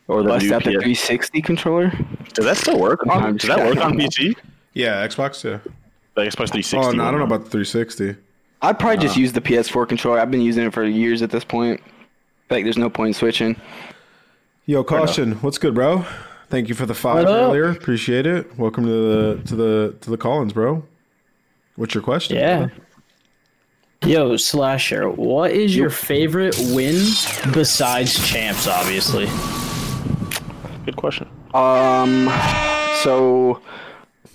or the Bust new out the 360 controller. Does that still work? On, does that work on kidding. PC? Yeah, Xbox. Yeah. The Xbox 360. Oh no, I don't know about the 360. I'd probably just Uh. use the PS4 controller. I've been using it for years at this point. Like, there's no point in switching. Yo, caution. What's good, bro? Thank you for the five What up? earlier. Appreciate it. Welcome to the to the to the Collins, bro. What's your question? Yeah. Yo, Slasher, what is your favorite win besides champs, obviously? Good question. Um, so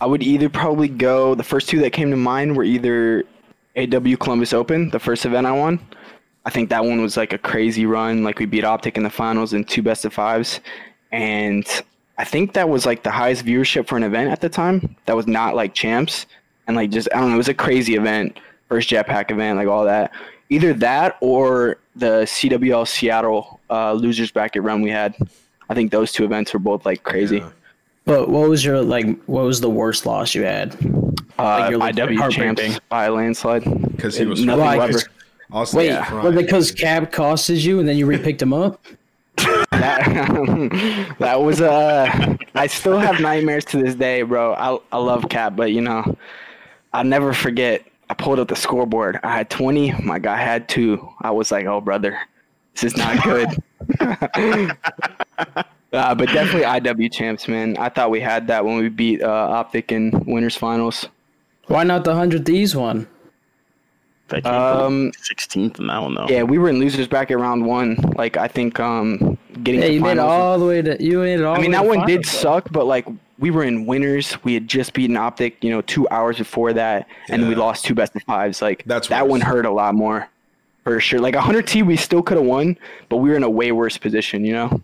I would either probably go. The first two that came to mind were either AW Columbus Open, the first event I won. I think that one was like a crazy run. Like we beat OpTic in the finals in two best of fives, and I think that was like the highest viewership for an event at the time. That was not like champs, and like just I don't know. It was a crazy event, first Jetpack event, like all that. Either that or the CWL Seattle uh, losers bracket run we had. I think those two events were both like crazy. But what was your like? What was the worst loss you had? Uh, your, like, IW heartbreaking. champs by a landslide. Because he was nothing Why? ever. Austin Wait, yeah. was it because Cap costed you and then you repicked him up? that, that was uh I still have nightmares to this day, bro. I I love Cap, but you know, I'll never forget. I pulled up the scoreboard. I had 20. My guy had two. I was like, oh brother, this is not good. uh, but definitely IW champs, man. I thought we had that when we beat uh, OpTic in winners finals. Why not the hundred D's one? Um, 16th in that one though. Yeah, we were in losers bracket round one. Like I think um getting Yeah, to you made it all the way to you made it all. I mean the that way to one did though. suck, but like we were in winners. We had just beaten OpTic, you know, two hours before that, and we lost two best of fives. Like That's that one hurt a lot more, for sure. Like 100 T, we still could have won, but we were in a way worse position, you know.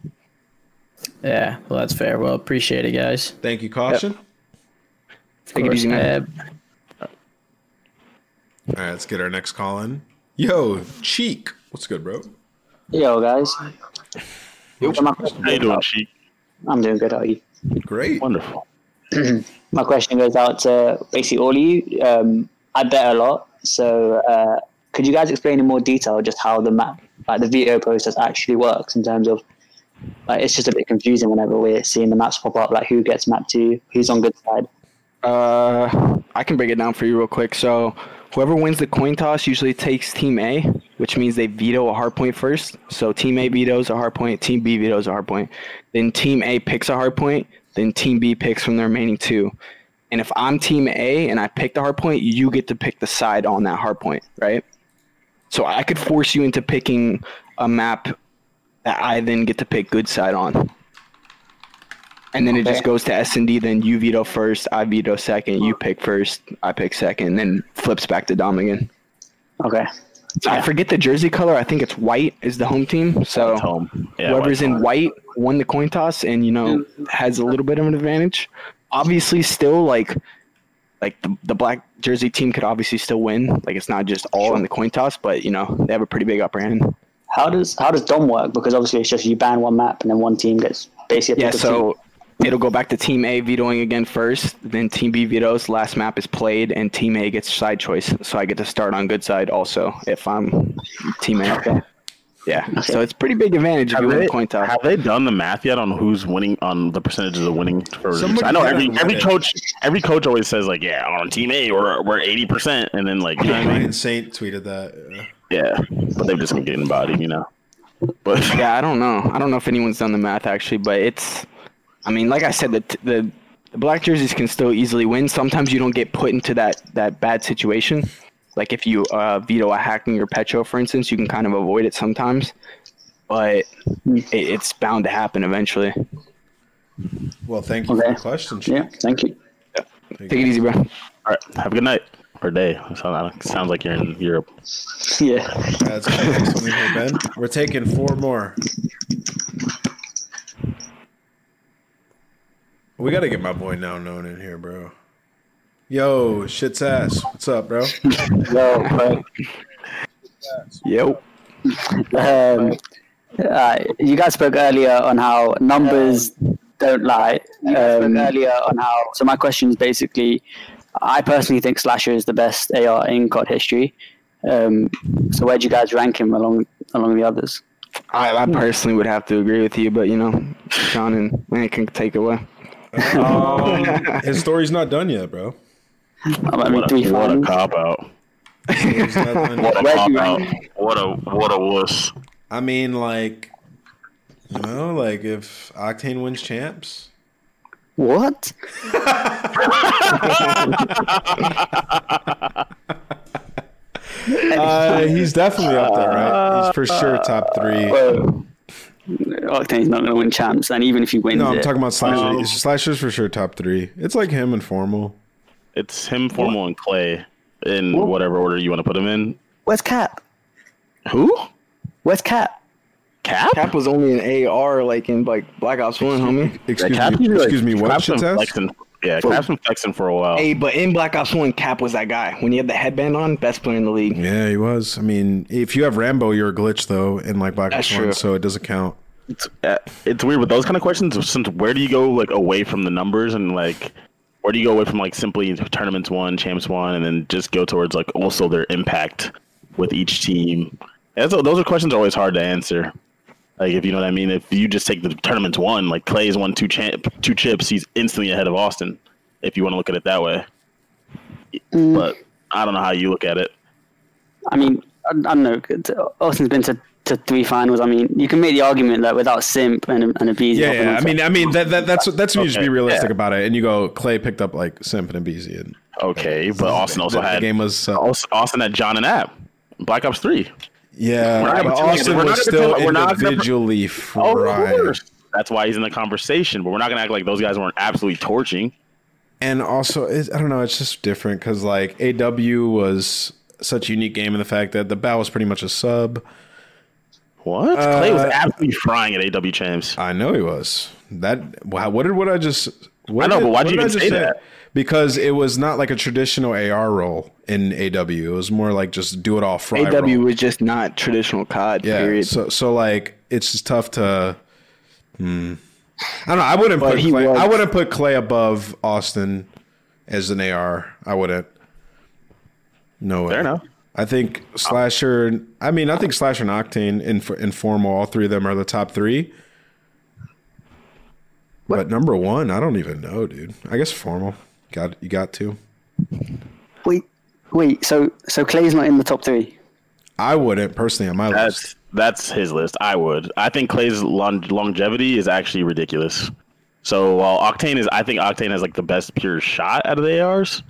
Yeah, well, that's fair. Well, appreciate it, guys. Thank you, caution. Take it easy, man. All right, let's get our next call in. Yo, Cheek. What's good, bro? Yo, guys. Yo, my How you doing, Cheek? I'm doing good. How are you? Great. Wonderful. my question goes out to basically all of you. Um, I bet a lot. So, uh, could you guys explain in more detail just how the map, like the veto process, actually works in terms of, like, it's just a bit confusing whenever we're seeing the maps pop up, like who gets mapped to, who's on good side. Uh, I can break it down for you real quick. So, whoever wins the coin toss usually takes Team A, which means they veto a hard point first. So, Team A vetoes a hard point, Team B vetoes a hard point. Then Team A picks a hard point, then Team B picks from the remaining two. And if I'm Team A and I pick the hard point, you get to pick the side on that hard point, right? So, I could force you into picking a map that I then get to pick good side on. And then it just goes to S and D. Then you veto first, I veto second. You hmm. pick first, I pick second. Then flips back to Dom again. Okay. I forget the jersey color. I think it's white is the home team. So home. Yeah, whoever's white's in white won the coin toss, and you know hmm. has a little bit of an advantage. Obviously, still like like the, the black jersey team could obviously still win. Like it's not just all in the coin toss, but you know they have a pretty big upper hand. How does how does Dom work? Because obviously it's just you ban one map and then one team gets basically Yeah, so two. it'll go back to Team A vetoing again first, then Team B vetoes. Last map is played, and Team A gets side choice. So I get to start on good side also if I'm Team A. Okay. Yeah, so it's pretty big advantage if Have you win they, the coin toss. have they done the math yet on who's winning on the percentages of winning for Somebody I know every every Reddit. coach every coach always says like yeah on team A we're we're eighty percent and then like you know what I mean? Saint tweeted that. uh, yeah but they've just been getting bodied you know but yeah, I don't know. I don't know if anyone's done the math actually, but it's. I mean, like I said, the the, the black jerseys can still easily win. Sometimes you don't get put into that that bad situation. Like if you uh, veto a hacking or petro, for instance, you can kind of avoid it sometimes, but it, it's bound to happen eventually. Well, thank you for the question, Cheek. Yeah, thank you. Take it easy, bro. all right have a good night or day sounds, sounds like you're in Europe yeah That's the next one we hear, Ben. We're taking four more. We got to get my boy now known in here, bro. Yo, shit's ass. What's up, bro? Yo, bro. Yo. Um, uh, you guys spoke earlier on how numbers don't lie. Um, earlier on how. So my question is basically, I personally think Slasher is the best AR in COD history. Um, so where do you guys rank him along along the others? I, I personally would have to agree with you, but you know, Sean and man can take it away. Um, his story's not done yet, bro. I mean, what, three a, what a cop out Story's not done what a cop out what a what a wuss I mean, like, you know, like if Octane wins champs. What? Uh, he's definitely up there, right? He's for sure top three. Well, Octane's not going to win champs, and even if he wins No, I'm it, talking about Slasher. No. Slasher's for sure top three. It's like him and Formal. it's him formal and Clay in whatever order you want to put him in Where's Cap? who Where's Cap? Cap Cap was only an AR like in like Black Ops One, homie. Excuse Yeah, Cap me. usually, like, Excuse me. What? Cap's been flexing- yeah Cap's been flexing for a while Hey, but in Black Ops One, Cap was that guy. When he had the headband on, best player in the league. Yeah, he was. I mean, if you have Rambo, you're a glitch though in like Black That's Ops One, so it doesn't count. it's, uh, it's weird with those kind of questions. Since where do you go like away from the numbers and like where do you go away from like simply tournaments won, champs won, and then just go towards like also their impact with each team? That's, those are questions are always hard to answer. Like if you know what I mean. If you just take the tournaments won, like Clay's won two champ two chips, he's instantly ahead of Austin. If you want to look at it that way, but I don't know how you look at it. I mean, I, I don't know. Austin's been to, to three finals. I mean, you can make the argument that without Simp and and Abezy, Yeah, yeah. on I mean, I mean that, that that's that's when you just be realistic yeah. about it, and you go Clay picked up like Simp and Beezy, and Okay, but Austin also the, had the game was uh, Austin had John and App, Black Ops Three. Yeah. We're not but Austin we're was still we're not gonna individually of fried. course. That's why he's in the conversation. But we're not gonna act like those guys weren't absolutely torching. And also, I don't know, it's just different because like AW was such a unique game in the fact that the bow was pretty much a sub. What? Uh, Clay was absolutely frying at AW champs. I know he was. That wow, what did what I just? What I know, did- but why did you even just say that? Because it was not like a traditional AR role in AW. It was more like just do it all fry AW roll. was just not traditional COD. Yeah. Period. So so like it's just tough to. Hmm. I don't know. I wouldn't But put Clay. was- I wouldn't put Clay above Austin as an AR. I wouldn't. No way. Fair enough. I think Slasher. I mean, I think Slasher and Octane in Informal. All three of them are the top three. But number one, I don't even know, dude. I guess Formal. Got you got to. Wait, wait. So so Clay's not in the top three. I wouldn't personally on my list. That's that's his list. I would. I think Clay's lon- longevity is actually ridiculous. So while Octane is, I think Octane has like the best pure shot out of the ARs.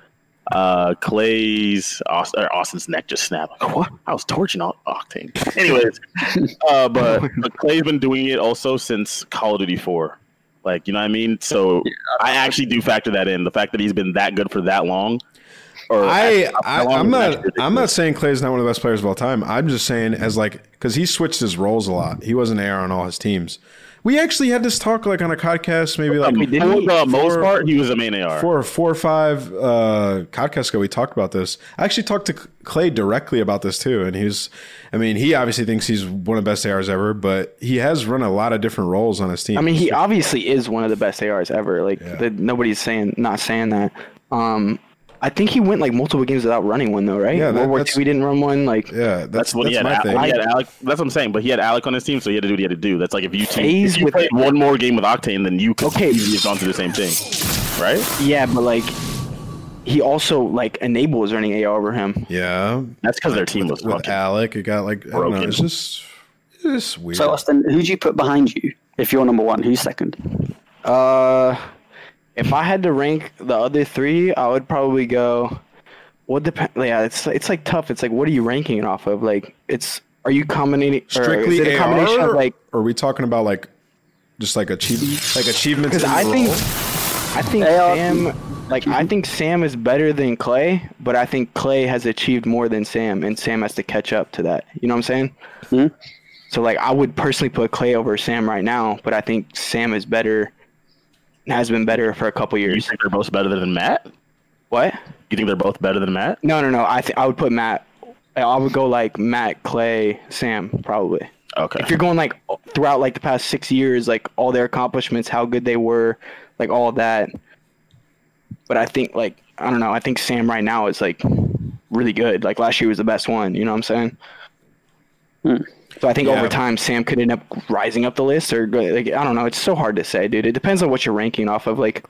Uh, Clay's Aust- or Austin's neck just snapped. Like, what? I was torching Octane. Anyways, uh, but, but Clay's been doing it also since Call of Duty 4. Like, you know what I mean? So I actually do factor that in. The fact that he's been that good for that long. Or I, I how long I'm not actually I'm not saying Clay's not one of the best players of all time. I'm just saying as like because he switched his roles a lot. He wasn't AR on all his teams. We actually had this talk like on a podcast maybe like For the most part, he was a main AR. Four, four or five uh, podcasts ago, we talked about this. I actually talked to Clay directly about this too, and he's, I mean, he obviously thinks he's one of the best ARs ever, but he has run a lot of different roles on his team. I mean, he obviously is one of the best ARs ever. Like the, nobody's saying not saying that. Um, I think he went like multiple games without running one though, right? Yeah, that- World War that's- II, he didn't run one. Like yeah, That's what he had. Al- he had Alec, that's what I'm saying. But he had Alec on his team, so he had to do what he had to do. That's like if you, team, Phase if you with- played one more game with Octane, then you could okay. easily have gone through the same thing, right? Yeah, but like he also like Enable was running AR over him. Yeah, that's because their team was with Alec. It got like I don't know. broken. It's just it's just weird. So Austin, who do you put behind you if you're number one? Who's second? Uh, if I had to rank the other three, I would probably go. What depend? Yeah, it's it's like tough. It's like what are you ranking it off of? Like it's are you combinating or strictly is it a combination AR, of like or are we talking about like just like achievement, like achievements? Because I think. I think Sam, like I think Sam is better than Clay, but I think Clay has achieved more than Sam, and Sam has to catch up to that. You know what I'm saying? Hmm. So like I would personally put Clay over Sam right now, but I think Sam is better, has been better for a couple years. You think they're both better than Matt? What? You think they're both better than Matt? No, no, no. I think I would put Matt. I would go like Matt, Clay, Sam, probably. Okay. If you're going like throughout like the past six years, like all their accomplishments, how good they were, like all that. But I think like I don't know. I think Sam right now is like really good. Like last year was the best one. You know what I'm saying? Hmm. So I think Yeah. over time Sam could end up rising up the list, or like I don't know. It's so hard to say, dude. It depends on what you're ranking off of. Like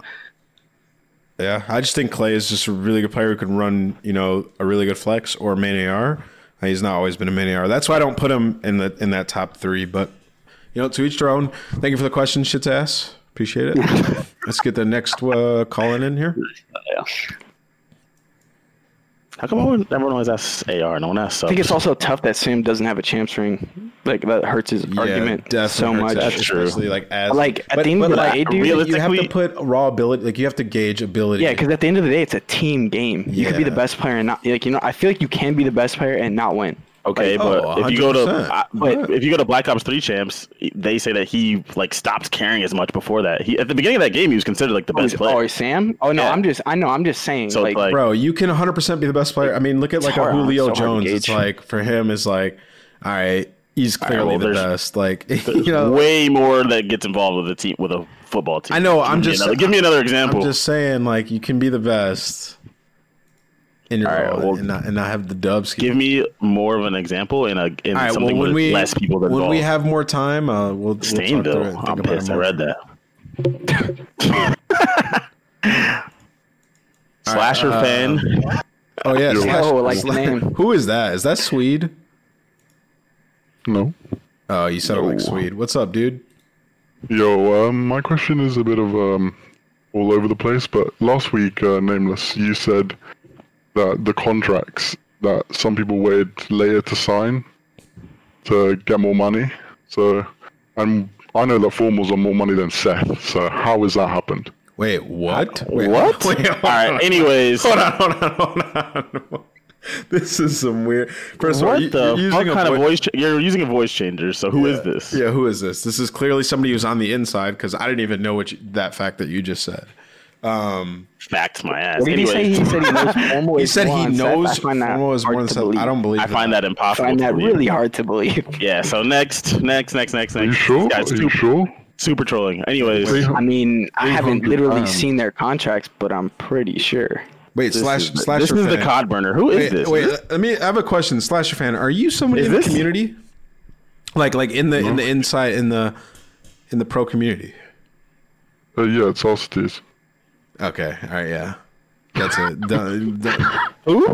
Yeah, I just think Clay is just a really good player who can run, you know, a really good flex or main AR. He's not always been a main AR. That's why I don't put him in the in that top three. But you know, to each their own. Thank you for the question, shit's ass. Appreciate it. Let's get the next uh, calling in here. How come everyone, everyone always asks AR? No one asks I think it's also tough that Sam doesn't have a champs ring. Like that hurts his argument so much. hurts it, especially, Like as like at but- the end of the like, day, dude, you have to put raw ability. Like you have to gauge ability. Yeah, because at the end of the day, it's a team game. You could be the best player and not like you know. I feel like you can be the best player and not win. Okay, Like, but oh, if you go to 100%. I- but if you go to Black Ops Three champs, they say that he like stopped caring as much before that. He at the beginning of that game, he was considered like the oh, best player. Oh, Sam? Oh no, Yeah. I'm just I know I'm just saying So like, like- bro, you can 100 percent be the best player. I mean, look at like a Julio so Jones. It's like for him, is like, all right, he's All right, clearly well, the best. Like you know, way more that gets involved with a team with a football team. I know. Give I'm just another, give me another example. I'm just saying, like you can be the best in your role and not and not have the dubs. Give me more of an example in a in All right, something well, when with we less people when involved. we have more time, uh, we'll, we'll Stain, talk though. it I'm pissed I read that. Slasher uh, fan. Oh yeah, Slash- Oh, like Slash- name. Who is that? Is that Swede? No. Oh, you sound like Swede. What's up, dude? Yo, um, my question is a bit of um, all over the place, but last week, uh, Nameless, you said that the contracts that some people waited later to sign to get more money. So I'm I know that formals are more money than Seth. So how has that happened? Wait, what? Wait, What? Wait, hold All right, on. anyways. hold on, hold on, hold on. This is some weird. First of all, what you- the you're fuck using a kind of voice? Ch- you're using a voice changer. So who is this? Yeah, who is this? This is clearly somebody who's on the inside because I didn't even know what you, that fact that you just said. Um, Fact my ass. What did he say? He said he knows formal He is said he more knows I formal is more than to Seth. believe. I don't believe I find that impossible. I find that really hard to believe. Yeah. So next, next, next, next, next. Are you next. sure? Guys, Are you super, sure? super trolling. Anyways, I mean, I haven't literally pounds. seen their contracts, but I'm pretty sure. Wait, this slash is, slash. this is the cod burner. Who is Wait, this? wait. Is Let me. I have a question. Slasher fan, are you somebody Is in this- the community? Like, like in the in the inside in the in the pro community. Uh, yeah, it's Arcitys. Okay. All right. Yeah. That's it. Done- done. Who?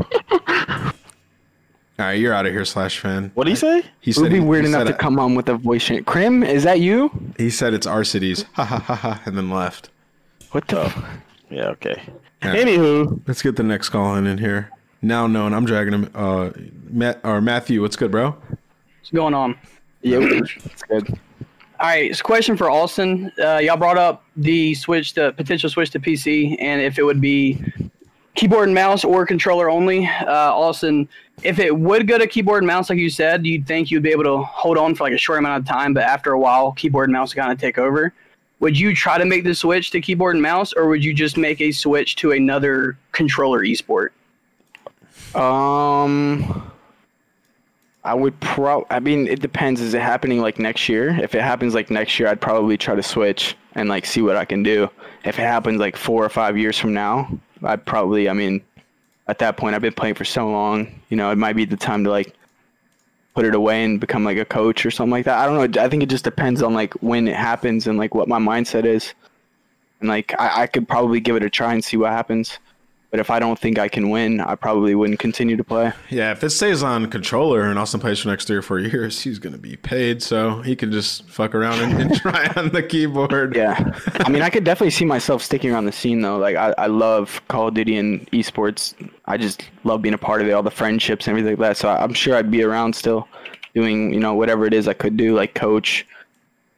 All right, you're out of here, slash fan. What did he say? He It would said be he- weird he enough to it- come on with a voice change. Crim, is that you? He said it's our cities. Ha ha ha ha, and then left. What the? Yeah. Okay. Yeah. Anywho, Let's get the next call in in here. Now known, I'm dragging him. Uh, Matt or Matthew, what's good, bro? What's going on? Yeah, it's good. All right, it's a question for Austin. Uh, y'all brought up the switch to potential switch to PC, and if it would be keyboard and mouse or controller only. Uh, Austin, if it would go to keyboard and mouse, like you said, you'd think you'd be able to hold on for like a short amount of time, but after a while, keyboard and mouse kind of take over. Would you try to make the switch to keyboard and mouse, or would you just make a switch to another controller esport? Um, I would pro. I mean, it depends. Is it happening like next year? If it happens like next year, I'd probably try to switch and like see what I can do. If it happens like four or five years from now, I'd probably. I mean, at that point, I've been playing for so long. You know, it might be the time to like put it away and become like a coach or something like that. I don't know. I think it just depends on like when it happens and like what my mindset is. And like I, I could probably give it a try and see what happens. But if I don't think I can win, I probably wouldn't continue to play. Yeah, if it stays on controller and Austin plays for the next three or four years, he's gonna be paid, so he can just fuck around and, and try on the keyboard. Yeah, I mean, I could definitely see myself sticking around the scene though. Like, I, I love Call of Duty and esports. I just love being a part of it, all the friendships and everything like that. So I'm sure I'd be around still, doing you know whatever it is I could do, like coach,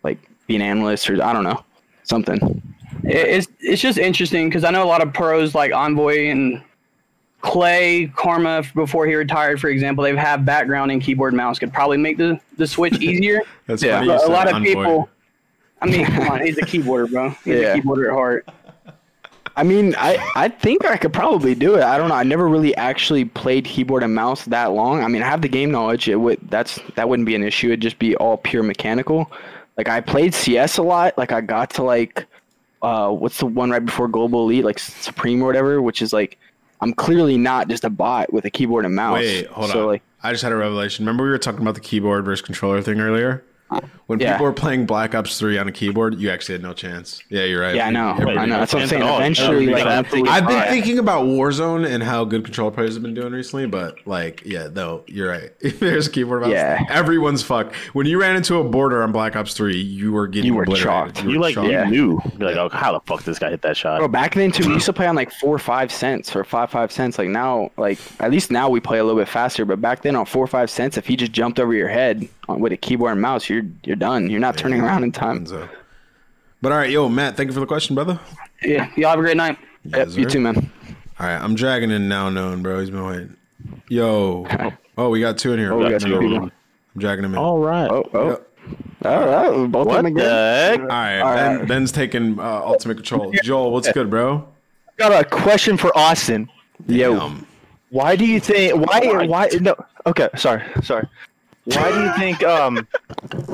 like be an analyst or I don't know, something. It- It's it's just interesting because I know a lot of pros like Envoy and Clay Karma before he retired, for example, they have background in keyboard and mouse could probably make the, the switch easier. That's Yeah. funny. you a said lot of Envoy. people. I mean, come on, he's a keyboarder, bro. He's Yeah. a keyboarder at heart. I mean, I, I think I could probably do it. I don't know. I never really actually played keyboard and mouse that long. I mean, I have the game knowledge. It would that's that wouldn't be an issue. It'd just be all pure mechanical. Like I played CS a lot. Like I got to like uh what's the one right before Global Elite, like Supreme or whatever, which is like I'm clearly not just a bot with a keyboard and mouse. Wait, hold so on. like I just had a revelation. Remember we were talking about the keyboard versus controller thing earlier? When Yeah. people were playing Black Ops 3 on a keyboard, you actually had no chance. Yeah, you're right. Yeah, I know. Everybody- I know. That's what I'm saying. Eventually, yeah, like, exactly. once it I've been hot- thinking about Warzone and how good control players have been doing recently, but like, yeah, no, you're right. If there's a keyboard mouse, Yeah. everyone's fucked. When you ran into a border on Black Ops 3, you were getting You were obliterated. chalked. were You like chalked. you knew. You're like, oh, how the fuck this guy hit that shot? Bro, back then too, we used to play on like four or five cents or five five cents. Like now, like at least now we play a little bit faster. But back then on four or five cents, if he just jumped over your head on, with a keyboard and mouse, you're you're done. You're not turning around in time. So- But all right, yo, Matt, thank you for the question, brother. Yeah, y'all have a great night. Yep, you too, man. All right, I'm dragging in now known, bro. He's been waiting. Yo, oh, we got two in here. Oh, we got two. I'm dragging him in. All right. Oh, oh, Yep. all right, both of What them the again. heck? All right, All ben, right. Ben's taking uh, ultimate control. Joel, what's good, bro? Got a question for Austin. Yo, Um, Why do you think? Why? Why? No. Okay. Sorry. Sorry. Why do you think? Um.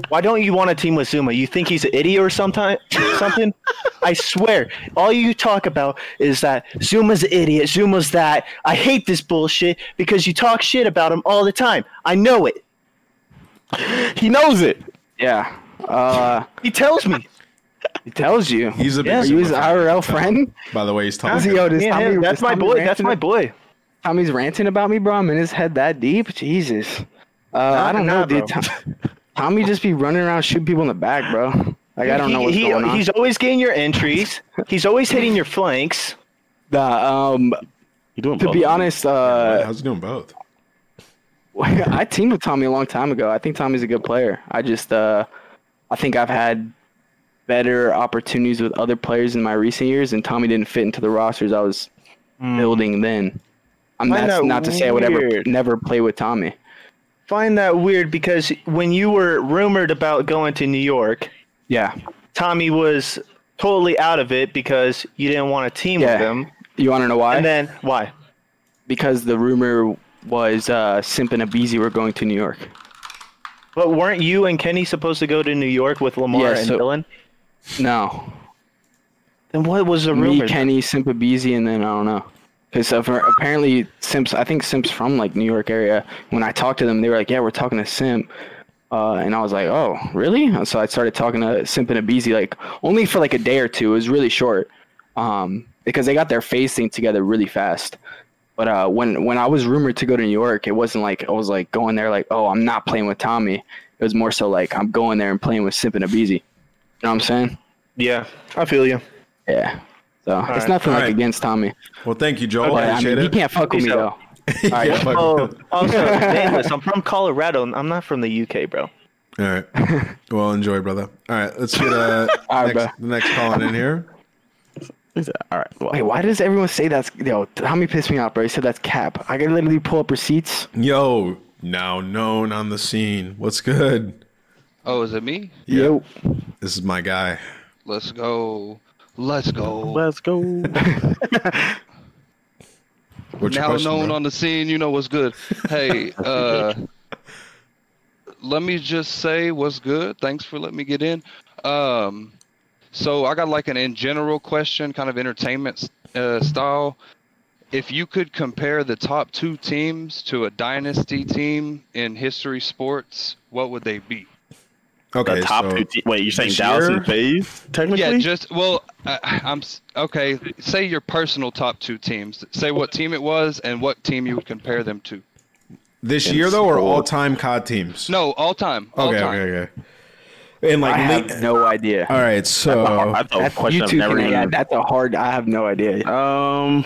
Why don't you want a team with Zuma? You think he's an idiot or sometime something? I swear, all you talk about is that Zuma's an idiot. Zuma's that. I hate this bullshit because you talk shit about him all the time. I know it. He knows it. yeah. Uh, He tells me. he tells you. he's a big Yeah. Are you his IRL friend? By the way, he's talking. he, yo, does Yeah, Tommy- that's my Tommy boy. rant That's my boy. Tommy's ranting about me, bro. I'm in his head that deep. Jesus. Uh, I don't know, nah, dude. bro. Tom- Tommy just be running around shooting people in the back, bro. Like I don't know what's he- going on. He's always getting your entries. He's always hitting your flanks. Nah, um, You doing to both? be honest, uh, How's he doing both? I teamed with Tommy a long time ago. I think Tommy's a good player. I just, uh, I think I've had better opportunities with other players in my recent years, and Tommy didn't fit into the rosters I was building then. I'm Find that's that not to say I would ever never play with Tommy. Find that weird because when you were rumored about going to New York, yeah, Tommy was totally out of it because you didn't want to team Yeah. with him. You want to know why? And then why? Because the rumor was uh, Simp and Abezy were going to New York. But weren't you and Kenny supposed to go to New York with Lamar Yeah, and so- Dylan? No. Then what was the rumor? Me. Kenny, Simp Abezy, and then I don't know. Because apparently Simp's, I think Simp's from like New York area. When I talked to them, they were like, "Yeah, we're talking to Simp," uh, and I was like, "Oh, really?" And so I started talking to Simp and Abezy like only for like a day or two. It was really short, um, because they got their FaZe thing together really fast. But uh, when when I was rumored to go to New York, it wasn't like I was like going there like, "Oh, I'm not playing with Tommy." It was more so like I'm going there and playing with Simp and Abezy. You know what I'm saying? Yeah, I feel you. Yeah. So it's right. nothing All like right. against Tommy. Well, thank you, Joel. But, I Appreciate mean, he can't fuck with me Peace though. out. All right, Yeah, fuck Oh, also, nameless. I'm from Colorado. I'm not from the UK, bro. All right. Well, enjoy, brother. All right, let's get uh, All right, next, the next call in here. All right. Well, Wait, why does everyone say that's yo? Tommy pissed me off, bro. He said that's cap. I can literally pull up receipts. Yo, now known on the scene. What's good? Oh, is it me? Yo, this is my guy. Let's go. Let's go. Let's go. What's now question, known bro? on the scene, you know what's good. Hey, uh, let me just say what's good. Thanks for letting me get in. Um, so I got like an in general question, kind of entertainment uh, style. If you could compare the top two teams to a dynasty team in history sports, what would they be? Okay, the top so two. Te- wait, you're saying this Dallas year? and FaZe? Technically, Yeah, just well, I, I'm okay. Say your personal top two teams. Say what team it was and what team you would compare them to. This In year though, or all time COD teams? No, all time. All Okay, time. okay, okay. And like, I have no idea. all right, so That's a That's question you I've never can- yeah, that's a hard. I have no idea. Um,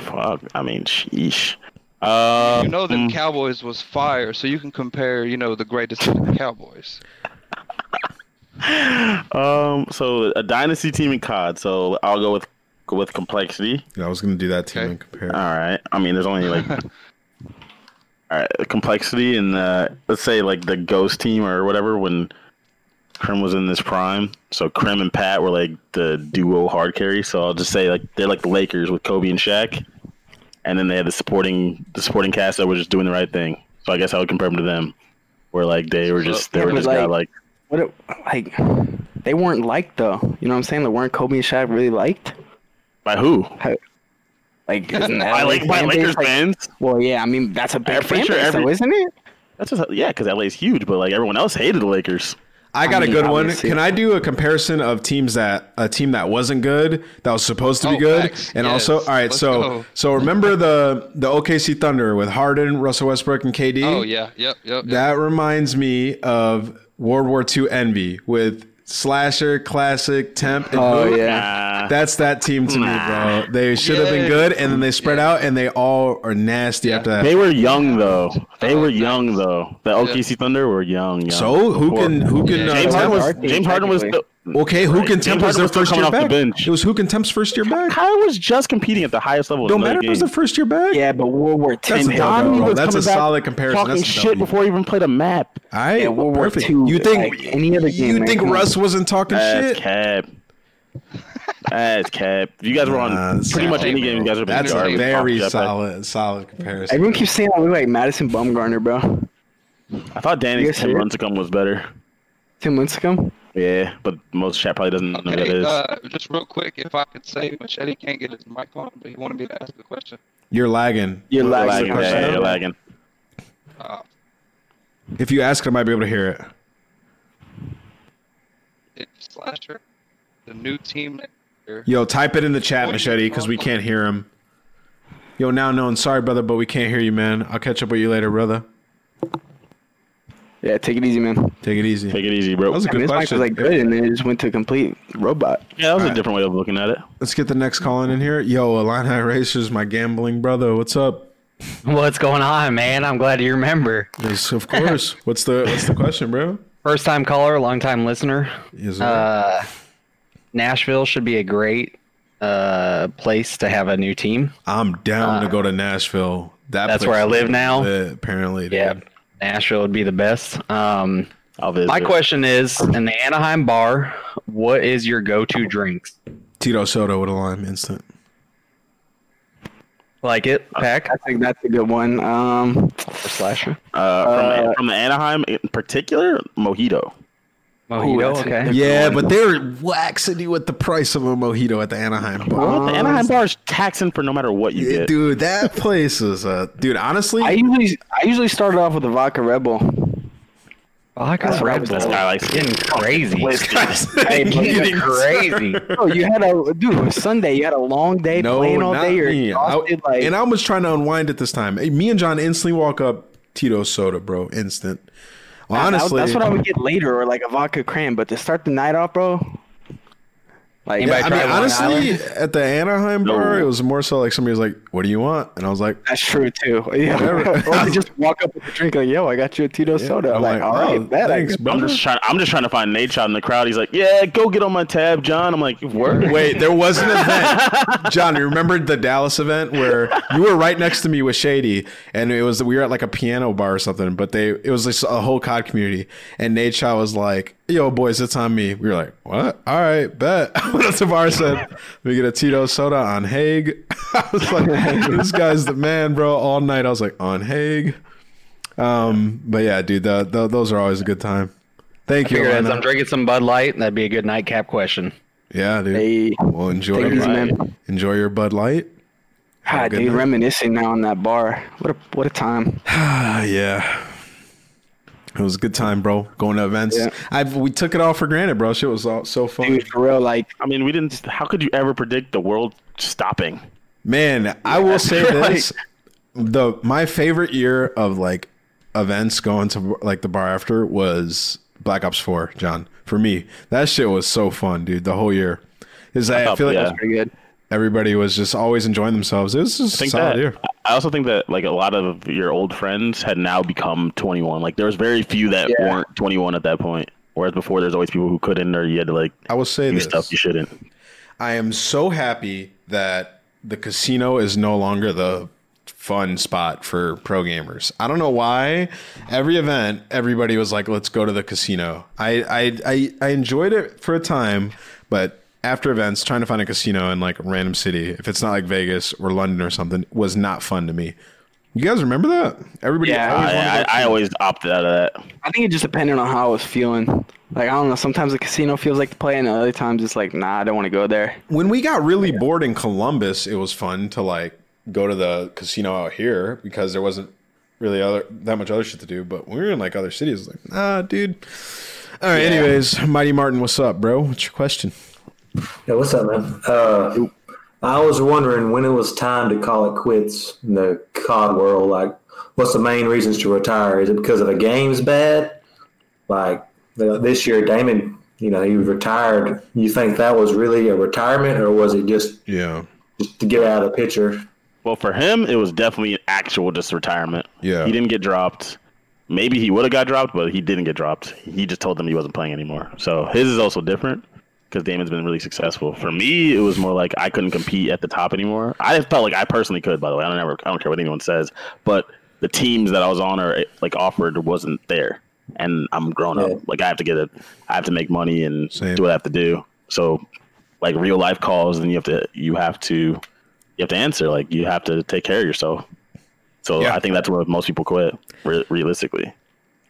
fuck. I mean, sheesh. Uh, You know the mm, Cowboys was fire, so you can compare. You know the greatest of the Cowboys. um, so a dynasty team in COD. So I'll go with with complexity. Yeah, I was gonna do that team and compare. All right. I mean, there's only like. All right, complexity and uh, let's say like the ghost team or whatever when Crim was in this prime. So Crim and Pat were like the duo hard carry. So I'll just say like they're like the Lakers with Kobe and Shaq, and then they had the supporting the supporting cast that was just doing the right thing. So I guess I would compare them to them, where like they were just they Yeah, were but, just got like What? It, like, they weren't liked though. You know what I'm saying? They weren't Kobe and Shaq really liked. by who? How- Like, isn't that By, like like, by fan base, Lakers like- fans. Well, yeah. I mean, that's a big I'm fan sure base, every- though, isn't it? That's just yeah, because LA's huge, but like everyone else hated the Lakers. I got I a mean, good one. Can I do a comparison of teams that a team that wasn't good that was supposed to be Oh, good, facts. and Yes. also all right. Let's so go. so remember the the OKC Thunder with Harden, Russell Westbrook, and KD. Oh yeah, yep, yep. yep. That reminds me of World War II envy with Slasher, Classic, Temp, and Oh Hoop. yeah. That's that team to me, bro. They should have been good, and then they spread out, and they all are nasty after that. They were young though. They Oh, were nice. young though. The OKC Thunder were young. young. so who can who can Yeah. uh, James Harden was James Harden was still, okay? Who Right. can James Temp was their first coming year off the back? bench. It was who can Temp's first year back. Kyle was just competing at the highest level. Don't matter. the if it was game. the first year back. Yeah, but World War Ten. a hit, dub, bro. Donnie bro. was That's a coming back solid comparison. Talking That's shit W. before he even played a map. I Yeah, World War perfect. II, You think like, any other game, you man, think come on. Russ wasn't talking That's shit? cap. That's cap. You guys were on Nah, that's pretty much solid, any game. You guys were That's a very Off the solid solid comparison. Everyone keeps saying I look like Madison Bumgarner, bro. I thought You Danny's guys Tim hear it? Lincecum was better. Tim Lincecum. Yeah, but most chat probably doesn't know who that Okay, is. uh, just real quick, if I could say, Machete can't get his mic on, but he wanted me to ask a question. You're lagging. You're You're lagging. lagging. question. Yeah, you're lagging. Uh, If you ask, I might be able to hear it. it's Slasher, the new team. Yo, type it in the chat, What Machete, because we can't hear him. Yo, now known. Sorry, brother, but we can't hear you, man. I'll catch up with you later, brother. Yeah, take it easy, man. Take it easy. Take it easy, bro. That was a I mean, good this mic question. was like good, and then it just went to complete robot. Yeah, that was a Alright. different way of looking at it. Let's get the next call in here. Yo, Illini Racers, my gambling brother. What's up? What's going on, man? I'm glad you remember. Yes, of course. what's the What's the question, bro? First time caller, long time listener. Yes, sir. uh, Nashville should be a great uh, place to have a new team. I'm down to Uh, go to Nashville. That that's place where I live now. lit, apparently, dude. Yeah, Nashville would be the best. Um, my question is, in the Anaheim bar, what is your go-to drinks? Tito soda with a lime instant. Like it, Pack? I think that's a good one. Um, slasher. Uh, from, Uh, from Anaheim in particular, mojito. Mojito, that's a okay. Yeah, but they're waxing you with the price of a mojito at the Anaheim bar. Well, the Anaheim bar is taxing for no matter what you Yeah, get. dude, that place is uh dude, honestly, I usually I usually started off with a vodka Red Bull. Vodka That's what I Red Bull. This guy likes getting crazy. Hey, but you getting crazy. Bro, you had a dude. Sunday. You had a long day no, playing all day. You're me. I- exhausted. like, and I was trying to unwind at this time. Hey, Me and John instantly walk up Tito's soda, bro, instant. Honestly, that's what I would get later, or like a vodka cran. But to start the night off, bro. Like, Yeah, I mean, honestly, at the Anaheim bar, it was more so like somebody was like, "What do you want?" And I was like, That's true too. Yeah. Or they just walk up with a drink like, "Yo, I got you a Tito soda." I'm like, "All right, oh, bet." I thanks, guess." bro. I'm just trying. I'm just trying to find Nadeshot in the crowd. He's like, "Yeah, go get on my tab, John." I'm like, "Word." Wait, there was an event. John, you remember the Dallas event where you were right next to me with Shady, and it was we were at like a piano bar or something, but they it was like a whole COD community, and Nadeshot was like, "Yo, boys, it's on me." We were like, "What? All right, bet." That's the bar said. We get a Tito soda on Haag. I was like, "This guy's the man, bro." All night, I was like, "On Haag." Um, but yeah, dude, the, the, those are always a good time. Thank you. As I'm drinking some Bud Light, that'd be a good nightcap question. Yeah, dude. well, enjoy Take it easy, your, man. enjoy your Bud Light. Have Ah, a dude, night. reminiscing now on that bar. What a what a time. yeah. It was a good time, bro. Going to events. Yeah. I we took it all for granted, bro. Shit was all, so fun. Dude, for real, like I mean, we didn't. How could you ever predict the world stopping? Man, I will say Right. this: the my favorite year of like events going to like the bar after was Black Ops Four. John, for me, that shit was so fun, dude. The whole year is I, I feel like yeah. pretty good. Everybody was just always enjoying themselves. It was just a think solid that. year. I also think that like a lot of your old friends had now become 21. Like there was very few that Yeah. weren't 21 at that point. Whereas before, there's always people who couldn't, or you had to like. I will say do this. stuff you shouldn't. I am so happy that the casino is no longer the fun spot for pro gamers. I don't know why. Every event, everybody was like, "Let's go to the casino." I I I, I enjoyed it for a time, but after events, trying to find a casino in like a random city, if it's not like Vegas or London or something, was not fun to me. You guys remember that? Everybody, Yeah, always I, I, I always opted out of that. I think it just depended on how I was feeling. Like I don't know. Sometimes the casino feels like the play, and other times it's like, nah, I don't want to go there. when we got really bored in Columbus, it was fun to like go to the casino out here because there wasn't really other that much other shit to do. But when we were in like other cities, like, nah, dude. All right. Yeah. Anyways, Mighty Martin, what's up, bro? What's your question? Yeah, what's up, man? Uh, I was wondering when it was time to call it quits in the COD world. Like, what's the main reasons to retire? Is it because of the game's bad? Like this year, Damon, you know, he retired. You think that was really a retirement, or was it just yeah, just to get out of the picture? Well, for him, it was definitely an actual just retirement. Yeah. He didn't get dropped. Maybe he would have got dropped, but he didn't get dropped. He just told them he wasn't playing anymore. So his is also different because Damon's been really successful. For me, it was more like I couldn't compete at the top anymore. I felt like I personally could, by the way. I don't ever, I don't care what anyone says, but the teams that I was on or eh, like offered wasn't there. And I'm grown up. Like I have to get it. I have to make money and do what I have to do. So like real life calls, and you have to you have to you have to answer. Like you have to take care of yourself. So I think that's where most people quit. Re- realistically,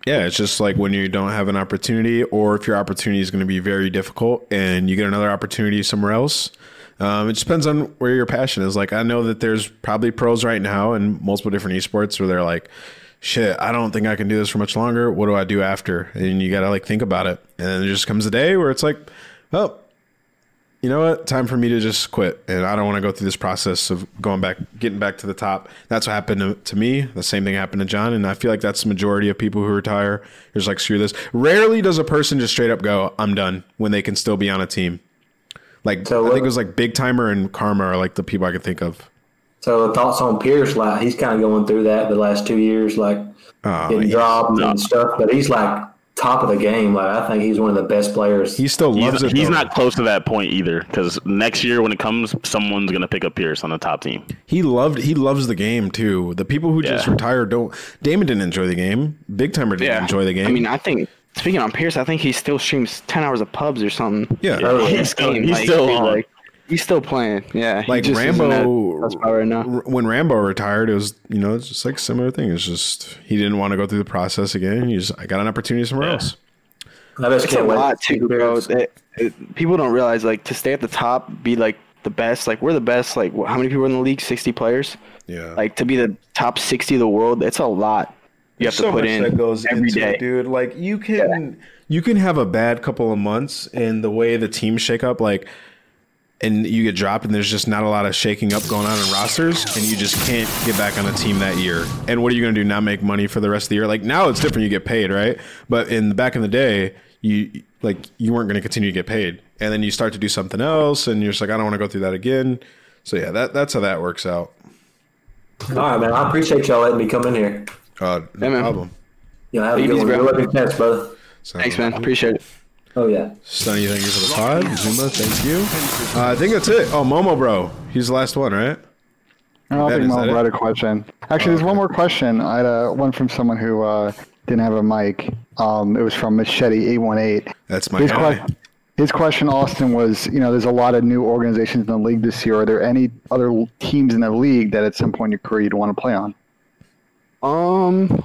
Yeah, it's just like when you don't have an opportunity, or if your opportunity is going to be very difficult, and you get another opportunity somewhere else. Um, it just depends on where your passion is. Like I know that there's probably pros right now in multiple different esports where they're like, "Shit, I don't think I can do this for much longer. What do I do after?" And you got to like think about it. And then there just comes a day where it's like, "Oh, you know what? Time for me to just quit. And I don't want to go through this process of going back, getting back to the top. That's what happened to, to me. The same thing happened to John. And I feel like that's the majority of people who retire. They're just like, screw this. Rarely does a person just straight up go, I'm done when they can still be on a team. Like, I think it was like BigTymeR and Karma are like the people I could think of. So thoughts on Pierce? Like he's kind of going through that the last two years, like Oh, getting dropped and stuff. But he's like top of the game. Like I think he's one of the best players. He still loves He's, he's not close to that point either because next year when it comes, someone's gonna pick up Pierce on the top team. He loved he loves the game too. The people who just Yeah. retired don't. Damon didn't enjoy the game. BigTymeR didn't Yeah. enjoy the game. I mean, I think speaking on Pierce, I think he still streams ten hours of pubs or something. Yeah. This He's still- game, he's like, still on. like he's still playing. Yeah, he like just Rambo, right now. when Rambo retired, it was you know it's just like a similar thing. It's just he didn't want to go through the process again. He just I got an opportunity somewhere else. I It's a can't lot too, bro. It- it- people don't realize like to stay at the top, be like the best. Like we're the best. Like how many people are in the league? Sixty players. Yeah. Like to be the top sixty of the world, it's a lot. You There's have to so put much in that goes every into day, it, dude. Like you can you can have a bad couple of months in the way the teams shake up, like and you get dropped and there's just not a lot of shaking up going on in rosters and you just can't get back on a team that year. And what are you gonna do? Not make money for the rest of the year? Like now it's different, you get paid, right? But in the back in the day, you like you weren't gonna continue to get paid. And then you start to do something else and you're just like, I don't want to go through that again. So yeah, that that's how that works out. All right, man. I appreciate y'all letting me come in here. Uh, no problem. Yeah, have a Babies, good one. bro. Good luck in test, brother. Thanks, man. Appreciate it. Oh yeah. Sonny, thank you for the pod. Zuma, thank you. Uh, I think that's it. Oh, Momo, bro. He's the last one, right? I don't Ben, think is that Mo it? had a question. Actually, there's one more question. I had uh, one from someone who uh, didn't have a mic. Um, it was from Machete eight one eight. That's my his guy. que- his question, Austin, was you know there's a lot of new organizations in the league this year. Are there any other teams in the league that at some point in your career you'd want to play on? Um,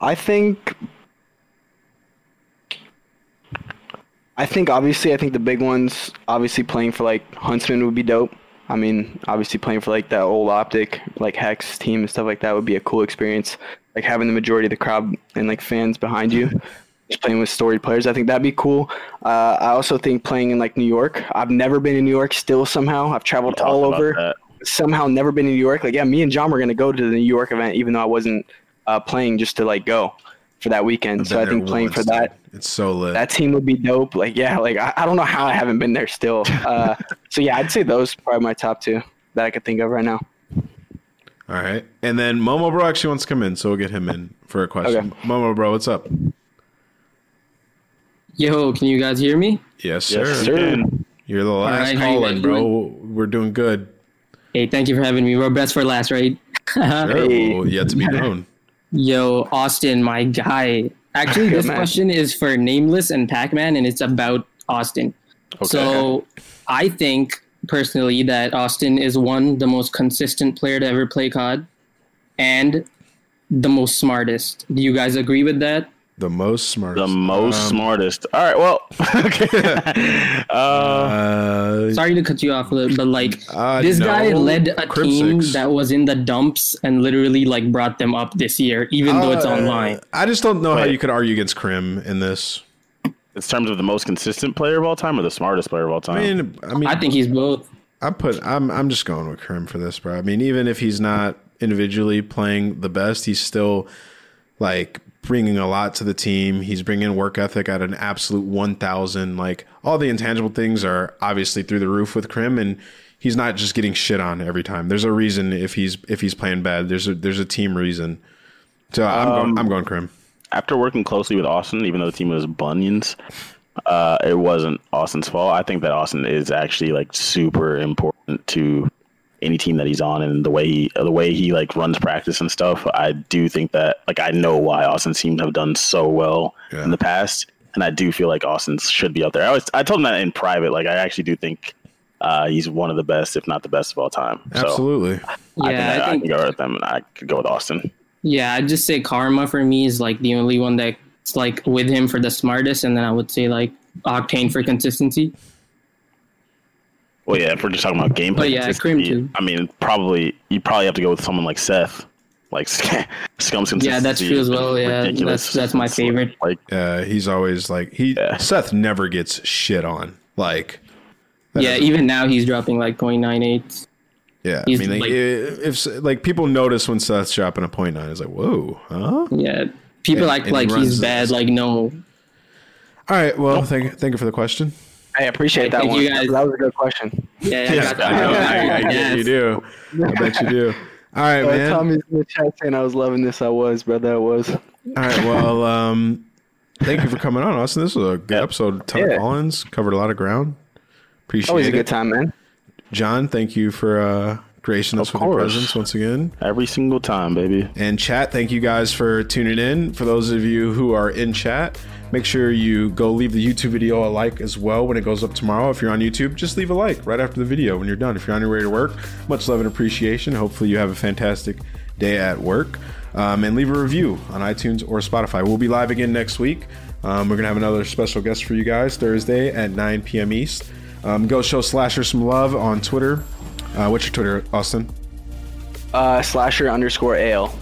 I think. I think obviously, I think the big ones, obviously playing for like Huntsmen would be dope. I mean, obviously playing for like that old optic, like HECZ team and stuff like that would be a cool experience. Like having the majority of the crowd and like fans behind you, just playing with storied players. I think that'd be cool. Uh, I also think playing in like New York. I've never been in New York still somehow. I've traveled all over that. somehow never been in New York. Like, yeah, me and John were gonna go to the New York event, even though I wasn't uh, playing, just to like go for that weekend. So I think playing for that It's so lit. that team would be dope. Like, yeah, like I, I don't know how I haven't been there still. Uh, so yeah, I'd say those are probably my top two that I could think of right now. All right. And then Momo, bro, actually wants to come in, so we'll get him in for a question. Momo, bro, what's up? Yo, can you guys hear me? Yes, Yes, sir. sir. You're the last right, how call in, bro. We're doing good. Hey, thank you for having me. We're best for last, right? Sure. Well, yet to be known. Yo, Austin, my guy. Actually, this man. question is for Nameless and Pac-Man, and it's about Austin. Okay. So, I think personally that Austin is one the most consistent player to ever play COD, and the most smartest. Do you guys agree with that? The most smartest. The most Um, smartest. All right. Well. okay. uh, Sorry to cut you off, a little, but like Uh, this no. guy led a Crib team six. that was in the dumps and literally like brought them up this year, even though it's Uh, online. I just don't know how you could argue against Crim in this. in terms of the most consistent player of all time or the smartest player of all time? I mean, I mean, I think he's both. I put. I'm. I'm just going with Crim for this, bro. I mean, even if he's not individually playing the best, he's still like bringing a lot to the team. He's bringing work ethic at an absolute one thousand. Like all the intangible things are obviously through the roof with Crim, and he's not just getting shit on every time. There's a reason if he's if he's playing bad. There's a there's a team reason. So I'm Um, going. I'm going Crim. after working closely with Austin, even though the team was bunions, uh, it wasn't Austin's fault. I think that Austin is actually like super important to any team that he's on, and the way he the way he like runs practice and stuff. I do think that like I know why Austin's teams have done so well in the past, and I do feel like Austin should be up there. I was I told him that in private. Like I actually do think. Uh, he's one of the best, if not the best of all time. So Absolutely. I Yeah, think I, I I think- can go with them, and I could go with Austin. Yeah, I'd just say Karma for me is like the only one that's like with him for the smartest, and then I would say like Octane for consistency. Well, yeah, if we're just talking about gameplay, oh, But yeah, Cream consistency, too. I mean, probably you probably have to go with someone like Seth, like Scump's consistency. Yeah, that's true as well. Yeah, ridiculous. that's that's my It's favorite. Like, Yeah, he's always like he. Seth never gets shit on. Like. Yeah, is- even now he's dropping like 0.98. Yeah, He's I mean, like, like- if, if like people notice when Seth's dropping a point nine, it's like, whoa, huh? Yeah, people And- act and like runs he's bad. Like no, All right, well, thank thank you for the question. I appreciate Hey, that thank one. you guys. That was a good question. Yeah, I got I, know, I, I get Yes. you do. I bet you do. All right, Uh, man. Tommy's in the chat saying I was loving this. I was, brother. I was. All right, well, um, thank you for coming on, Austin. This was a good episode. Ton Yeah. of call-ins, covered a lot of ground. Appreciate it. Always a good time, man. John, thank you for uh, gracing us Of with your presence once again. Every single time, baby. And chat, thank you guys for tuning in. For those of you who are in chat, make sure you go leave the YouTube video a like as well when it goes up tomorrow. If you're on YouTube, just leave a like right after the video when you're done. If you're on your way to work, much love and appreciation. Hopefully, you have a fantastic day at work. Um, and leave a review on iTunes or Spotify. We'll be live again next week. Um, we're going to have another special guest for you guys Thursday at 9 p.m. East. Um, go show Slasher some love on Twitter. Uh, what's your Twitter, Austin? Uh, slasher underscore ale.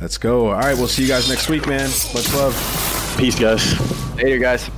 Let's go. All right, we'll see you guys next week, man. Much love. Peace, guys. Later, guys.